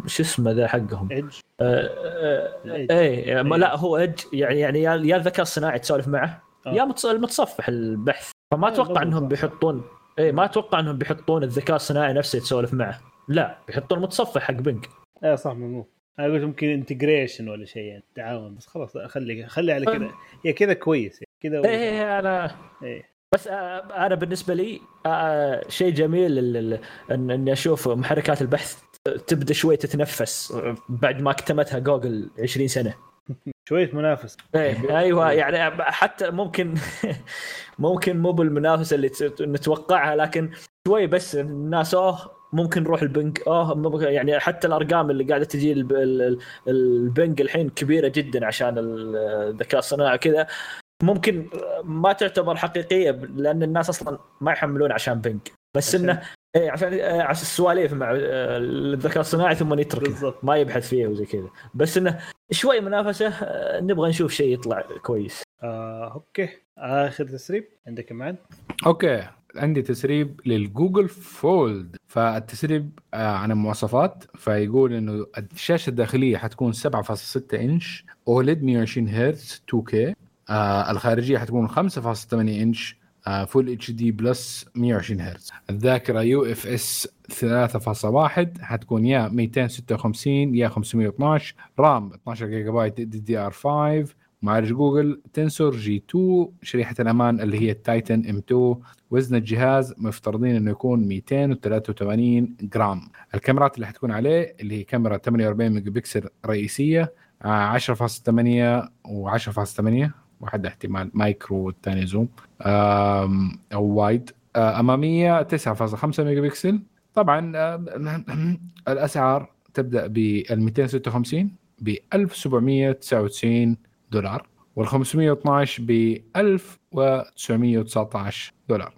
شو اسمه ذا حقهم؟ Edge إيه إيه ما- لا هو Edge يعني يعني يا يا الذكاء الصناعي تسولف معه آه. يا متص- المتصفح البحث. فما آه، أتوقع إنهم. بيحطون إيه ما أتوقع إنهم بيحطون الذكاء الصناعي نفسه يتسولف معه. لا بيحطون متصفح حق Bing إيه صح مو أنا قلت ممكن integration ولا شيء يعني تعاون بس خلاص لا، خلي خلي على كذا. هي كذا كويس كذا إيه إيه، أنا إيه. بس آه، أنا بالنسبة لي آه، شيء جميل إني أشوف محركات البحث تبدأ شوي تتنفس بعد ما كتمتها جوجل 20 سنة. شوية منافسه إيه أيوه يعني حتى ممكن ممكن مو بالمنافسه اللي نتوقعها لكن شوي بس الناس أوه ممكن نروح البنك أوه يعني حتى الأرقام اللي قاعدة تجي الب- ال- ال- ال Bing الحين كبيرة جدا عشان ال- الذكاء الصناعي كذا ممكن ما تعتبر حقيقية لأن الناس أصلا ما يحملون عشان Bing بس عشان- انه إيه عشان آه، عشان السواليف مع آه، الذكاء الصناعي ثم بالضبط. ما يبحث فيه وزي كذا. بس إنه شوي منافسة آه، نبغى نشوف شيء يطلع كويس. آه، okay. آخر تسريب؟ عندك كمان Okay. عندي تسريب لل Google Fold. فالتسريب آه، عن المواصفات. فيقول إنه الشاشة الداخلية حتكون 7.6 inch OLED 120 هرتز 2K آه الخارجية حتكون 5.8 inch Full HD Plus 120 هرتز. الذاكرة UFS 3.1 حتكون يا 256 يا 512 RAM 12 جيجا بايت DDR 5 معالج Google Tensor G 2 شريحة الأمان اللي هي ال Titan M 2 وزن الجهاز مفترضين إنه يكون 283 جرام. الكاميرات اللي حتكون عليه اللي هي كاميرا 48 ميجا بكسل رئيسية آه، 10.8 و10.8 واحد احتمال macro والثاني zoom. أو wide. آه، أمامية 9.5 ميجا بكسل طبعا آه، الأسعار تبدأ بال 256 ب 1799 دولار وال 512 ب 1919 دولار.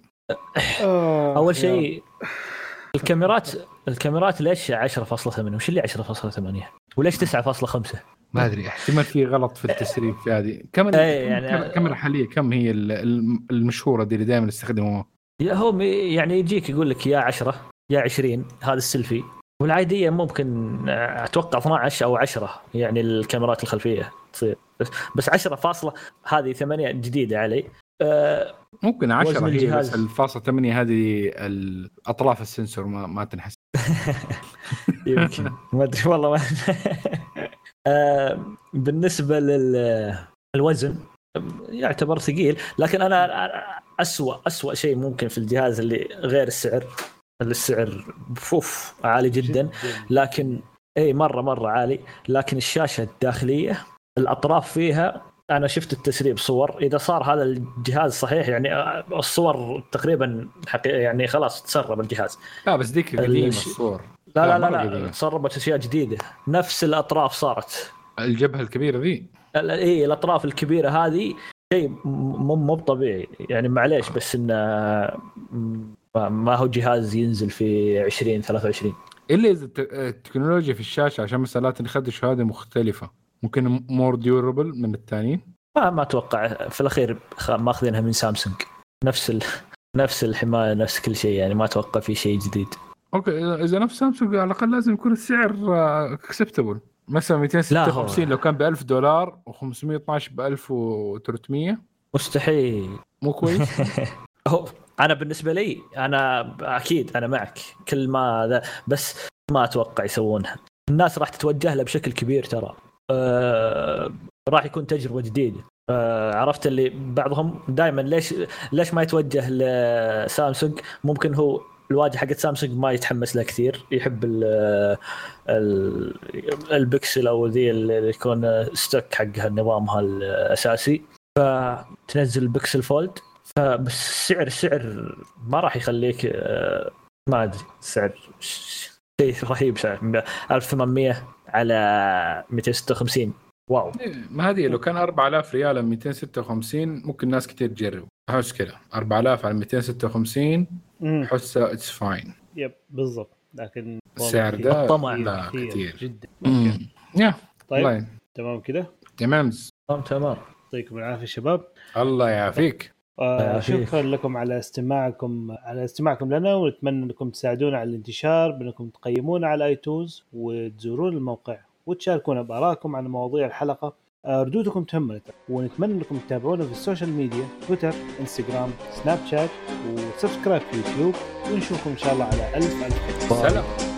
أول شيء الكاميرات الكاميرات ليش 10.8 وش اللي 10.8 وليش 9.5 ما أدري. احتمال في غلط في التسريب في هذه. كم إيه، كم يعني- الكاميرا الحاليه كم هي ال- الم- المشهورة دي اللي دائما يستخدموها؟ يا هو يعني يجيك يقول لك يا 10 يا 20 هذا السيلفي. والعادية ممكن آه، أتوقع 12 أو 10 يعني الكاميرات الخلفية تصير. بس بس 10 فاصلة هذه 8 جديدة علي. آه، ممكن 10 وزن هي. بس الفاصلة 8 هذه اطراف السنسور ما ما تنحس يمكن. ما أدري والله ما آه، بالنسبة للوزن يعتبر ثقيل. لكن أنا اسوء اسوء شيء ممكن في الجهاز اللي غير السعر. السعر فوف عالي جدا. لكن اي مرة مرة عالي. لكن الشاشة الداخلية الأطراف فيها أنا شفت التسريب صور. إذا صار هذا الجهاز صحيح يعني آه، الصور تقريبا حقيقة يعني خلاص تسرب الجهاز. لا بس ذيك قديمة الش- الصور. لا لا، لا لا, لا. تسربت أشياء جديدة. نفس الأطراف صارت. الجبهة الكبيرة ذي. إي الأطراف الكبيرة هذه شيء مو مو طبيعي يعني معليش بس انه ما هو جهاز ينزل في 20 23 إلا إذا الت- التكنولوجيا في الشاشة عشان مثلا لا تنخدش هذه مختلفة. ممكن more durable من الثانيين ما ما أتوقع. في الأخير ماخذينها من سامسونج نفس ال... نفس الحماية نفس كل شيء يعني ما أتوقع في شيء جديد. Okay اذا نفس سامسونج على الأقل لازم يكون السعر acceptable مثلا 256 لو كان ب 1000 دولار و512 ب 1300 مستحيل. مو كويس؟ هو أنا بالنسبة لي أنا أكيد أنا معك. كل ما ذا بس ما أتوقع يسوونها. الناس راح تتوجه له بشكل كبير ترى. آه راح يكون تجربة جديدة. آه عرفت اللي بعضهم دائما ليش ليش ما يتوجه لسامسونج؟ ممكن هو الواجهة حقت سامسونج ما يتحمس لها كثير. يحب ال ال البكسل أو ذي اللي يكون stock حقها نظامها الاساسي فتنزل ال Pixel Fold فبس السعر السعر ما راح يخليك آه، ما أدري. السعر ش- شيء رهيب سعر 1800 على 256 Wow. إيه، ما هذه لو كان 4000 ريال على 256 ممكن ناس كثير تجرب. احس كذا 4000 على 256 مم. احسها it's fine yep بالضبط. لكن السعر ده الطمع. لا كثير جدا. يا طيب. الله تمام كده؟ تمام. تمام تمام. يعطيكم العافية شباب. الله يعافيك. آه يعافيك. شكرا لكم على استماعكم على استماعكم لنا ونتمنى أنكم تساعدونا على الانتشار بأنكم تقيمونا على iTunes وتزورون الموقع. وتشاركونا بارائكم عن مواضيع الحلقة. آه، ردودكم تهمنا ونتمنى انكم تتابعونا في ال social media تويتر انستغرام سناب شات و subscribe في يوتيوب ونشوفكم إن شاء الله على ألف ألف سلام.